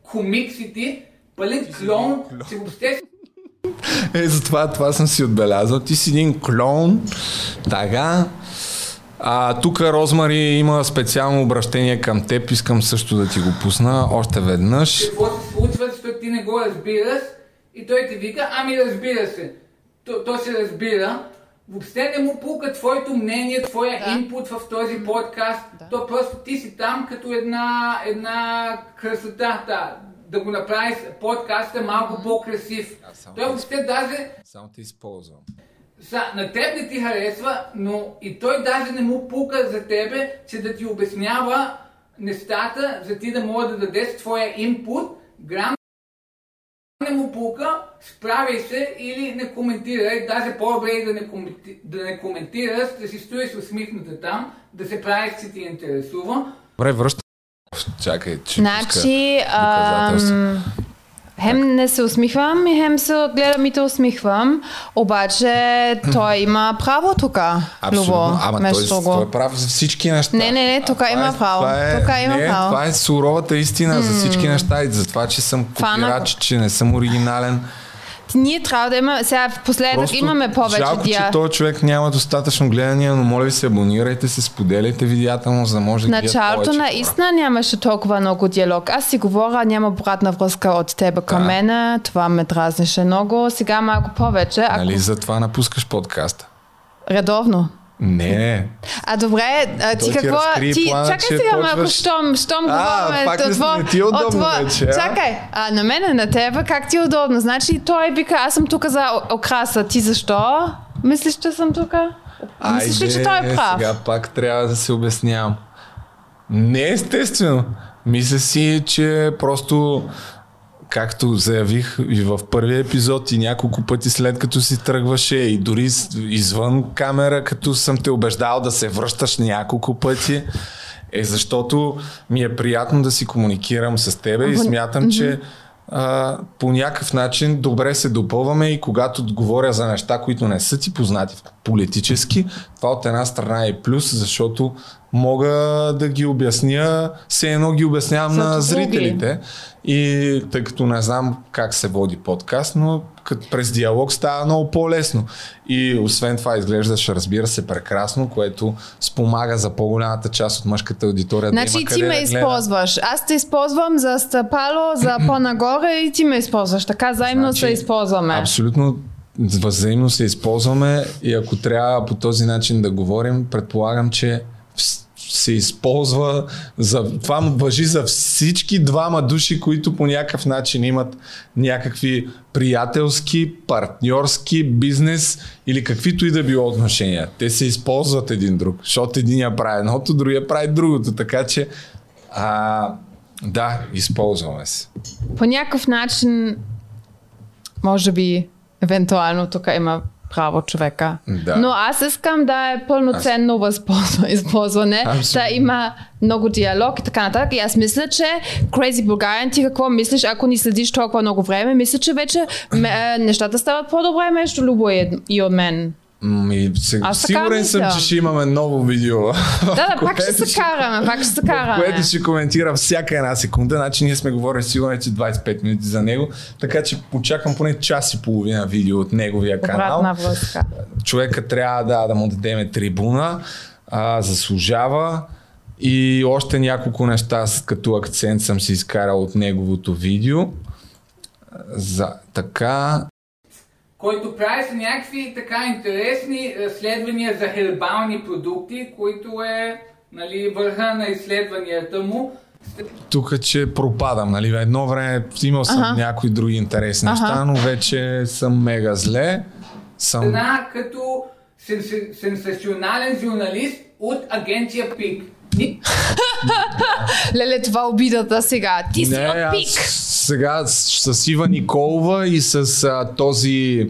комик си ти, пълен клон, клон. че въобще Е, затова това съм си отбелязал. Ти си един клон. Така. А, тук Розмари има специално обращение към теб. Искам също да ти го пусна още веднъж. какво се случва, защото ти не го разбираш и той ти вика, ами разбира се. То, то се разбира. Въобще не му пука твоето мнение, твоя Да. инпут в този подкаст. Да. То просто ти си там като една, една красота. Да, да го направиш подкаста малко по-красив. Той въобще даже Само те използвам. Са, на теб не ти харесва, но и той даже не му пука за тебе, че да ти обяснява нещата, за ти да може да дадеш твоя инпут. Грам не му пука, справяй се или не коментирай, даже по-добре и да не, коменти... да не коментираш, да си стоиш усмихната там, да се правиш, че ти интересува. Добре, връщам. Чакай, че Значи, ам, хем не се усмихвам и хем се гледам и те усмихвам, обаче той има право тук, Абсолютно. Ама той, между той е прав за всички неща. Не, не, не, А тук има е- право. Това е, Тук има не, право. Това е суровата истина за всички неща и за това, че съм копирач, че не съм оригинален. Ние трябва да има, сега в последък имаме повече жалко, дия. че този човек няма достатъчно гледания, но моля ви се, абонирайте се, споделяйте видеята му, за да може да началото повече на хора. истина нямаше толкова много диалог. Аз си говоря, няма обратна връзка от тебе към Да. мене. Това ме дразнише много. Сега малко повече. Ако... Нали затова напускаш подкаста? Редовно. Не, А добре, а, ти Той ти какво... разкри Ти, плана, чакай сега почваш- малко, щом, щом А, говорим... пак тво- не ти е удобно от тво- вече, а? Чакай, а на мене, на тебе, как ти е удобно? Значи той вика, аз съм тук за окраса. Ти защо? Мислиш, че съм тук? Мислиш ли, че той е прав? Сега пак трябва да се обяснявам. Не естествено. Мисля си, че просто както заявих и в първия епизод и няколко пъти след като си тръгваше и дори извън камера, като съм те убеждал да се връщаш няколко пъти, е защото ми е приятно да си комуникирам с тебе и смятам, че а, по някакъв начин добре се допълваме и когато говоря за неща, които не са ти познати политически, това от една страна е плюс, защото мога да ги обясня, все едно ги обяснявам на зрителите. И тъй като не знам как се води подкаст, но като през диалог става много по-лесно. И освен това изглеждаш, разбира се, прекрасно, което спомага за по-голямата част от мъжката аудитория. да Значи има ти ме да използваш. Аз те използвам за стъпало, за по-нагоре и ти ме използваш. Така заедно Значи, се използваме. Абсолютно взаимно се използваме и ако трябва по този начин да говорим, предполагам, че се използва за... Това въжи за всички двама души, които по някакъв начин имат някакви приятелски, партньорски, бизнес или каквито и да било отношения. Те се използват един друг, защото единия прави едното, другия прави другото. Така че а, да, използваме се. По някакъв начин, може би, евентуално тук има право човека. Да. Но аз искам да е пълноценно възползва- използване, Абсолютно. да има много диалог и така нататък. И аз мисля, че Crazy Bulgarian, ти какво мислиш, ако ни следиш толкова много време, мисля, че вече ме, е, нещата стават по-добре между Любо и, и от мен. Ми, се, Аз сигурен съм, че ще имаме ново видео. Да, да, пак ще се караме, пак ще се караме. Което ще коментира всяка една секунда. Значи ние сме говорили сигурно, че 25 минути за него. Така че очаквам поне час и половина видео от неговия канал. Човека трябва да, да му дадем трибуна. А, заслужава. И още няколко неща като акцент съм си изкарал от неговото видео. За, така, който прави са някакви така интересни разследвания за хербални продукти, които е нали, върха на изследванията му. тук, че пропадам. Нали? Едно време имал съм Аха. някои други интересни Аха. неща, но вече съм мега зле. Съм... Една като сенс- сенсационален журналист от агенция ПИК. Леле, това обидата сега. Ти си Не, от пик. сега с, с Ива Николова и с а, този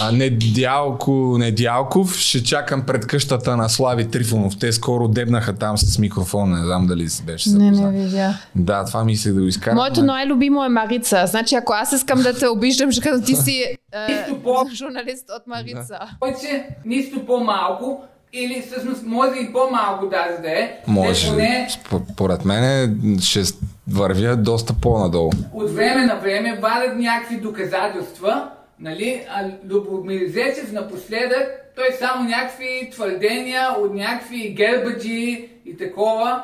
а, Недялко, Недялков ще чакам пред къщата на Слави Трифонов. Те скоро дебнаха там с микрофон, не знам дали си беше Не, запознат. не видя. Да, това мислех да го изкарам. Моето но- най-любимо е Марица. Значи, ако аз искам да те обиждам, ще кажа, ти си е, журналист от Марица. повече, нищо по-малко, или всъщност може и по-малко даже да е. Може. Те поне Сп- Поред мен ще вървя доста по-надолу. от време на време вадят някакви доказателства, нали, а Любомир Зечев напоследък, той само някакви твърдения от някакви гербаджи и такова.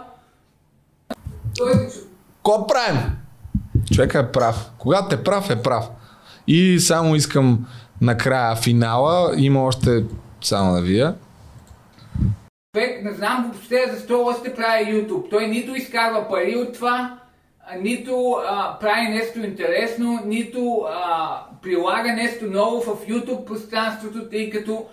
Той Ко правим? Човека е прав. Когато е прав, е прав. И само искам накрая финала. Има още само да вия. Човек, не знам въобще защо още прави YouTube. Той нито изкарва пари от това, нито а, прави нещо интересно, нито а, прилага нещо ново в YouTube пространството, тъй като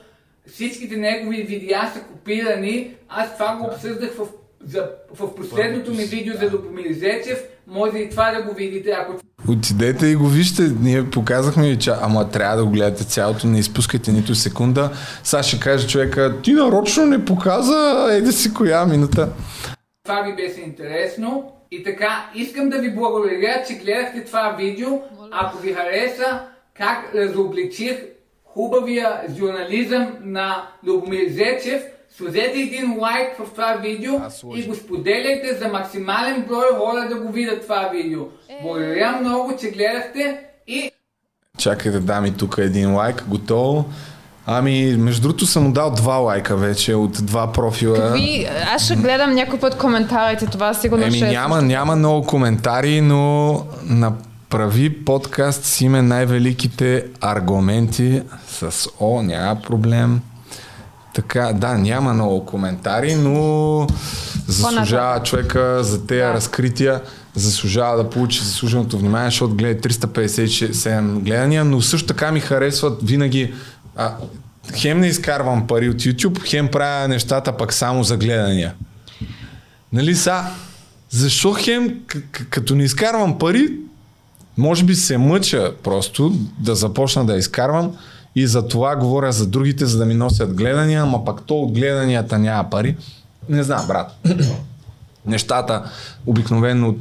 всичките негови видеа са копирани. Аз това го обсъждах в, за, в последното ми видео за Любомир Зечев. Може и това да го видите, ако Отидете и го вижте. Ние показахме че ама трябва да го гледате цялото, не изпускайте нито секунда. Сега ще каже човека, ти нарочно не показа, еди си коя минута. Това ви беше интересно. И така, искам да ви благодаря, че гледахте това видео. Ако ви хареса как разобличих хубавия журнализъм на Любомир Зечев, сложете един лайк в това видео и го споделяйте за максимален брой хора да го видят това видео. Благодаря много, че гледахте и Чакай да дам и тук един лайк. Готово. Ами, между другото съм му дал два лайка вече от два профила. Какви, аз ще гледам някой път коментарите, това сигурно Еми ще е няма, няма много коментари, но направи подкаст с име най-великите аргументи с О, няма проблем. Така, да, няма много коментари, но заслужава човека за тези Да. разкрития, заслужава да получи заслуженото внимание, защото гледа 357 гледания, но също така ми харесват винаги а, хем не изкарвам пари от YouTube, хем правя нещата пък само за гледания. Нали са? Защо хем, к- като не изкарвам пари, може би се мъча просто да започна да изкарвам и за това говоря за другите, за да ми носят гледания, ама пак то от гледанията няма пари. Не знам, брат. Нещата обикновено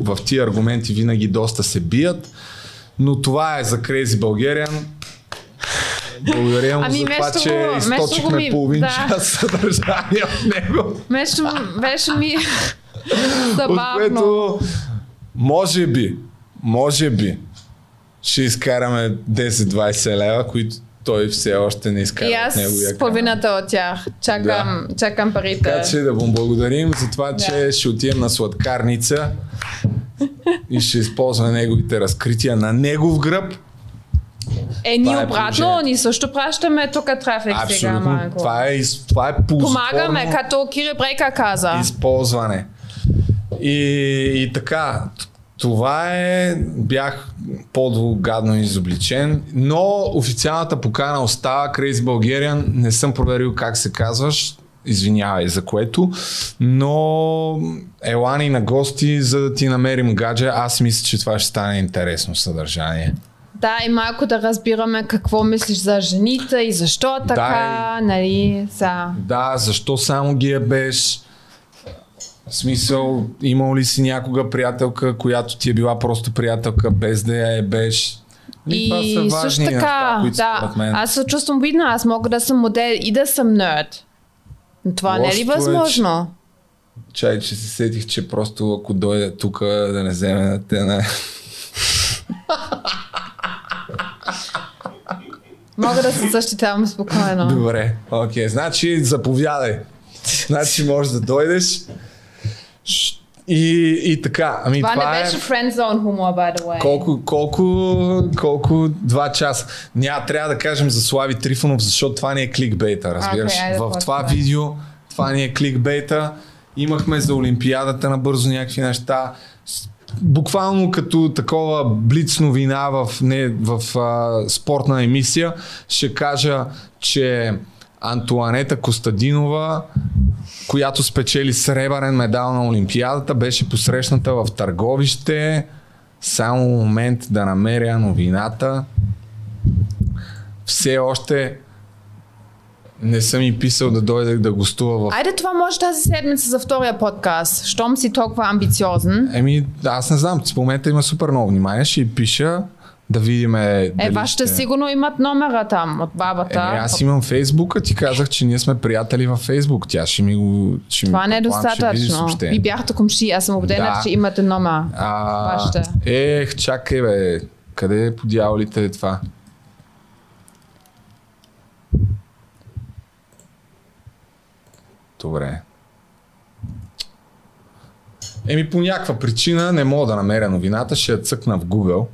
в тия аргументи винаги доста се бият, но това е за Crazy Bulgarian. Благодаря му Ами, за това, вместо че го- вместо източихме ми- половин да. час съдържание от него. Беше, беше ми От забавно. което, може би, може би, ще изкараме 10-20 лева, които той все още не изкара И от аз неговия с половината от тях. Чакам, чакам парите. Така че да му благодарим за това, че Да. ще отидем на сладкарница и ще използваме неговите разкрития на негов гръб. Е, ние е обратно, ние също пращаме тук трафик сега Абсолютно. малко. Това е, това е Помагаме, като Кири Брека каза. използване. И, и така, това е, бях по-гадно изобличен, но официалната покана остава Crazy Bulgarian, не съм проверил как се казваш, извинявай за което, но елани на гости, за да ти намерим гадже, аз мисля, че това ще стане интересно съдържание. Да, и малко да разбираме какво мислиш за жените и защо така, нали, са. Да, защо само ги ебеш? В смисъл, имал ли си някога приятелка, която ти е била просто приятелка, без да я ебеш? И това са също така, неща, които да, мен... аз се чувствам видно, аз мога да съм модел и да съм нерд. Но това не е ли Лошото е, че- възможно? Чай, че се сетих, че просто ако дойде тук да не вземе на те на... Мога да се защитавам спокойно. Добре, окей, значи заповядай. Значи можеш да дойдеш. И, и така, ами Това, това, не е... беше френдзон хумор, by the way. Колко, колко, колко два часа. Няма, трябва да кажем за Слави Трифонов, защото това не е кликбейта, разбираш. Окей, айде, в това почваме. видео това не е кликбейта Имахме за Олимпиадата на бързо някакви неща. Буквално като такова блиц новина в, не, в а, спортна емисия ще кажа, че Антуанета Костадинова, която спечели сребърен медал на Олимпиадата, беше посрещната в търговище. Само момент да намеря новината. Все още не съм и писал да дойде да гостува в... Айде, това може тази седмица за втория подкаст. Щом си толкова амбициозен. Еми, аз не знам, в момента има супер много внимание. Ще пиша да видим. Е, вашите ще... сигурно имат номера там от бабата. Е, аз имам Фейсбука, ти казах, че ние сме приятели във Фейсбук. Тя ще ми го. Ще Това ми не е достатъчно. И бяхте комши, аз съм убедена, да. че имате номер. А, вашите. Ех, чакай, бе. Къде е по дяволите е това? Добре. Еми по някаква причина не мога да намеря новината, ще я цъкна в Google.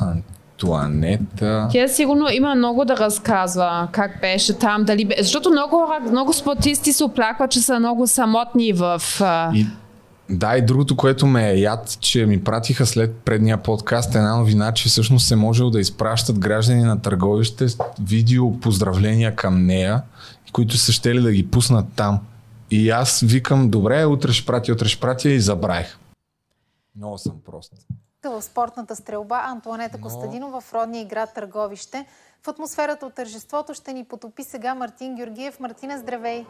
Антуанета. Тя сигурно има много да разказва как беше там. Дали... Защото много хора, много спортисти се оплакват, че са много самотни в... И, да, и другото, което ме е яд, че ми пратиха след предния подкаст една новина, че всъщност се можело да изпращат граждани на търговище видео поздравления към нея които са щели да ги пуснат там. И аз викам, добре, утре ще пратя, утре ще пратя и забравих. Много съм прост. В спортната стрелба Антуанета Но... Костадинова в родния град Търговище. В атмосферата от тържеството ще ни потопи сега Мартин Георгиев. Мартина, здравей!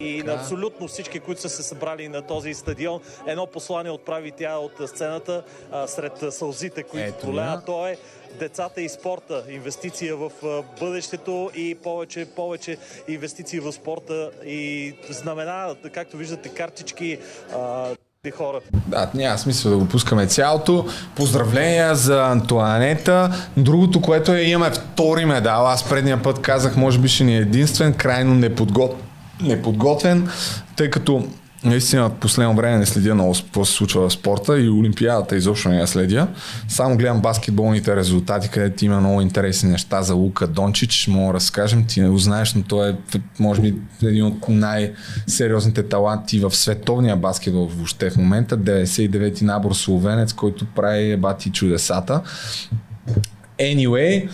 И на абсолютно всички, които са се събрали на този стадион, едно послание отправи тя от сцената а, сред сълзите, които пролеят. То е децата и спорта, инвестиция в бъдещето и повече, повече инвестиции в спорта и знамена, както виждате, картички, хора. Да, няма смисъл да го пускаме цялото. Поздравления за Антуанета. Другото, което е, имаме втори медал. Аз предния път казах, може би ще ни е единствен, крайно неподготвен, неподготвен тъй като Наистина, в последно време не следя много какво се случва в спорта и Олимпиадата изобщо не я следя. Само гледам баскетболните резултати, където има много интересни неща за Лука Дончич. Мога да разкажем, ти не го знаеш, но той е, може би, един от най-сериозните таланти в световния баскетбол въобще в момента. 99-ти набор словенец, който прави бати чудесата. Anyway,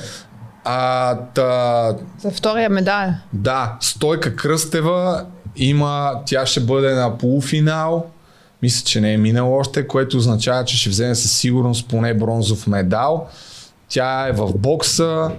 а, та... За втория медал. Да, Стойка Кръстева има, тя ще бъде на полуфинал. Мисля, че не е минал още, което означава, че ще вземе със сигурност поне бронзов медал. Тя е в бокса.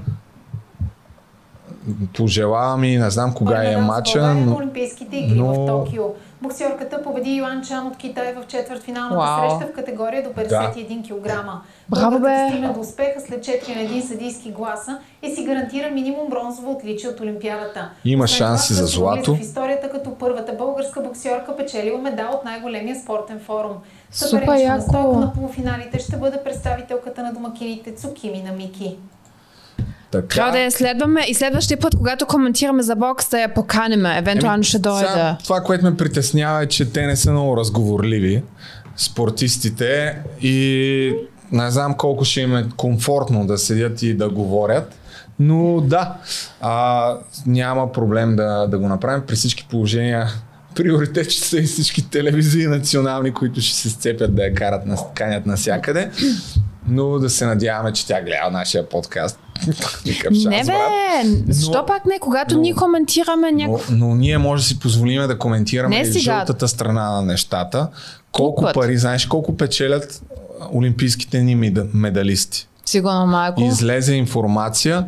Пожелавам и не знам кога е матча. Но... Олимпийските игри но... в Токио. Боксерката победи Йоан Чан от Китай в четвъртфиналната wow. среща в категория до 51 да. кг. Браво, бе! стигна до успеха след 4 на 1 съдийски гласа и си гарантира минимум бронзово отличие от Олимпиадата. Има след шанси за злато. В историята като първата българска боксерка печелила медал от най-големия спортен форум. Супер яко! на полуфиналите ще бъде представителката на домакините Цукими на Мики. Така. Трябва да я следваме и следващия път, когато коментираме за бокс, да я поканим. Евентуално Еми, ще дойде. Сега, това, което ме притеснява е, че те не са много разговорливи, спортистите и не знам колко ще им е комфортно да седят и да говорят. Но да, а, няма проблем да, да го направим. При всички положения приоритет ще са и всички телевизии национални, които ще се сцепят да я карат, на, канят навсякъде. Но да се надяваме, че тя гледа нашия подкаст. шанс, не бе, защо пак не, когато но, ние коментираме някакво... Но, но ние може да си позволиме да коментираме не жълтата страна на нещата. Колко Път. пари, знаеш колко печелят олимпийските ни медалисти? Сигурно малко. Излезе информация,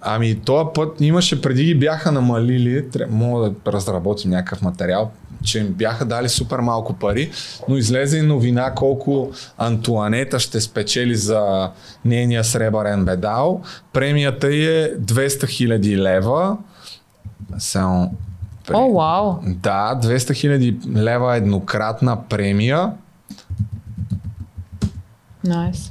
Ами, този път имаше, преди ги бяха намалили, мога да разработим някакъв материал, че им бяха дали супер малко пари, но излезе и новина колко Антуанета ще спечели за нейния сребърен медал. Премията е 200 000 лева. Само... О, oh, вау! Wow. Да, 200 000 лева еднократна премия. Nice.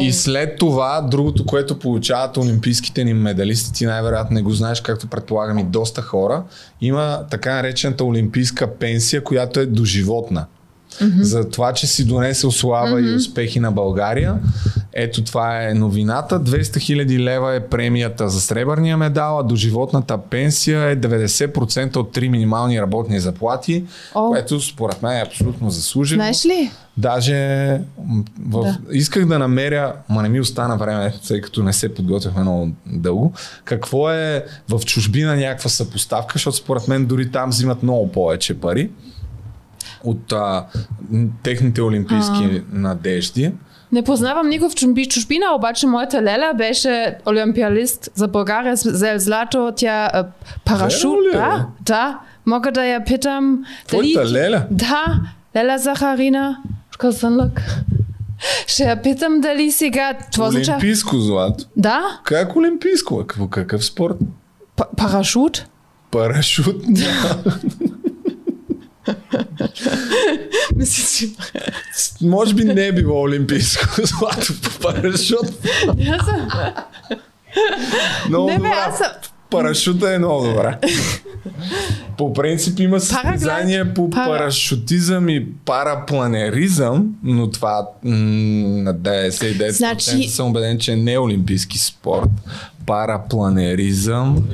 Е. И след това, другото, което получават олимпийските ни медалисти, ти най-вероятно не го знаеш, както предполагам и доста хора, има така наречената олимпийска пенсия, която е доживотна. Mm-hmm. За това, че си донесе слава mm-hmm. и успехи на България, Ето това е новината. 200 000 лева е премията за сребърния медал, а до животната пенсия е 90% от 3 минимални работни заплати, О. което според мен е абсолютно заслужено. Знаеш ли? Даже в... Да. исках да намеря, ма не ми остана време, тъй като не се подготвяхме много дълго, какво е в чужбина някаква съпоставка, защото според мен дори там взимат много повече пари от а, техните олимпийски надежди. Не познавам никой в чужби- чужбина, обаче моята леля беше олимпиалист за България, взел злато, тя парашут. Е, Да, да. Мога да я питам. Твоята леля? Да, Леля Захарина. Казанлък. Ще я питам дали сега... Това. Олимпийско злато. Да, Как олимпийско? А Какво, какъв спорт? па- парашут. Парашут? Мисля, че... Може би не е било олимпийско злато по парашут. Много Не бе, аз съм... Парашута е много добра. По принцип има състезание по Пара- парашутизъм и парапланеризъм, но това м- на 99% Значи- съм убеден, че не е олимпийски спорт. Парапланеризъм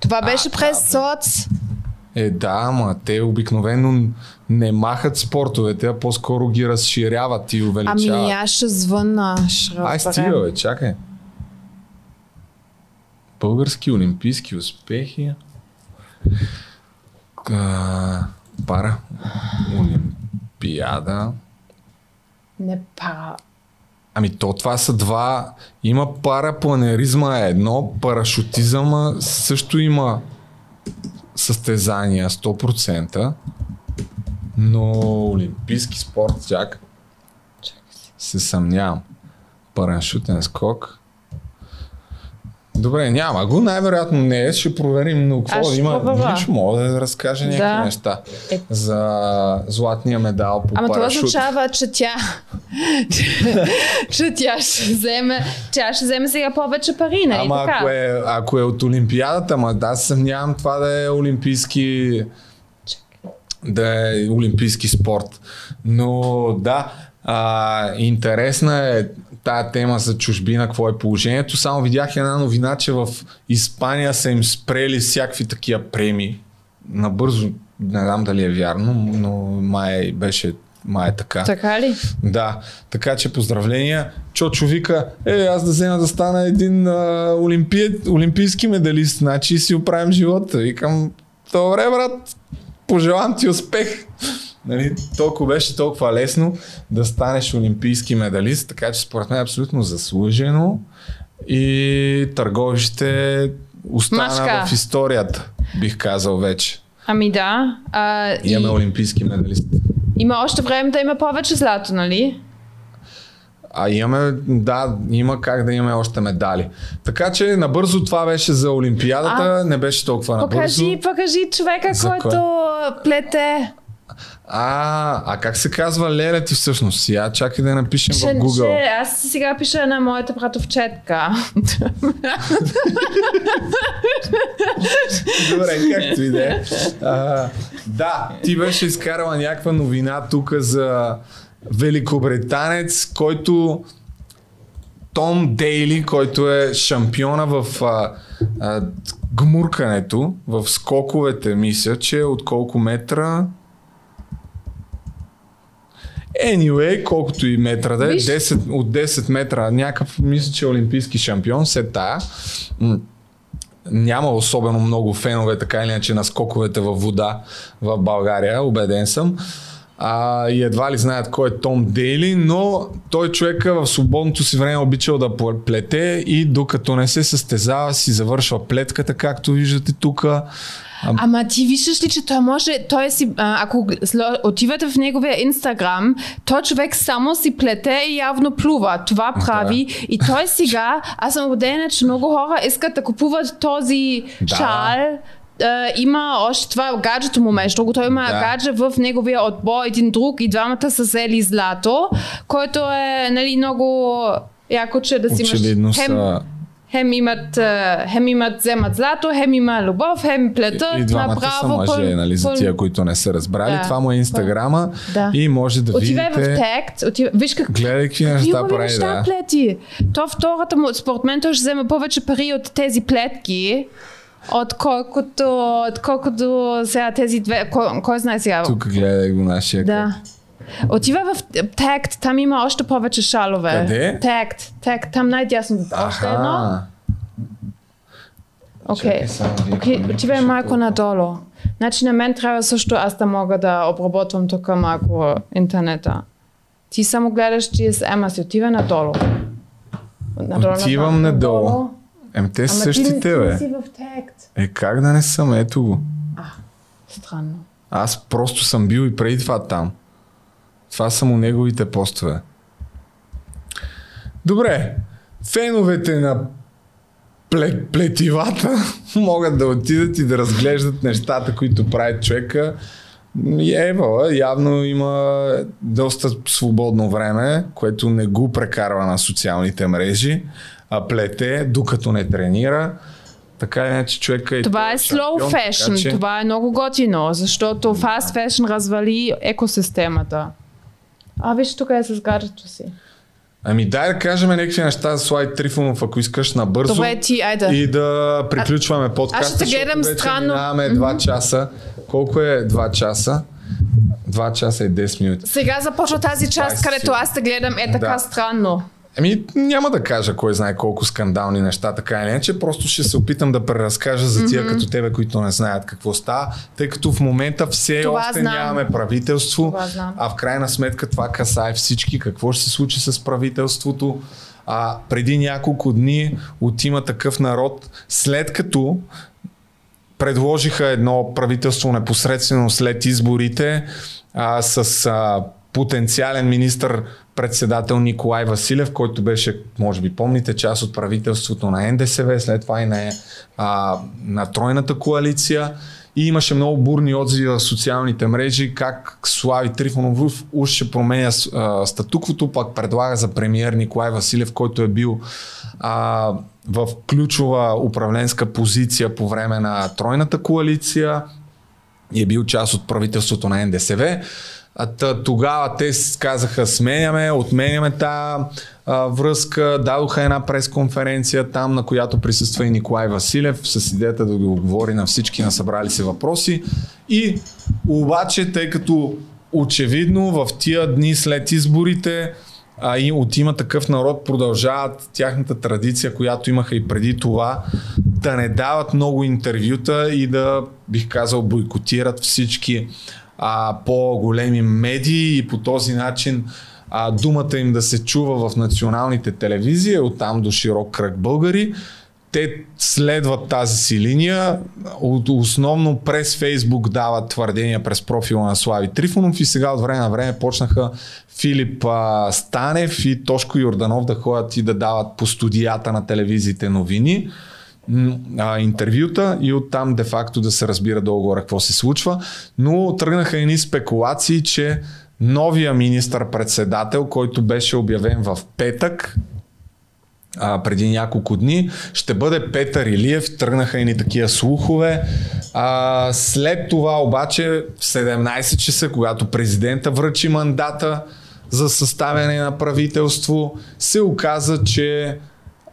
Това беше през СОЦ. Е да, ама те обикновено не махат спортовете, а по-скоро ги разширяват и увеличават. Ами аз ще звънна. Ще Ай, стига, бе, чакай. Български олимпийски успехи. А, пара. Олимпиада. Не пара. Ами то това са два. Има парапланеризма е едно, парашутизъма също има състезания 100%, но олимпийски спорт чак се съмнявам. Парашутен скок. Добре, няма го. Най-вероятно не е. Ще проверим, но какво Аз има? Лично мога да разкаже някакви Да. неща Е. за златния медал по Ама това означава, че тя, че тя ще вземе, тя ще вземе сега повече пари, нали Ама така? ако е, ако е от Олимпиадата, ама да, съмнявам това да е олимпийски да е олимпийски спорт. Но да, а, интересна е тая тема за чужбина, какво е положението. Само видях една новина, че в Испания са им спрели всякакви такива премии. Набързо, не знам дали е вярно, но май беше май е така. Така ли? Да, така че поздравления. Чочо вика, е, аз да взема да стана един а, олимпият, олимпийски медалист, значи си оправим живота. Викам, добре, брат, пожелавам ти успех. Нали, толкова беше толкова лесно да станеш олимпийски медалист, така че според мен е абсолютно заслужено и търговище остана Машка. в историята, бих казал вече. Ами да. А, и, Имаме олимпийски медалист. има още време да има повече злато, нали? А имаме, да, има как да имаме още медали. Така че набързо това беше за Олимпиадата, не беше толкова набързо. Покажи, покажи човека, За който кое? плете. А, а как се казва Леля ти всъщност? Сега чакай да напишем в Че, Google. че, аз сега пиша на моята братовчетка. Добре, както и да е. Да, ти беше изкарала някаква новина тук за великобританец, който Том Дейли, който е шампиона в а, а, гмуркането, в скоковете, мисля, че от колко метра? Anyway, колкото и метра да е, Виж. 10, от 10 метра, някакъв, мисля, че е олимпийски шампион, се тая. Няма особено много фенове, така или иначе, на скоковете във вода в България, убеден съм. А, и едва ли знаят кой е Том Дейли, но той човека в свободното си време обичал да пл- плете и докато не се състезава си завършва плетката, както виждате тук. Ама ти виждаш ли, че той може, той си, а, ако отивате в неговия инстаграм, той човек само си плете и явно плува. Това прави. И той сега, аз съм убедена, че много хора искат да купуват този Да. шал. Uh, има още това гаджето му между другото. Той има Да. гадже в неговия отбор, един друг и двамата са взели злато, който е нали, много яко, че да си Очевидно имаш хем, са... хем имат, хем имат, вземат злато, хем има любов, хем плетат и, и двамата направо. са мъже, пъл- нали, за тия, които не са разбрали. Да. Това му е инстаграма Да. и може да Отивай в видите... текст, отивай, виж как Гледай какви неща прави, неща да. плети. То втората му, според мен, той ще вземе повече пари от тези плетки, отколкото, отколкото сега тези две, кой, кой знае сега. Тук гледай го нашия Да. Отива в тект, там има още повече шалове. Къде? Тект, тект, там най-дясно. Още едно. Аха. Окей. Какво отивай малко надолу. Значи на мен трябва също аз да мога да обработвам тук малко интернета. Ти само гледаш GSM, а си отивай надолу. Надолу, Отивам надолу. Ем те са ти, същите, ти бе. си в текст. Е, как да не съм? Ето го. Странно. Аз просто съм бил и преди това там. Това са му неговите постове. Добре. Феновете на пле, плетивата могат да отидат и да разглеждат нещата, които прави човека. Ева явно има доста свободно време, което не го прекарва на социалните мрежи, а плете, докато не тренира. Така иначе човека е Това е slow fashion. че- Това е много готино, защото fast fashion развали екосистемата. А, виж тук е с гаджето си. Ами дай да кажем някакви неща за Слави Трифонов, ако искаш набързо. Добре, ти, айде. И да приключваме подкаста. аз ще те гледам странно. Минаваме 2 часа. Колко е 2 часа? 2 часа и 10 минути. Сега започва тази част, 20 където аз те гледам е така Да. странно. Ами няма да кажа кой знае колко скандални неща, така или иначе, просто ще се опитам да преразкажа за тия като тебе, които не знаят какво става, тъй като в момента все Това още знам. нямаме правителство, а в крайна сметка това касае всички, какво ще се случи с правителството. А преди няколко дни от има такъв народ, след като предложиха едно правителство непосредствено след изборите а, с а, потенциален министр председател Николай Василев, който беше, може би помните, част от правителството на НДСВ, след това и на, а, на Тройната коалиция. И имаше много бурни отзиви в социалните мрежи, как Слави Трифонов уж ще променя а, статуквото, пак предлага за премиер Николай Василев, който е бил а, в ключова управленска позиция по време на Тройната коалиция и е бил част от правителството на НДСВ. А, та, тогава те казаха сменяме, отменяме тази а, връзка, дадоха една пресконференция там, на която присъства и Николай Василев с идеята да го отговори на всички на събрали се въпроси. И обаче, тъй като очевидно в тия дни след изборите а и от има такъв народ продължават тяхната традиция, която имаха и преди това, да не дават много интервюта и да, бих казал, бойкотират всички а, по-големи медии и по този начин а, думата им да се чува в националните телевизии, оттам до широк кръг българи. Те следват тази си линия, основно през Фейсбук дават твърдения през профила на Слави Трифонов и сега от време на време почнаха Филип Станев и Тошко Йорданов да ходят и да дават по студията на телевизиите новини а, интервюта и оттам де-факто да се разбира долу-горе какво се случва. Но тръгнаха едни спекулации, че новия министър-председател, който беше обявен в петък, а, преди няколко дни, ще бъде Петър Илиев. Тръгнаха и такива слухове. А, след това обаче в 17 часа, когато президента връчи мандата за съставяне на правителство, се оказа, че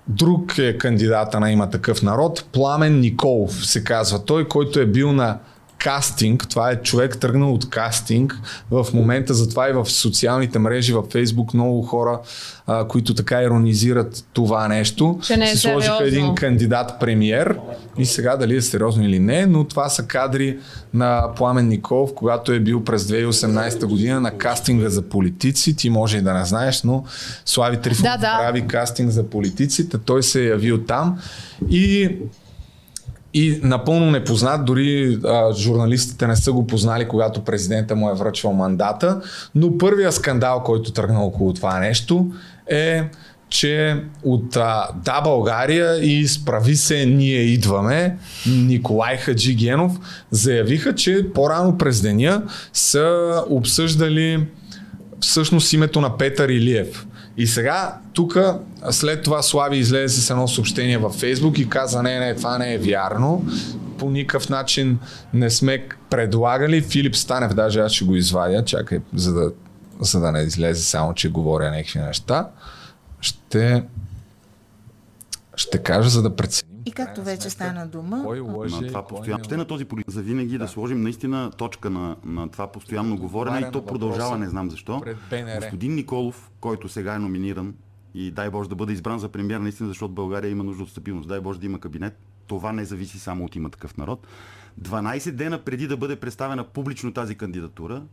друг е кандидата на има такъв народ. Пламен Николов се казва той, който е бил на кастинг. Това е човек тръгнал от кастинг. В момента затова и в социалните мрежи, в Фейсбук много хора, а, които така иронизират това нещо, Че не е си сложиха сериозно. един кандидат премиер и сега дали е сериозно или не, но това са кадри на Пламен Николов, когато е бил през 2018 година на кастинга за политици. Ти може и да не знаеш, но Слави Трифонов Да, да. прави кастинг за политиците. Той се е явил там и и напълно непознат, дори а, журналистите не са го познали, когато президента му е връчвал мандата, но първия скандал, който тръгна около това нещо е че от а, Да България и Справи се, ние идваме, Николай Хаджигенов заявиха, че по-рано през деня са обсъждали всъщност името на Петър Илиев. И сега, тук, след това Слави излезе с едно съобщение във Фейсбук и каза, не, не, това не е вярно. По никакъв начин не сме предлагали. Филип Станев, даже аз ще го извадя, чакай, за да, за да не излезе само, че говоря някакви неща. Ще, ще кажа, за да преценим. И както вече стана дума, Кой лъже, на това постоянно. Ще на този политик. За винаги да. сложим наистина точка на, на това постоянно говорене и то продължава, не знам защо. Господин Николов, който сега е номиниран и дай Боже да бъде избран за премьер, наистина, защото България има нужда от стабилност. Дай Боже да има кабинет. Това не зависи само от има такъв народ. 12 дена преди да бъде представена публично тази кандидатура,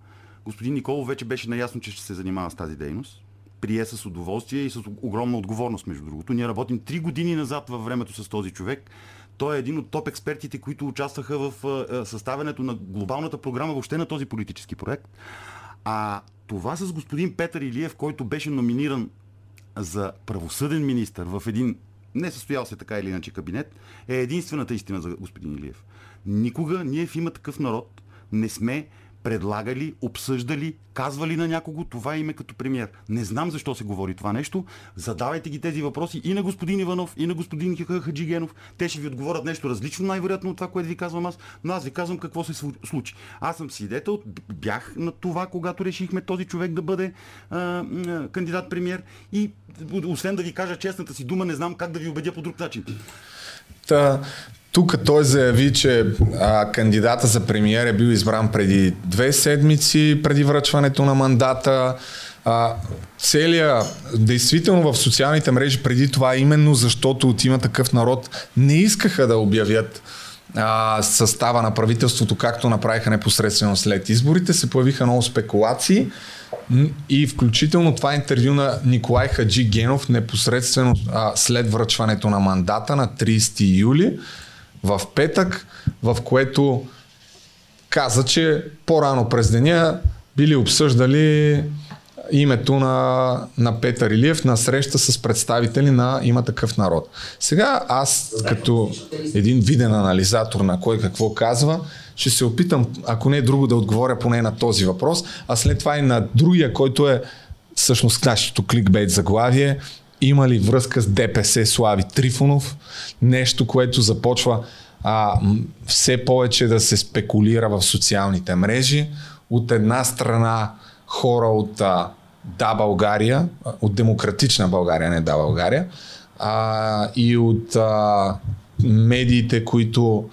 господин Николов вече беше наясно, че ще се занимава с тази дейност. Прие с удоволствие и с огромна отговорност, между другото. Ние работим 3 години назад във времето с този човек. Той е един от топ експертите, които участваха в съставянето на глобалната програма, въобще на този политически проект. А това с господин Петър Илиев, който беше номиниран за правосъден министр в един не състоял се така или иначе кабинет, е единствената истина за господин Илиев. Никога ние в има такъв народ не сме предлагали, обсъждали, казвали на някого това име като премьер. Не знам защо се говори това нещо. Задавайте ги тези въпроси и на господин Иванов, и на господин Хаджигенов. Те ще ви отговорят нещо различно, най-вероятно от това, което ви казвам аз, но аз ви казвам какво се случи. Аз съм свидетел, бях на това, когато решихме този човек да бъде а, кандидат премьер и освен да ви кажа честната си дума, не знам как да ви убедя по друг начин. Та, тук той заяви, че а, кандидата за премиер е бил избран преди две седмици, преди връчването на мандата. А, целия, действително в социалните мрежи преди това, именно защото от има такъв народ, не искаха да обявят а, състава на правителството, както направиха непосредствено след изборите, се появиха много спекулации и включително това интервю на Николай Хаджи Генов непосредствено а, след връчването на мандата на 30 юли в петък, в което каза, че по-рано през деня били обсъждали името на, на Петър Илиев на среща с представители на Има такъв народ. Сега аз, като един виден анализатор на кой какво казва, ще се опитам, ако не е друго, да отговоря поне на този въпрос, а след това и на другия, който е всъщност нашето кликбейт заглавие, има ли връзка с ДПС Слави Трифонов, нещо, което започва а, все повече да се спекулира в социалните мрежи. От една страна хора от а, Да България, от демократична България, не Да България, а, и от а, медиите, които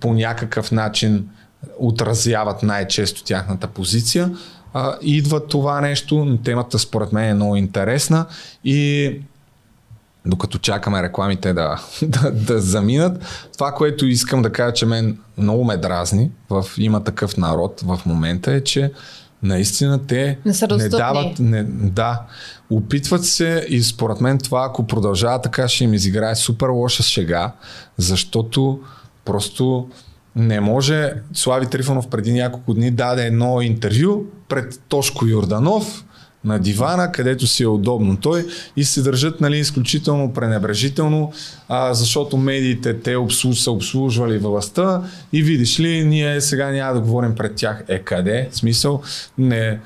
по някакъв начин отразяват най-често тяхната позиция. А, идва това нещо, темата според мен е много интересна и докато чакаме рекламите да, да, да заминат. Това, което искам да кажа, че мен много ме дразни в има такъв народ в момента е, че наистина те не, са не дават. Не, да, опитват се и според мен това, ако продължава така, ще им изиграе супер лоша шега, защото просто не може. Слави Трифонов преди няколко дни даде едно интервю пред Тошко Йорданов, на дивана, където си е удобно той и се държат нали, изключително пренебрежително, а, защото медиите те обслуж, са обслужвали властта и видиш ли, ние сега няма да говорим пред тях. Е къде? В смисъл, не,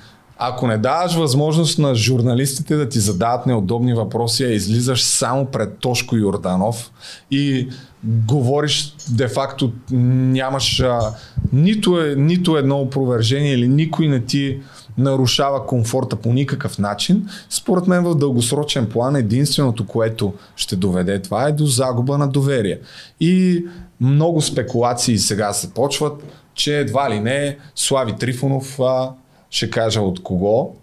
ако не даваш възможност на журналистите да ти задават неудобни въпроси, а излизаш само пред Тошко Йорданов и говориш, де-факто нямаш а, нито, е, нито едно опровержение или никой не ти нарушава комфорта по никакъв начин. Според мен в дългосрочен план единственото, което ще доведе това е до загуба на доверие. И много спекулации сега се почват, че едва ли не Слави Трифонов а, ще кажа от кого.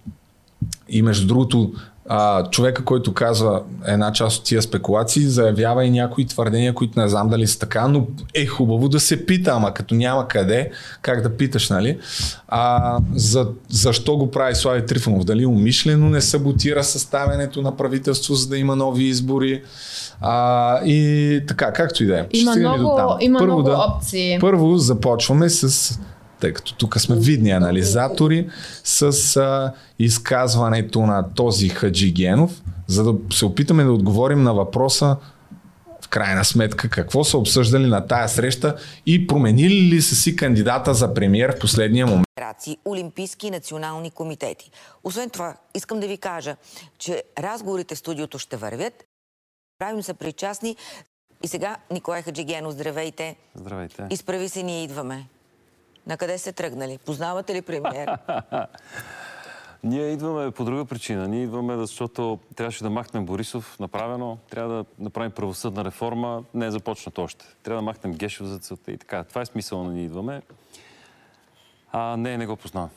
И между другото, а, човека, който казва една част от тия спекулации, заявява и някои твърдения, които не знам дали са така, но е хубаво да се пита, ама като няма къде, как да питаш, нали? А, за, защо го прави Слави Трифонов? Дали умишлено не саботира съставянето на правителство, за да има нови избори? А, и така, както и да е. Има много, има първо много да, опции. Първо започваме с тъй като тук сме видни анализатори, с а, изказването на този Хаджи Генов, за да се опитаме да отговорим на въпроса в крайна сметка какво са обсъждали на тая среща и променили ли са си кандидата за премьер в последния момент. Олимпийски и национални комитети. Освен това, искам да ви кажа, че разговорите в студиото ще вървят. Правим са причастни. И сега, Николай Хаджигенов, здравейте. Здравейте. Изправи се, ние идваме. На къде сте тръгнали? Познавате ли премиер? Ние идваме по друга причина. Ние идваме, защото трябваше да махнем Борисов направено. Трябва да направим правосъдна реформа. Не е започнат още. Трябва да махнем Гешев за целта и така. Това е смисъл на ние идваме. А не, не го познавам.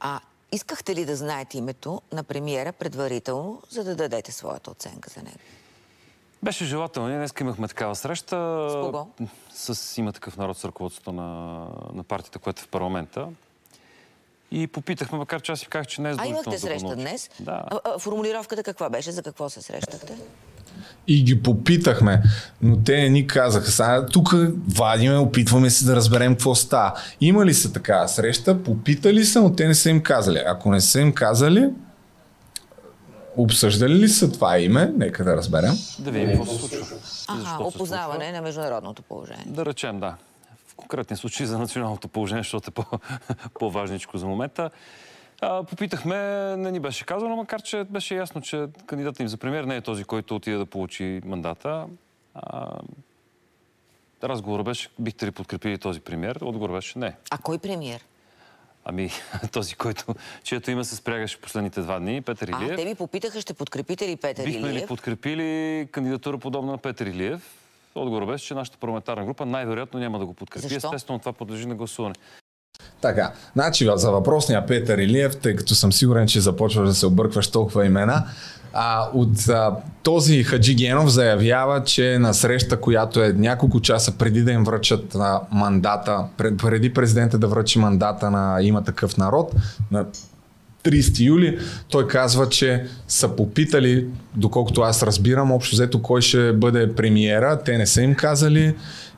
А искахте ли да знаете името на премиера предварително, за да дадете своята оценка за него? Беше желателно. Ние днес имахме такава среща. С кого? С има такъв народ с ръководството на, на партията, което е в парламента. И попитахме, макар че аз си казах, че не е А имахте среща днес? Да. А, а, формулировката каква беше? За какво се срещахте? И ги попитахме, но те не ни казаха. Сега тук вадиме, опитваме се да разберем какво става. Има ли са такава среща? Попитали са, но те не са им казали. Ако не са им казали, обсъждали ли са това име? Нека да разберем. Да видим какво се случва. Ага, опознаване на международното положение. Да речем, да в конкретни случаи за националното положение, защото е по-важничко за момента. А, попитахме, не ни беше казано, макар че беше ясно, че кандидатът им за премьер не е този, който отиде да получи мандата. А, разговорът беше, бихте ли подкрепили този премьер? Отговор беше не. А кой премьер? Ами, този, който, чието име се спрягаше последните два дни, Петър Илиев. А, те ви попитаха, ще подкрепите ли Петър Бихме Илиев? ли подкрепили кандидатура подобна на Петър Илиев? Отговорът беше, че нашата парламентарна група най-вероятно няма да го подкрепи. Защо? Естествено, това подлежи на гласуване. Така, значи за въпросния Петър Илиев, тъй като съм сигурен, че започваш да се объркваш толкова имена, а, от а, този Хаджи Генов заявява, че на среща, която е няколко часа преди да им връчат на мандата, пред, преди президента да връчи мандата на има такъв народ, на 30 юли, той казва, че са попитали, доколкото аз разбирам, общо взето кой ще бъде премиера, те не са им казали.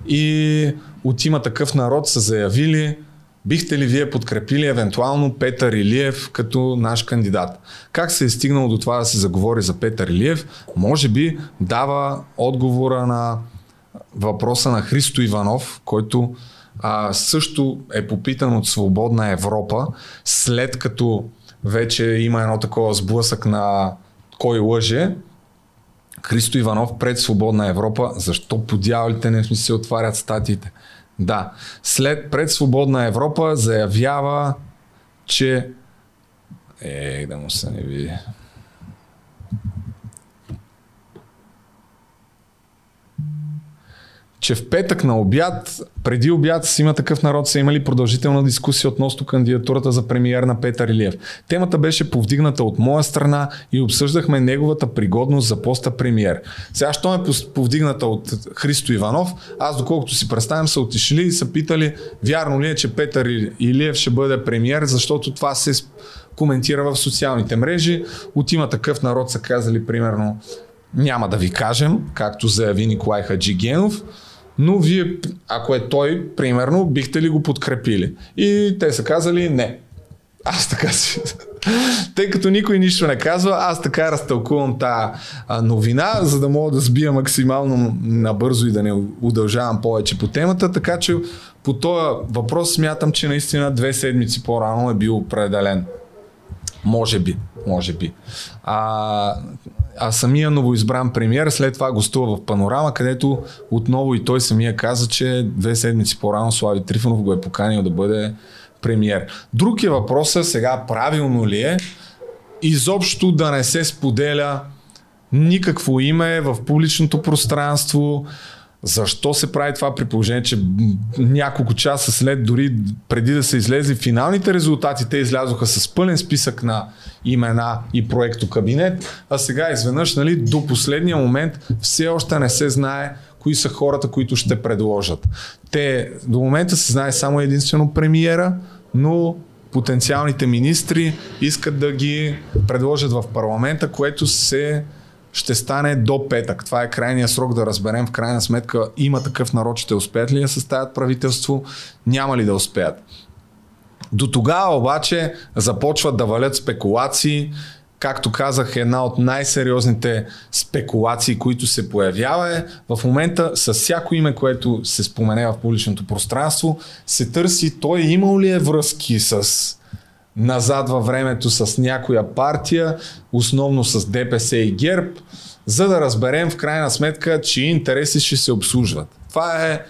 И от има такъв народ са заявили, бихте ли вие подкрепили евентуално Петър Илиев като наш кандидат? Как се е стигнало до това да се заговори за Петър Илиев? Може би дава отговора на въпроса на Христо Иванов, който а, също е попитан от Свободна Европа, след като вече има едно такова сблъсък на кой лъже. Христо Иванов пред Свободна Европа. Защо по дяволите не се отварят статиите? Да. След пред Свободна Европа заявява, че е, да му се не види. Че в петък на обяд, преди обяд с има такъв народ са имали продължителна дискусия относно кандидатурата за премиер на Петър Илиев. Темата беше повдигната от моя страна и обсъждахме неговата пригодност за поста премиер. Сега, що е повдигната от Христо Иванов, аз доколкото си представям са отишли и са питали вярно ли е, че Петър Илиев ще бъде премиер, защото това се коментира в социалните мрежи. От има такъв народ са казали примерно няма да ви кажем, както заяви Николай Хаджигенов, но вие, ако е той, примерно, бихте ли го подкрепили? И те са казали не. Аз така си... Тъй като никой нищо не казва, аз така разтълкувам тази новина, за да мога да сбия максимално набързо и да не удължавам повече по темата. Така че по този въпрос смятам, че наистина две седмици по-рано е бил определен. Може би, може би. А, а самия новоизбран премьер след това гостува в Панорама, където отново и той самия каза, че две седмици по-рано Слави Трифонов го е поканил да бъде премьер. Друг е въпросът сега правилно ли е изобщо да не се споделя никакво име в публичното пространство, защо се прави това при положение, че няколко часа след, дори преди да са излезли финалните резултати, те излязоха с пълен списък на имена и проекто кабинет, а сега изведнъж, нали, до последния момент все още не се знае кои са хората, които ще предложат. Те до момента се знае само единствено премиера, но потенциалните министри искат да ги предложат в парламента, което се ще стане до петък. Това е крайният срок да разберем в крайна сметка има такъв народ, ще успеят ли да съставят правителство, няма ли да успеят. До тогава обаче започват да валят спекулации както казах, една от най-сериозните спекулации, които се появява е в момента с всяко име, което се спомене в публичното пространство, се търси той имал ли е връзки с назад във времето с някоя партия, основно с ДПС и ГЕРБ, за да разберем в крайна сметка, чии интереси ще се обслужват. Това е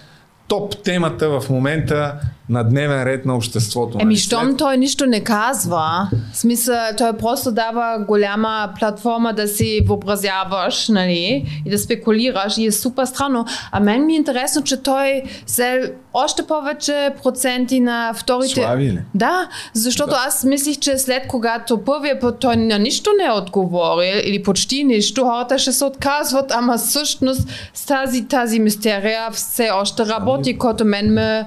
топ темата в момента на дневен ред на обществото. Еми, нали? щом След... той нищо не казва, в смисъл, той просто дава голяма платформа да си въобразяваш, нали, и да спекулираш и е супер странно. А мен ми е интересно, че той се още повече проценти на вторите... Слави ли? Да, защото да. аз мислих, че след когато първия път той на нищо не е отговорил или почти нищо, хората ще се отказват, ама всъщност с тази, тази мистерия все още работи, ами... което мен ме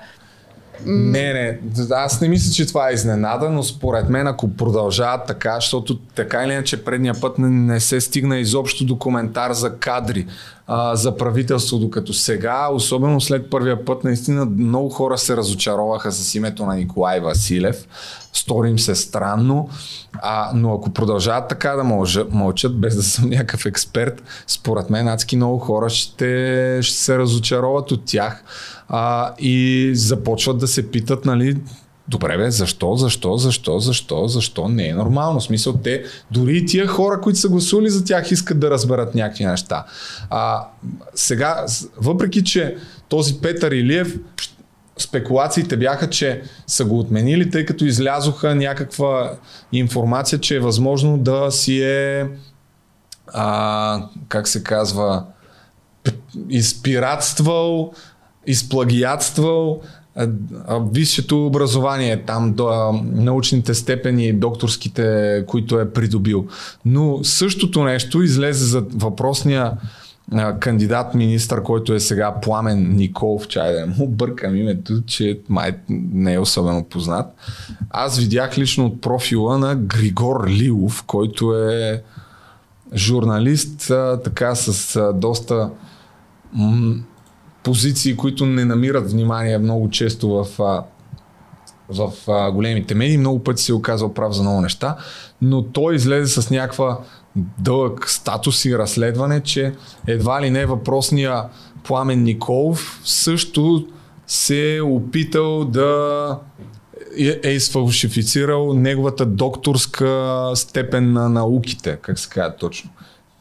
не, не, аз не мисля, че това е изненада, но според мен ако продължават така, защото така или иначе предния път не, не се стигна изобщо до коментар за кадри а, за правителство, докато сега, особено след първия път, наистина много хора се разочароваха с името на Николай Василев. Стори им се странно, а, но ако продължават така да мълчат, без да съм някакъв експерт, според мен адски много хора ще, ще се разочароват от тях а, и започват да се питат, нали, Добре, бе, защо, защо, защо, защо, защо не е нормално? В смисъл, те, дори и тия хора, които са гласували за тях, искат да разберат някакви неща. А, сега, въпреки, че този Петър Илиев, спекулациите бяха, че са го отменили, тъй като излязоха някаква информация, че е възможно да си е, а, как се казва, изпиратствал, изплагиатствал висшето образование, там до, научните степени, докторските, които е придобил. Но същото нещо излезе за въпросния кандидат министър, който е сега Пламен Николов, чай да му бъркам името, че май не е особено познат. Аз видях лично от профила на Григор Лилов, който е журналист, така с доста позиции, които не намират внимание много често в, в големите медии. Много пъти се е оказал прав за много неща, но той излезе с някаква дълъг статус и разследване, че едва ли не въпросния Пламен Николов също се е опитал да е изфалшифицирал неговата докторска степен на науките, как се казва точно.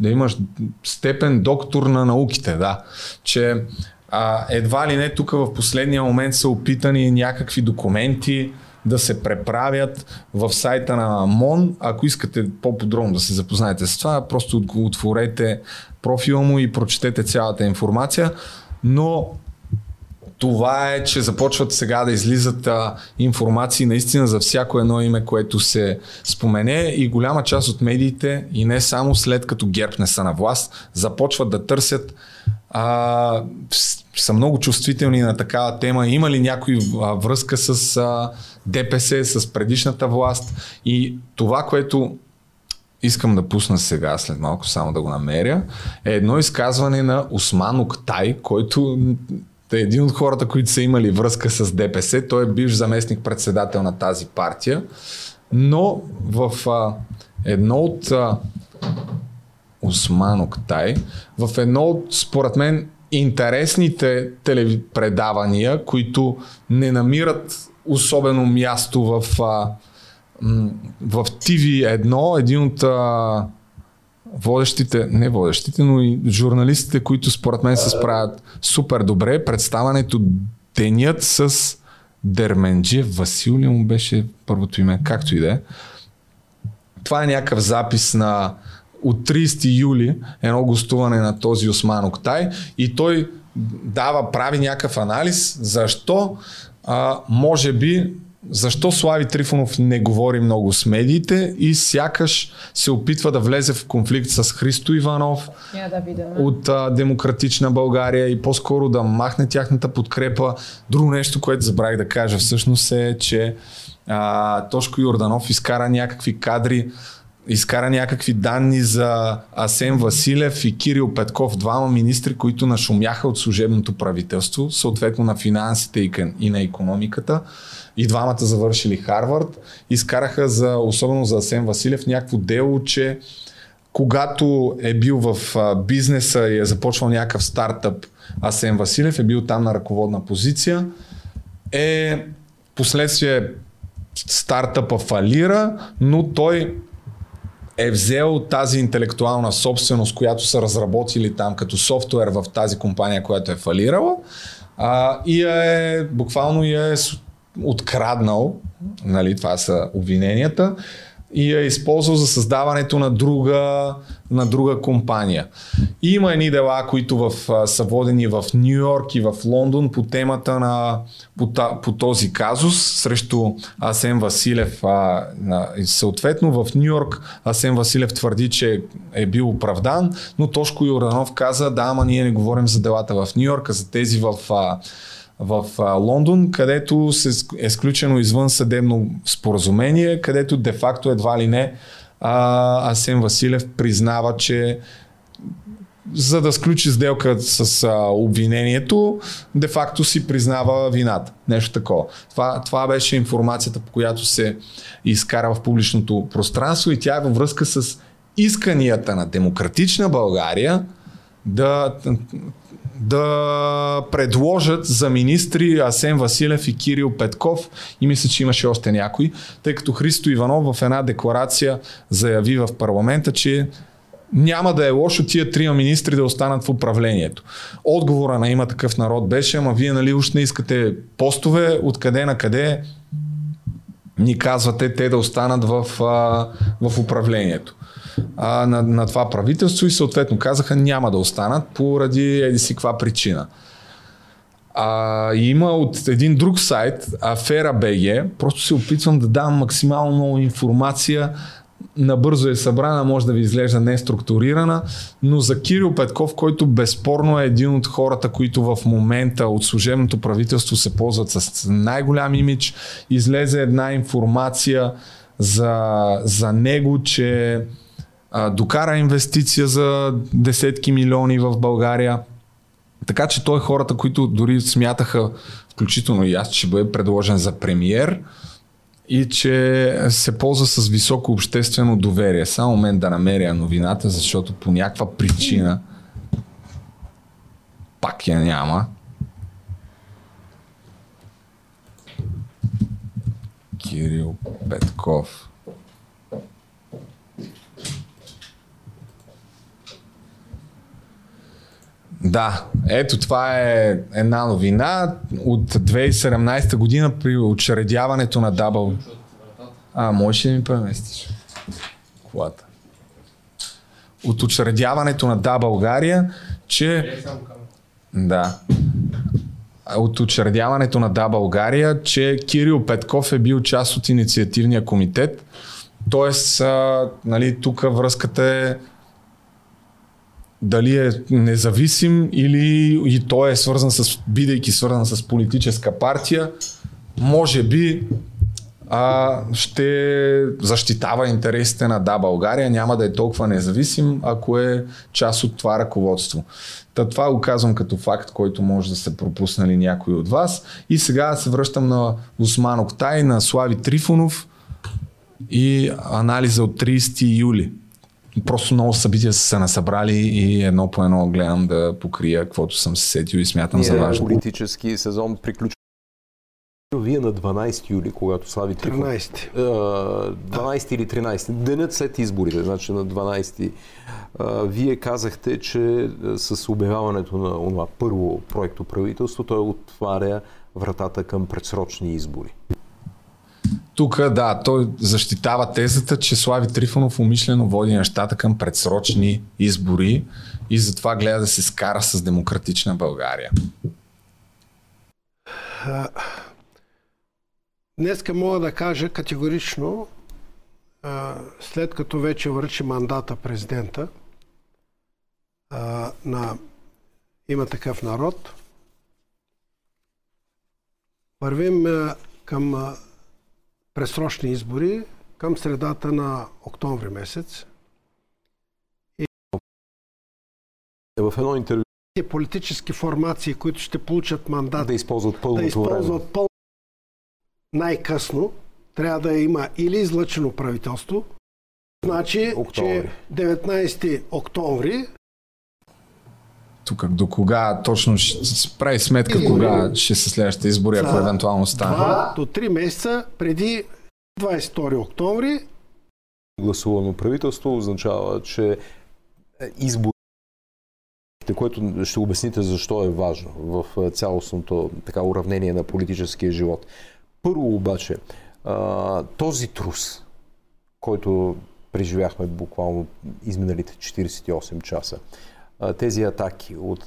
Да имаш степен доктор на науките, да. Че а, едва ли не тук в последния момент са опитани някакви документи да се преправят в сайта на МОН. Ако искате по-подробно да се запознаете с това, просто отворете профила му и прочетете цялата информация. Но това е, че започват сега да излизат а, информации наистина за всяко едно име, което се спомене и голяма част от медиите и не само след като ГЕРБ не са на власт, започват да търсят а, са много чувствителни на такава тема. Има ли някой връзка с а, ДПС, с предишната власт? И това, което искам да пусна сега, след малко само да го намеря, е едно изказване на Осман Октай, който е един от хората, които са имали връзка с ДПС. Той е бивш заместник председател на тази партия, но в а, едно от а, Осман Октай, в едно от, според мен, интересните телепредавания, които не намират особено място в, в TV1, един от водещите, не водещите, но и журналистите, които според мен се справят супер добре. Представането Денят с Дерменджи Васил му беше първото име, както и да е. Това е някакъв запис на от 30 юли едно гостуване на този Осман Октай и той дава, прави някакъв анализ защо а, може би защо Слави Трифонов не говори много с медиите и сякаш се опитва да влезе в конфликт с Христо Иванов да от а, Демократична България и по-скоро да махне тяхната подкрепа. Друго нещо, което забравих да кажа всъщност е, че а, Тошко Йорданов изкара някакви кадри изкара някакви данни за Асен Василев и Кирил Петков, двама министри, които нашумяха от служебното правителство, съответно на финансите и на економиката. И двамата завършили Харвард. Изкараха за, особено за Асен Василев, някакво дело, че когато е бил в бизнеса и е започвал някакъв стартъп, Асен Василев е бил там на ръководна позиция, е последствие стартъпа фалира, но той е взел тази интелектуална собственост, която са разработили там като софтуер в тази компания, която е фалирала а, и е, буквално я е откраднал, нали, това са обвиненията, и я е използвал за създаването на друга, на друга компания. И има едни дела, които в, са водени в Нью Йорк и в Лондон по темата на по, по този казус срещу Асен Василев. А, на, съответно в Нью Йорк Асен Василев твърди, че е бил оправдан, но Тошко Йорданов каза, да, ама ние не говорим за делата в Нью Йорк, а за тези в а, в Лондон, където се е сключено извън съдебно споразумение, където де-факто едва ли не а, Асен Василев признава, че за да сключи сделка с а, обвинението, де-факто си признава вината. Нещо такова. Това, това беше информацията, по която се изкара в публичното пространство и тя е във връзка с исканията на демократична България да да предложат за министри Асен Василев и Кирил Петков и мисля, че имаше още някой, тъй като Христо Иванов в една декларация заяви в парламента, че няма да е лошо тия трима министри да останат в управлението. Отговора на има такъв народ беше, ама вие нали уж не искате постове, откъде на къде ни казвате те да останат в, в управлението а, на, на това правителство и съответно казаха няма да останат поради еди си каква причина. А, има от един друг сайт, Афера БГ, просто се опитвам да дам максимално много информация, набързо е събрана, може да ви изглежда неструктурирана, но за Кирил Петков, който безспорно е един от хората, които в момента от служебното правителство се ползват с най-голям имидж, излезе една информация за, за него, че а, докара инвестиция за десетки милиони в България. Така че той хората, които дори смятаха, включително и аз, че бъде предложен за премиер и че се ползва с високо обществено доверие. Само мен да намеря новината, защото по някаква причина пак я няма. Кирил Петков. Да, ето това е една новина от 2017 година при учредяването на Дабъл. А, можеш ли да ми преместиш колата? От учредяването на Да България, че... Да. От учредяването на Да България, че Кирил Петков е бил част от инициативния комитет. Тоест, нали, тук връзката е дали е независим или и той е свързан с, бидейки свързан с политическа партия, може би а, ще защитава интересите на Да България, няма да е толкова независим, ако е част от това ръководство. Та това го казвам като факт, който може да се пропуснали някой от вас. И сега се връщам на Осман Октай, на Слави Трифонов и анализа от 30 юли просто много събития са се насъбрали и едно по едно гледам да покрия каквото съм се сетил и смятам за важно. Политически сезон приключва вие на 12 юли, когато Слави Трифон... 13. 12 или 13. Денят след изборите, значи на 12. Вие казахте, че с обявяването на това първо проекто правителство, той отваря вратата към предсрочни избори. Тук, да, той защитава тезата, че Слави Трифонов умишлено води нещата към предсрочни избори и затова гледа да се скара с демократична България. Днеска мога да кажа категорично, след като вече връчи мандата президента на има такъв народ, вървим към предсрочни избори към средата на октомври месец. И... В едно интервю политически формации, които ще получат мандат да използват пълното да използват време. пъл... най-късно трябва да има или излъчено правителство, значи, октомври. че 19 октомври тук до кога точно ще се прави сметка избори. кога ще се следващите избори, ако евентуално стане. Два до три месеца преди 22 октомври. Гласувано правителство означава, че избори което ще обясните защо е важно в цялостното така уравнение на политическия живот. Първо обаче, този трус, който преживяхме буквално изминалите 48 часа, тези атаки от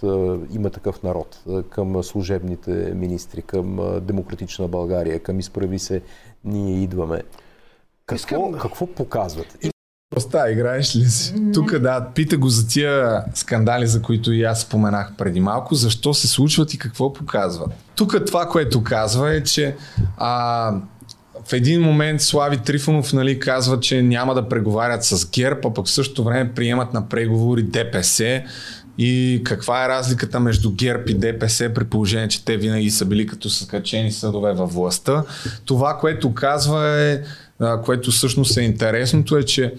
има такъв народ към служебните министри, към Демократична България, към изправи се, ние идваме. Какво, какво показват? Просто играеш ли си? Mm-hmm. Тук да, пита го за тия скандали, за които и аз споменах преди малко, защо се случват и какво показват. Тук това, което казва е, че а, в един момент Слави Трифонов нали, казва, че няма да преговарят с ГЕРБ, а пък в същото време приемат на преговори ДПС. И каква е разликата между ГЕРБ и ДПС при положение, че те винаги са били като скачени съдове във властта. Това, което казва е, което всъщност е интересното е, че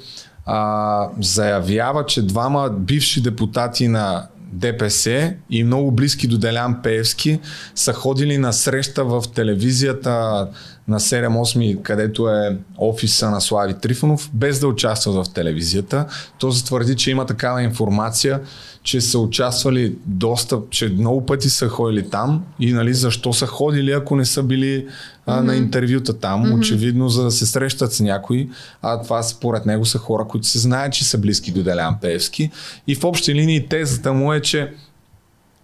а, заявява, че двама бивши депутати на ДПС и много близки до Делян Пеевски са ходили на среща в телевизията на 7-8, където е офиса на Слави Трифонов, без да участват в телевизията. То затвърди, че има такава информация, че са участвали доста, че много пъти са ходили там и нали, защо са ходили, ако не са били а, mm-hmm. на интервюта там, mm-hmm. очевидно за да се срещат с някой, а това според него са хора, които се знаят, че са близки до Делян Певски и в общи линии тезата му е, че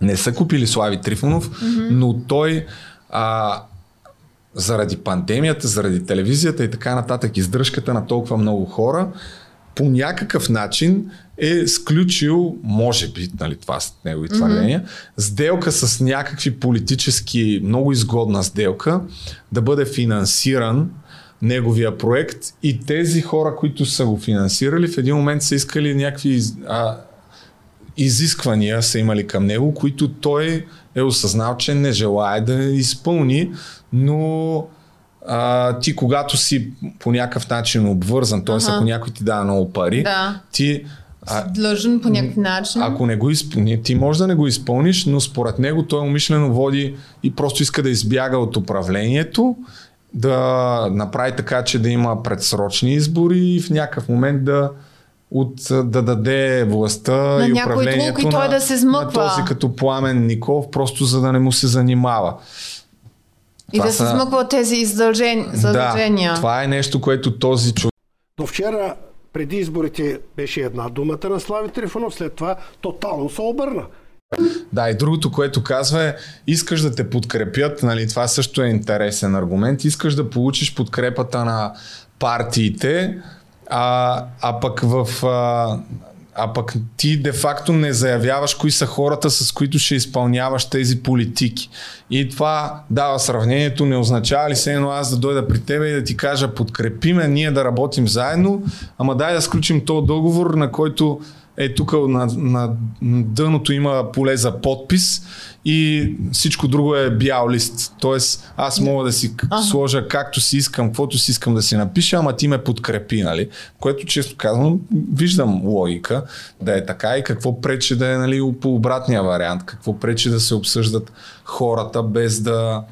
не са купили Слави Трифонов, mm-hmm. но той а, заради пандемията, заради телевизията и така нататък, издръжката на толкова много хора, по някакъв начин е сключил, може би, нали, това са негови твърдения, mm-hmm. сделка с някакви политически, много изгодна сделка, да бъде финансиран неговия проект и тези хора, които са го финансирали, в един момент са искали някакви а, изисквания са имали към него, които той е осъзнал, че не желая да изпълни, но а, ти когато си по някакъв начин обвързан, т.е. Ако някой ти дава много пари, да. ти а, длъжен по някакъв начин. Ако не го изпълни, ти можеш да не го изпълниш, но според него той умишлено води и просто иска да избяга от управлението, да направи така, че да има предсрочни избори и в някакъв момент да, от, да даде властта на и управлението друг, и той на, да се на този като Пламен Николов, просто за да не му се занимава. И това да се са... смъква тези издължения. Да, това е нещо, което този човек... До вчера, преди изборите, беше една думата на Слави Трифонов, след това тотално се обърна. Да, и другото, което казва е, искаш да те подкрепят, нали, това също е интересен аргумент, искаш да получиш подкрепата на партиите, а, а пък в а, а пък ти де-факто не заявяваш кои са хората, с които ще изпълняваш тези политики. И това дава сравнението, не означава ли се едно аз да дойда при тебе и да ти кажа подкрепи ме, ние да работим заедно, ама дай да сключим този договор, на който е тук на, на дъното има поле за подпис и всичко друго е бял лист. Тоест аз мога да си ага. сложа както си искам, каквото си искам да си напиша, ама ти ме подкрепи, нали? Което често казвам, виждам логика да е така и какво пречи да е нали, по обратния вариант, какво пречи да се обсъждат хората без да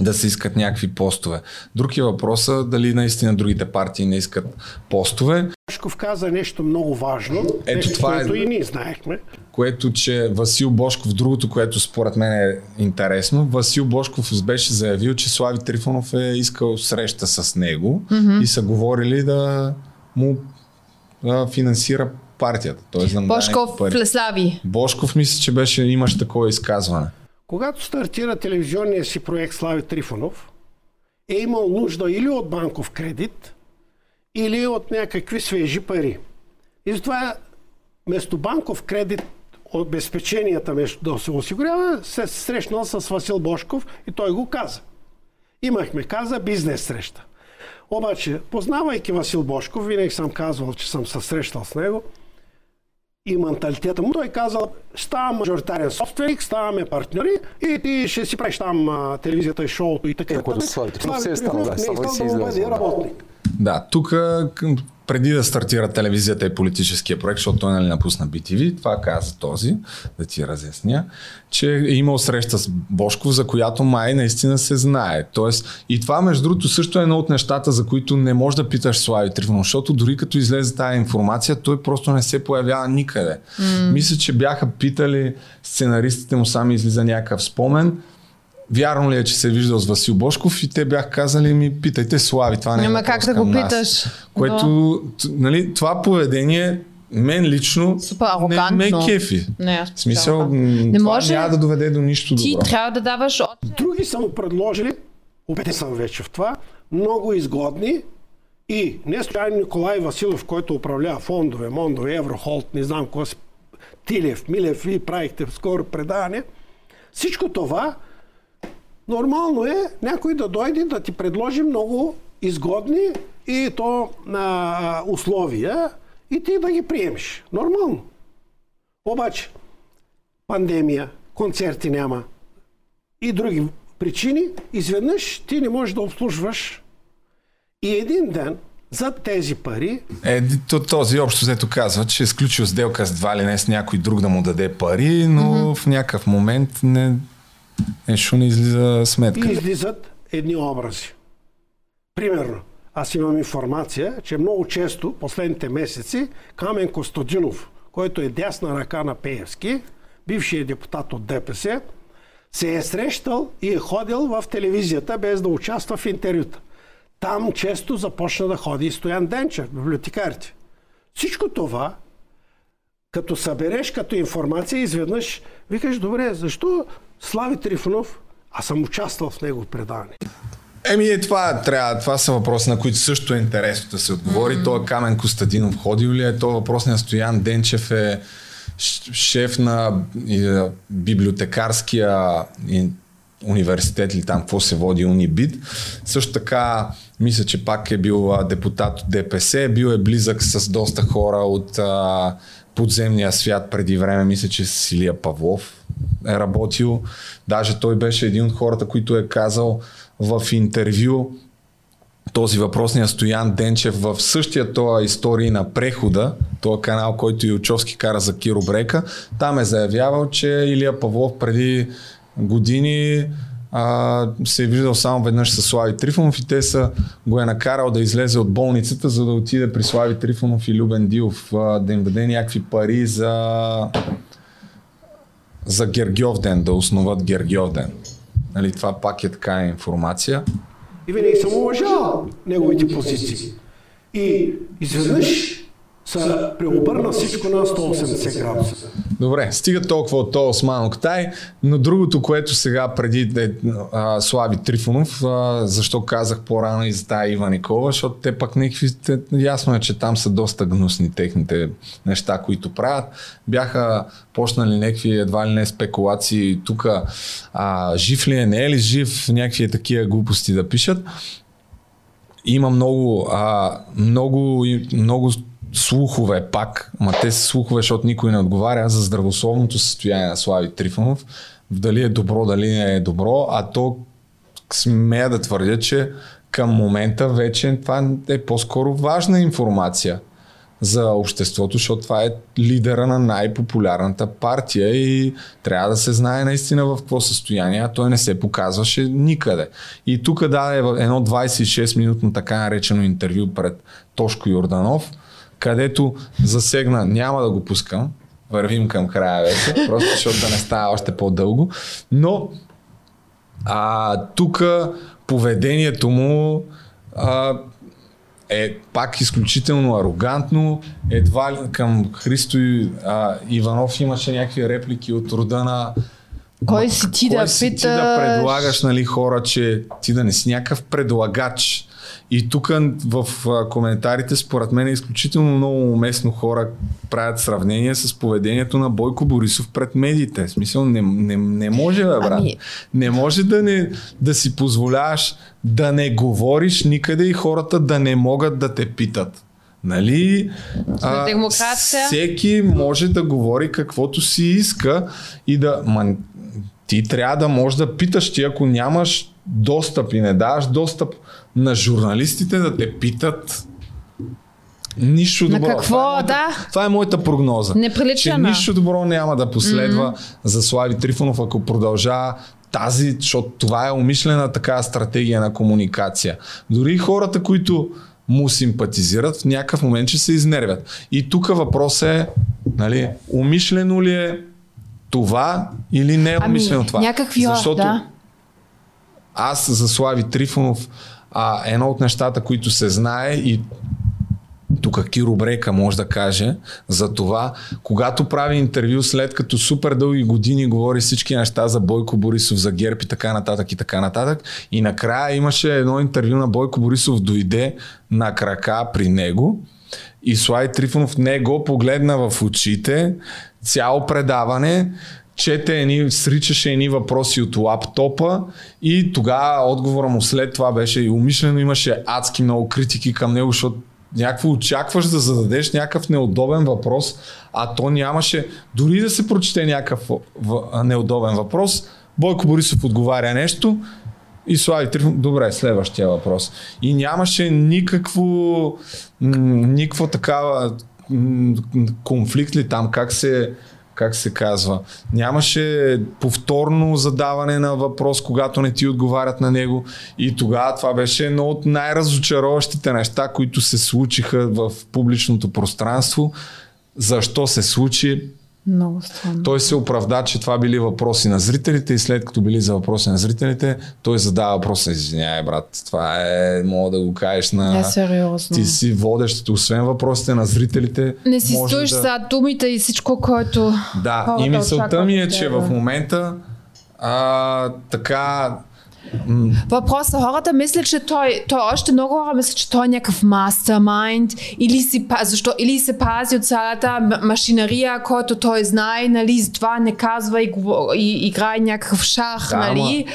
да се искат някакви постове. Друг е въпроса дали наистина другите партии не искат постове. Бошков каза нещо много важно, Ето нещо, това което е, и ние знаехме. Което, че Васил Бошков, другото, което според мен е интересно, Васил Бошков беше заявил, че Слави Трифонов е искал среща с него mm-hmm. и са говорили да му да финансира партията. Тоест, да Бошков Слави. Бошков мисля, че беше, имаш такова изказване. Когато стартира телевизионния си проект Слави Трифонов, е имал нужда или от банков кредит, или от някакви свежи пари. И затова вместо банков кредит, обезпеченията да се осигурява, се срещнал с Васил Бошков и той го каза. Имахме, каза, бизнес среща. Обаче, познавайки Васил Бошков, винаги съм казвал, че съм се срещал с него и менталитета му, той казал, ставам мажоритарен собственик, ставаме партньори и ти ще си правиш там а, телевизията и шоуто и така. Което Слави Трифонов се е станал, да, не само си да излезе. Да, тук преди да стартира телевизията и политическия проект, защото той нали напусна BTV, това каза този, да ти разясня, че е имал среща с Бошков, за която май наистина се знае. Тоест, и това между другото също е едно от нещата, за които не можеш да питаш Слави Трифонов, защото дори като излезе тази информация, той просто не се появява никъде. М. Мисля, че бяха питали сценаристите му, сами излиза някакъв спомен, Вярно ли е, че се е виждал с Васил Бошков и те бяха казали ми, питайте Слави, това не е Няма как да го нас. питаш. Което, т- нали, това поведение мен лично Супер не ме кефи. Не, В смисъл, Не това може- няма да доведе до нищо Ти добро. трябва да даваш от... Други са му предложили, убеден съм вече в това, много изгодни и не случайно Николай Василов, който управлява фондове, мондове, Еврохолд, не знам кой си, Тилев, Милев, вие правихте скоро предаване. Всичко това нормално е някой да дойде да ти предложи много изгодни и то на условия и ти да ги приемеш. Нормално. Обаче, пандемия, концерти няма и други причини, изведнъж ти не можеш да обслужваш и един ден за тези пари Е, то, този общо взето казва, че е сключил сделка с два ли не с някой друг да му даде пари, но mm-hmm. в някакъв момент не, нещо не излиза сметка. и излизат едни образи. Примерно, аз имам информация, че много често, последните месеци, Камен Костадинов, който е дясна ръка на Пеевски, бившият депутат от ДПС, се е срещал и е ходил в телевизията без да участва в интервюта. Там често започна да ходи и Стоян Денчев, библиотекарите. Всичко това, като събереш като информация, изведнъж викаш, добре, защо Слави Трифонов, аз съм участвал в него предаване. Еми, е, това, трябва, това са въпроси, на които също е интересно да се отговори. Mm-hmm. Той е Камен Костадинов ходил ли е? То въпросният Стоян Денчев е шеф на и, библиотекарския университет или там какво се води Унибит. Също така, мисля, че пак е бил а, депутат от ДПС, бил е близък с доста хора от а, подземния свят преди време. Мисля, че с Илия Павлов е работил. Даже той беше един от хората, които е казал в интервю този въпросния Стоян Денчев в същия този истории на прехода, този канал, който Илчовски кара за Киро Брека, там е заявявал, че Илия Павлов преди години а, се е виждал само веднъж с Слави Трифонов и те са го е накарал да излезе от болницата, за да отиде при Слави Трифонов и Любен Дилов а, да им даде някакви пари за за Гергьов ден, да основат Гергьов ден. Нали, това пак е така информация. И винаги съм уважавал неговите позиции. И изведнъж се преобърна всичко на 180 градуса. Добре, стига толкова от този Осман Октай, но другото, което сега преди е, а, Слави Трифонов, а, защо казах по-рано и за тази Ива Никола, защото те пък някакви, ясно е, че там са доста гнусни техните неща, които правят. Бяха почнали някакви едва ли не спекулации тук, жив ли е, не е ли жив, някакви такива глупости да пишат. Има много, а, много, много слухове пак, ма те са слухове, защото никой не отговаря за здравословното състояние на Слави Трифонов, дали е добро, дали не е добро, а то смея да твърдя, че към момента вече това е по-скоро важна информация за обществото, защото това е лидера на най-популярната партия и трябва да се знае наистина в какво състояние, а той не се показваше никъде. И тук даде едно 26-минутно така наречено интервю пред Тошко Йорданов, където засегна, няма да го пускам, вървим към края вече, просто защото да не става още по-дълго, но а, тук поведението му а, е пак изключително арогантно. Едва ли към Христо а, Иванов имаше някакви реплики от рода на Кой си ти кой да си питаш? ти да предлагаш нали, хора, че ти да не си някакъв предлагач. И тук в коментарите, според мен, е изключително много уместно хора правят сравнение с поведението на Бойко Борисов пред медиите. В смисъл, не, не, не може, бе, брат. Ами... Не може да, не, да си позволяваш да не говориш никъде и хората да не могат да те питат. Нали? А, демокрация. Всеки може да говори каквото си иска и да. Ма, ти трябва да можеш да питаш ти, ако нямаш достъп и не даваш достъп на журналистите да те питат Нищо добро. На какво, това е моята, да? Това е моята прогноза. Че нищо добро няма да последва mm-hmm. за Слави Трифонов, ако продължава тази, защото това е умишлена така стратегия на комуникация. Дори хората, които му симпатизират, в някакъв момент ще се изнервят. И тук въпрос е, нали, умишлено ли е това или не е ами, умишлено ами, това? Някакви, Защото да. аз за Слави Трифонов а, едно от нещата, които се знае и тук Киро Брека може да каже за това, когато прави интервю след като супер дълги години говори всички неща за Бойко Борисов, за ГЕРБ и така нататък и така нататък и накрая имаше едно интервю на Бойко Борисов дойде на крака при него и Слай Трифонов не го погледна в очите, цяло предаване, чете едни, сричаше едни въпроси от лаптопа и тогава отговора му след това беше и умишлено имаше адски много критики към него, защото някакво очакваш да зададеш някакъв неудобен въпрос, а то нямаше, дори да се прочете някакъв неудобен въпрос, Бойко Борисов отговаря нещо и Слави Трифон, добре, следващия въпрос. И нямаше никакво, никакво такава конфликт ли там, как се, как се казва, нямаше повторно задаване на въпрос, когато не ти отговарят на него. И тогава това беше едно от най-разочароващите неща, които се случиха в публичното пространство. Защо се случи? Много странно. Той се оправда, че това били въпроси на зрителите и след като били за въпроси на зрителите, той задава въпроса, извинявай брат, това е, мога да го кажеш на... Не, сериозно. Ти си водещ, освен въпросите на зрителите. Не си стоиш да... за думите и всичко, което... Да, и мисълта ми е, че в момента а, така Въпросът хората мислят, че той, той още много хора мислят, че той е някакъв мастермайнд или, си, защо, или се пази от цялата машинария, който той знае, нали, това не казва и, и играе някакъв шах, да, нали.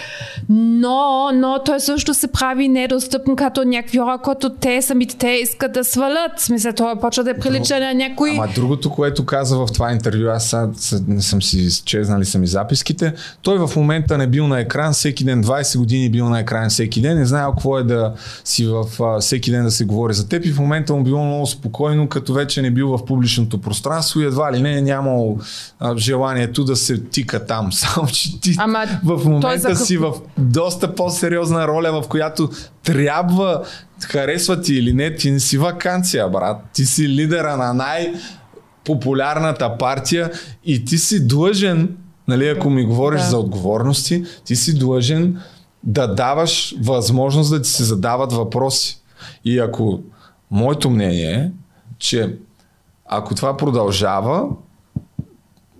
Но, но той също се прави недостъпен като някакви хора, които те самите те искат да свалят. Смисъл, той почва да прилича на някой. Ама другото, което каза в това интервю, аз не съм си изчезнали са ми записките, той в момента не бил на екран всеки ден 20 години бил на екран всеки ден, не знаел какво е да си в а, всеки ден да се говори за теб и в момента му било много спокойно, като вече не бил в публичното пространство и едва ли не е нямал а, желанието да се тика там. Само, че ти Ама, в момента за... си в доста по-сериозна роля, в която трябва, харесва ти или не, ти не си вакансия, брат. Ти си лидера на най- популярната партия и ти си длъжен Нали, ако ми говориш да. за отговорности, ти си длъжен да даваш възможност да ти се задават въпроси. И ако моето мнение е, че ако това продължава,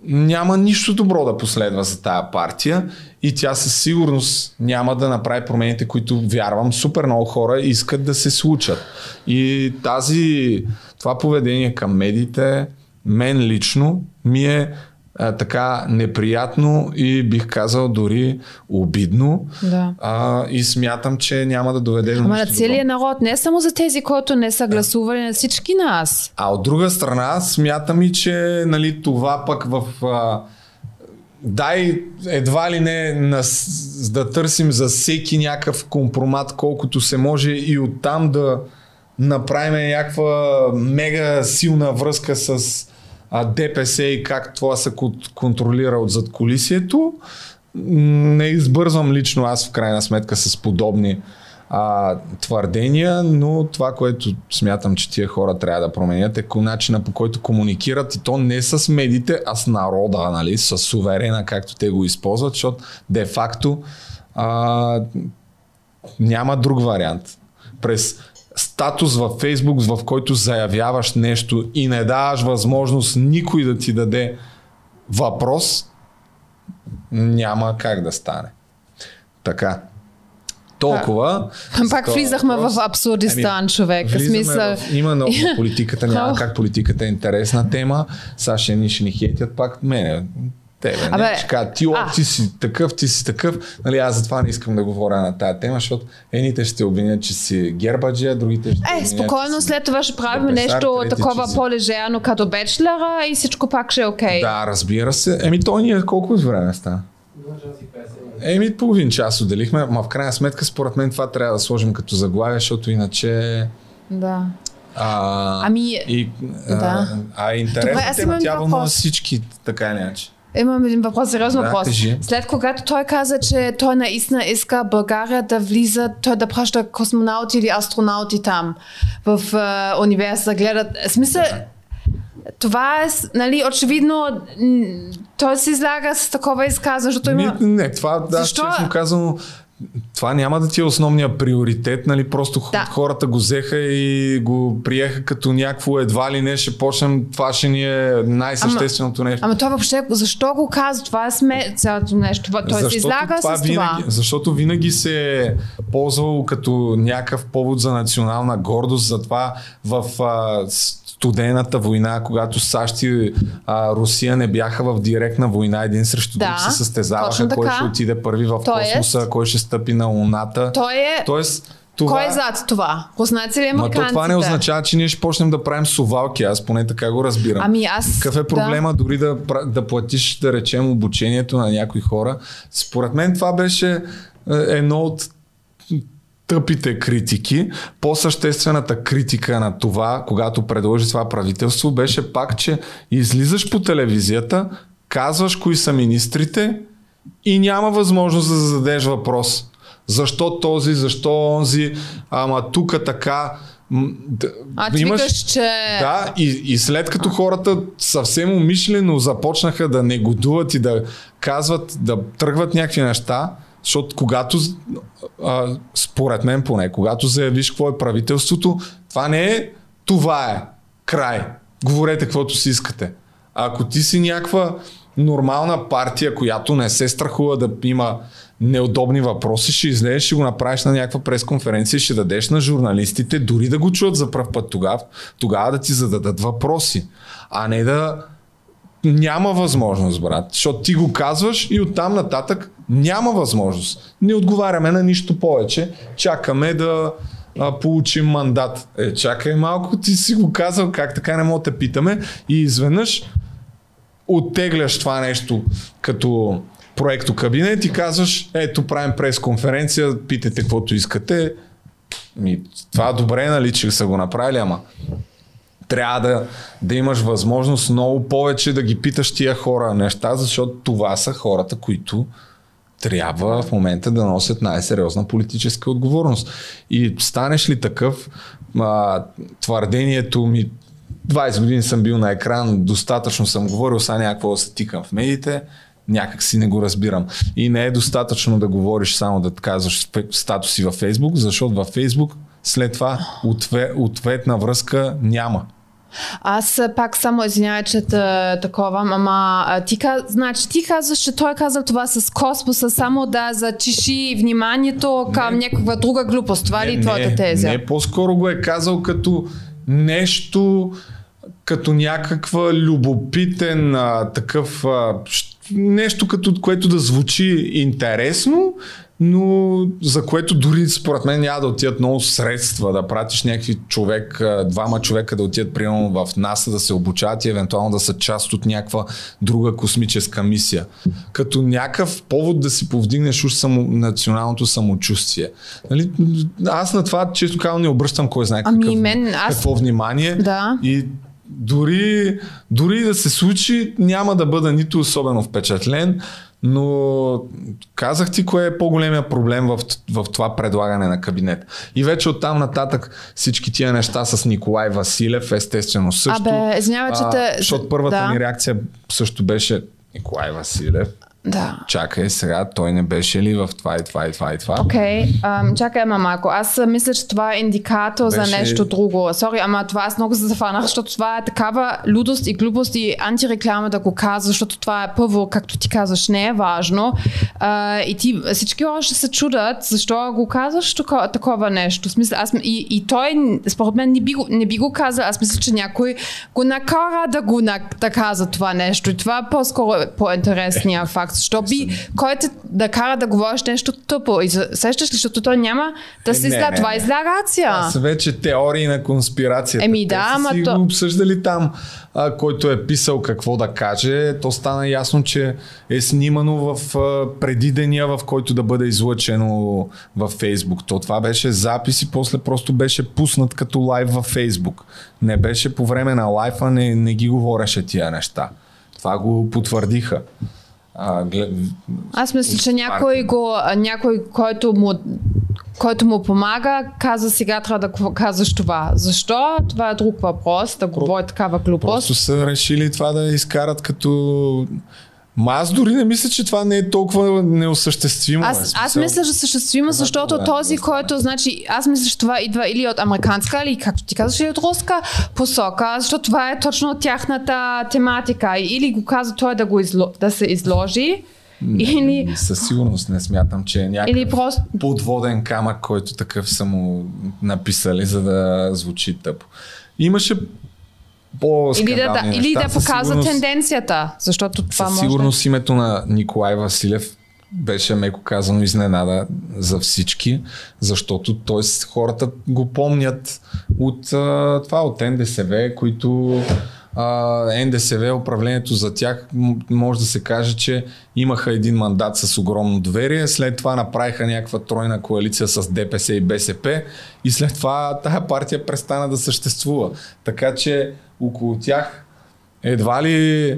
няма нищо добро да последва за тая партия и тя със сигурност няма да направи промените, които вярвам супер много хора искат да се случат. И тази, това поведение към медиите, мен лично ми е а, така неприятно и бих казал дори обидно. Да. А, и смятам, че няма да доведе до Ама на целият народ, не само за тези, които не са гласували, на всички нас. А от друга страна, смятам и, че нали, това пък в... А, дай едва ли не на, да търсим за всеки някакъв компромат, колкото се може и оттам да направим някаква мега силна връзка с ДПС и как това се контролира от зад колисието. Не избързвам лично аз в крайна сметка с подобни а, твърдения, но това, което смятам, че тия хора трябва да променят е начина по който комуникират и то не с медиите, а с народа, нали, с суверена, както те го използват, защото де-факто а, няма друг вариант. През статус във Фейсбук, в който заявяваш нещо и не даваш възможност никой да ти даде въпрос, няма как да стане. Така. Толкова. Пак влизахме в абсурдистан, човек. Смисъл... В, има на политиката, няма как политиката е интересна тема. Сега ще ни, ще ни хейтят пак мене. Тебе, Абе, не, ще ти, о, ти си такъв, ти си такъв. Нали, аз затова не искам да говоря на тази тема, защото едните ще обвинят, че си гербаджи, а другите ще Е, спокойно, след това ще правим нещо такова си... по-лежерно като бечлера и всичко пак ще е окей. Okay. Да, разбира се. Еми, той ни е колко време стана? Еми, половин час отделихме, ма в крайна сметка, според мен това трябва да сложим като заглавие, защото иначе... Да. А, ами, и, да. А, а тема, тя вълнува всички, така или иначе. Имам един въпрос, сериозно да, въпрос. Кажи. След когато той каза, че той наистина иска България да влиза, той да праща космонаути или астронавти там в uh, университета, гледат. Смисъл, да това е, нали, очевидно, той се излага с такова изказване, защото има... Не, не това, да, Защо? честно казано, това няма да ти е основния приоритет, нали? Просто да. хората го взеха и го приеха като някакво едва ли не ще почнем, това ще ни е най-същественото нещо. Ама това въобще, защо го казва? Това е сме цялото нещо. Той се излага това с винаги, това. Защото винаги се е ползвало като някакъв повод за национална гордост, затова в а, студената война, когато САЩ и а, Русия не бяха в директна война един срещу да, друг се състезаваха, кой ще отиде първи в Тоест, космоса, кой ще стъпи на Луната. Той е... Тоест, това... Кой е зад това? Руснаци ли американците? Ма това не означава, че ние ще почнем да правим сувалки. Аз поне така го разбирам. Ами аз... Какъв е проблема да. дори да, да платиш, да речем, обучението на някои хора? Според мен това беше е, едно от тъпите критики. По-съществената критика на това, когато предложи това правителство, беше пак, че излизаш по телевизията, казваш кои са министрите и няма възможност да зададеш въпрос. Защо този, защо онзи, ама тук така. А ти имаш, викаш, че... Да, и, и след като хората съвсем умишлено започнаха да негодуват и да казват, да тръгват някакви неща, защото когато, а, според мен поне, когато заявиш какво е правителството, това не е това е край. Говорете каквото си искате. Ако ти си някаква нормална партия, която не се страхува да има неудобни въпроси, ще излезеш, ще го направиш на някаква пресконференция, ще дадеш на журналистите, дори да го чуят за пръв път тогава, тогава да ти зададат въпроси, а не да няма възможност, брат. Защото ти го казваш и оттам нататък няма възможност. Не отговаряме на нищо повече. Чакаме да а, получим мандат. Е, чакай малко, ти си го казал, как така не мога да питаме. И изведнъж оттегляш това нещо като проекто кабинет и казваш, ето правим пресконференция, питайте каквото искате. Ми, това добре, нали, че са го направили, ама трябва да, да имаш възможност много повече да ги питаш тия хора неща, защото това са хората, които трябва в момента да носят най-сериозна политическа отговорност. И станеш ли такъв, а, твърдението ми 20 години съм бил на екран, достатъчно съм говорил, сега някакво да се тикам в медиите, някак си не го разбирам. И не е достатъчно да говориш само да казваш статуси във Фейсбук, защото във Фейсбук след това ответна връзка няма. Аз пак само извинявай, че такова, ама ти, значи, ти казваш, че той е казал това с космоса, само да зачиши вниманието към не, някаква друга глупост. Това ли е твоята теза? Не, по-скоро го е казал като нещо, като някаква любопитен а, такъв а, нещо, като, което да звучи интересно, но за което дори според мен няма да отидат много средства да пратиш някакви човек, двама човека да отидат примерно в НАСА да се обучават и евентуално да са част от някаква друга космическа мисия. Като някакъв повод да си повдигнеш уж само, националното самочувствие. Нали? Аз на това, често казвам, не обръщам кой знае ами, какъв, мен, аз... какво внимание. Да. И дори, дори да се случи, няма да бъда нито особено впечатлен, но казах ти кое е по-големия проблем в, в това предлагане на кабинет. И вече оттам нататък всички тия неща с Николай Василев, естествено също. Абе, извинявай, че те... Защото първата да. ми реакция също беше Николай Василев. Да. Чакай, сега той не беше ли в това и това и това и това? Окей, okay. чакай, ама малко. Аз мисля, че това е индикатор беше... за нещо друго. Сори, ама това аз много се зафанах, защото това е такава людост и глупост и антиреклама да го казва, защото това е първо, както ти казваш, не е важно. А, и ти, всички още се чудат, защо го казваш такова, такова нещо. Смисъл, аз, и, и той, според мен, не би, го, не би го казал. Аз мисля, че някой го накара да го да каза това нещо. И това е по-скоро по-интересния факт факт. Защо би, който да кара да говориш нещо тъпо? И сещаш ли, защото той няма да се изля. Това е излярация. Са вече теории на конспирацията. Еми да, ама то... го обсъждали там, а, който е писал какво да каже. То стана ясно, че е снимано в а, преди деня, в който да бъде излъчено във Фейсбук. То това беше запис и после просто беше пуснат като лайв във Фейсбук. Не беше по време на лайфа, не, не ги говореше тия неща. Това го потвърдиха. А, глед... Аз мисля, че някой, го, някой който, му, който му помага, каза сега трябва да казваш това. Защо? Това е друг въпрос, да говори такава глупост. Просто са решили това да изкарат като Ма аз дори не мисля, че това не е толкова неосъществимо. Аз, аз мисля, че съществимо, защото да, този, да, който, значи, аз мисля, че това идва или от американска, или както ти казваш, или от руска посока, защото това е точно тяхната тематика. Или го казва той да, го изло, да се изложи, или... Със сигурност не смятам, че е някакъв Или просто... подводен камък, който такъв са му написали, за да звучи тъпо. Имаше по или да, да, или да показва тенденцията, защото това със може сигурност името на Николай Василев беше меко казано изненада за всички, защото т.е. хората го помнят от това, от НДСВ, които а, НДСВ, управлението за тях, може да се каже, че имаха един мандат с огромно доверие, след това направиха някаква тройна коалиция с ДПС и БСП и след това тая партия престана да съществува. Така че около тях едва ли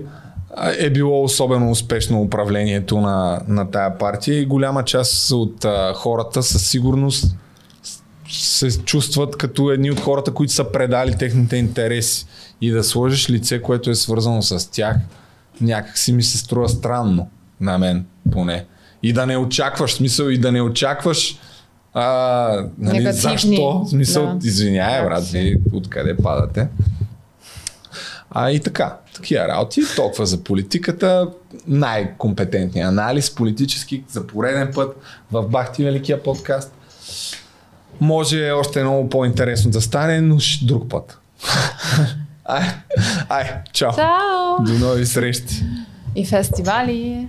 е било особено успешно управлението на, на тая партия и голяма част от а, хората със сигурност се чувстват като едни от хората, които са предали техните интереси. И да сложиш лице, което е свързано с тях, някак си ми се струва странно. На мен, поне. И да не очакваш, смисъл, и да не очакваш а, нали, защо? Смисъл, да. извиняй, брат, откъде падате. А и така, такива работи. Толкова за политиката. Най-компетентният анализ политически за пореден път в Бахти Великия подкаст. Може още много по-интересно да стане, но друг път. ай, ай, чао. Чао. До нови срещи. И фестивали.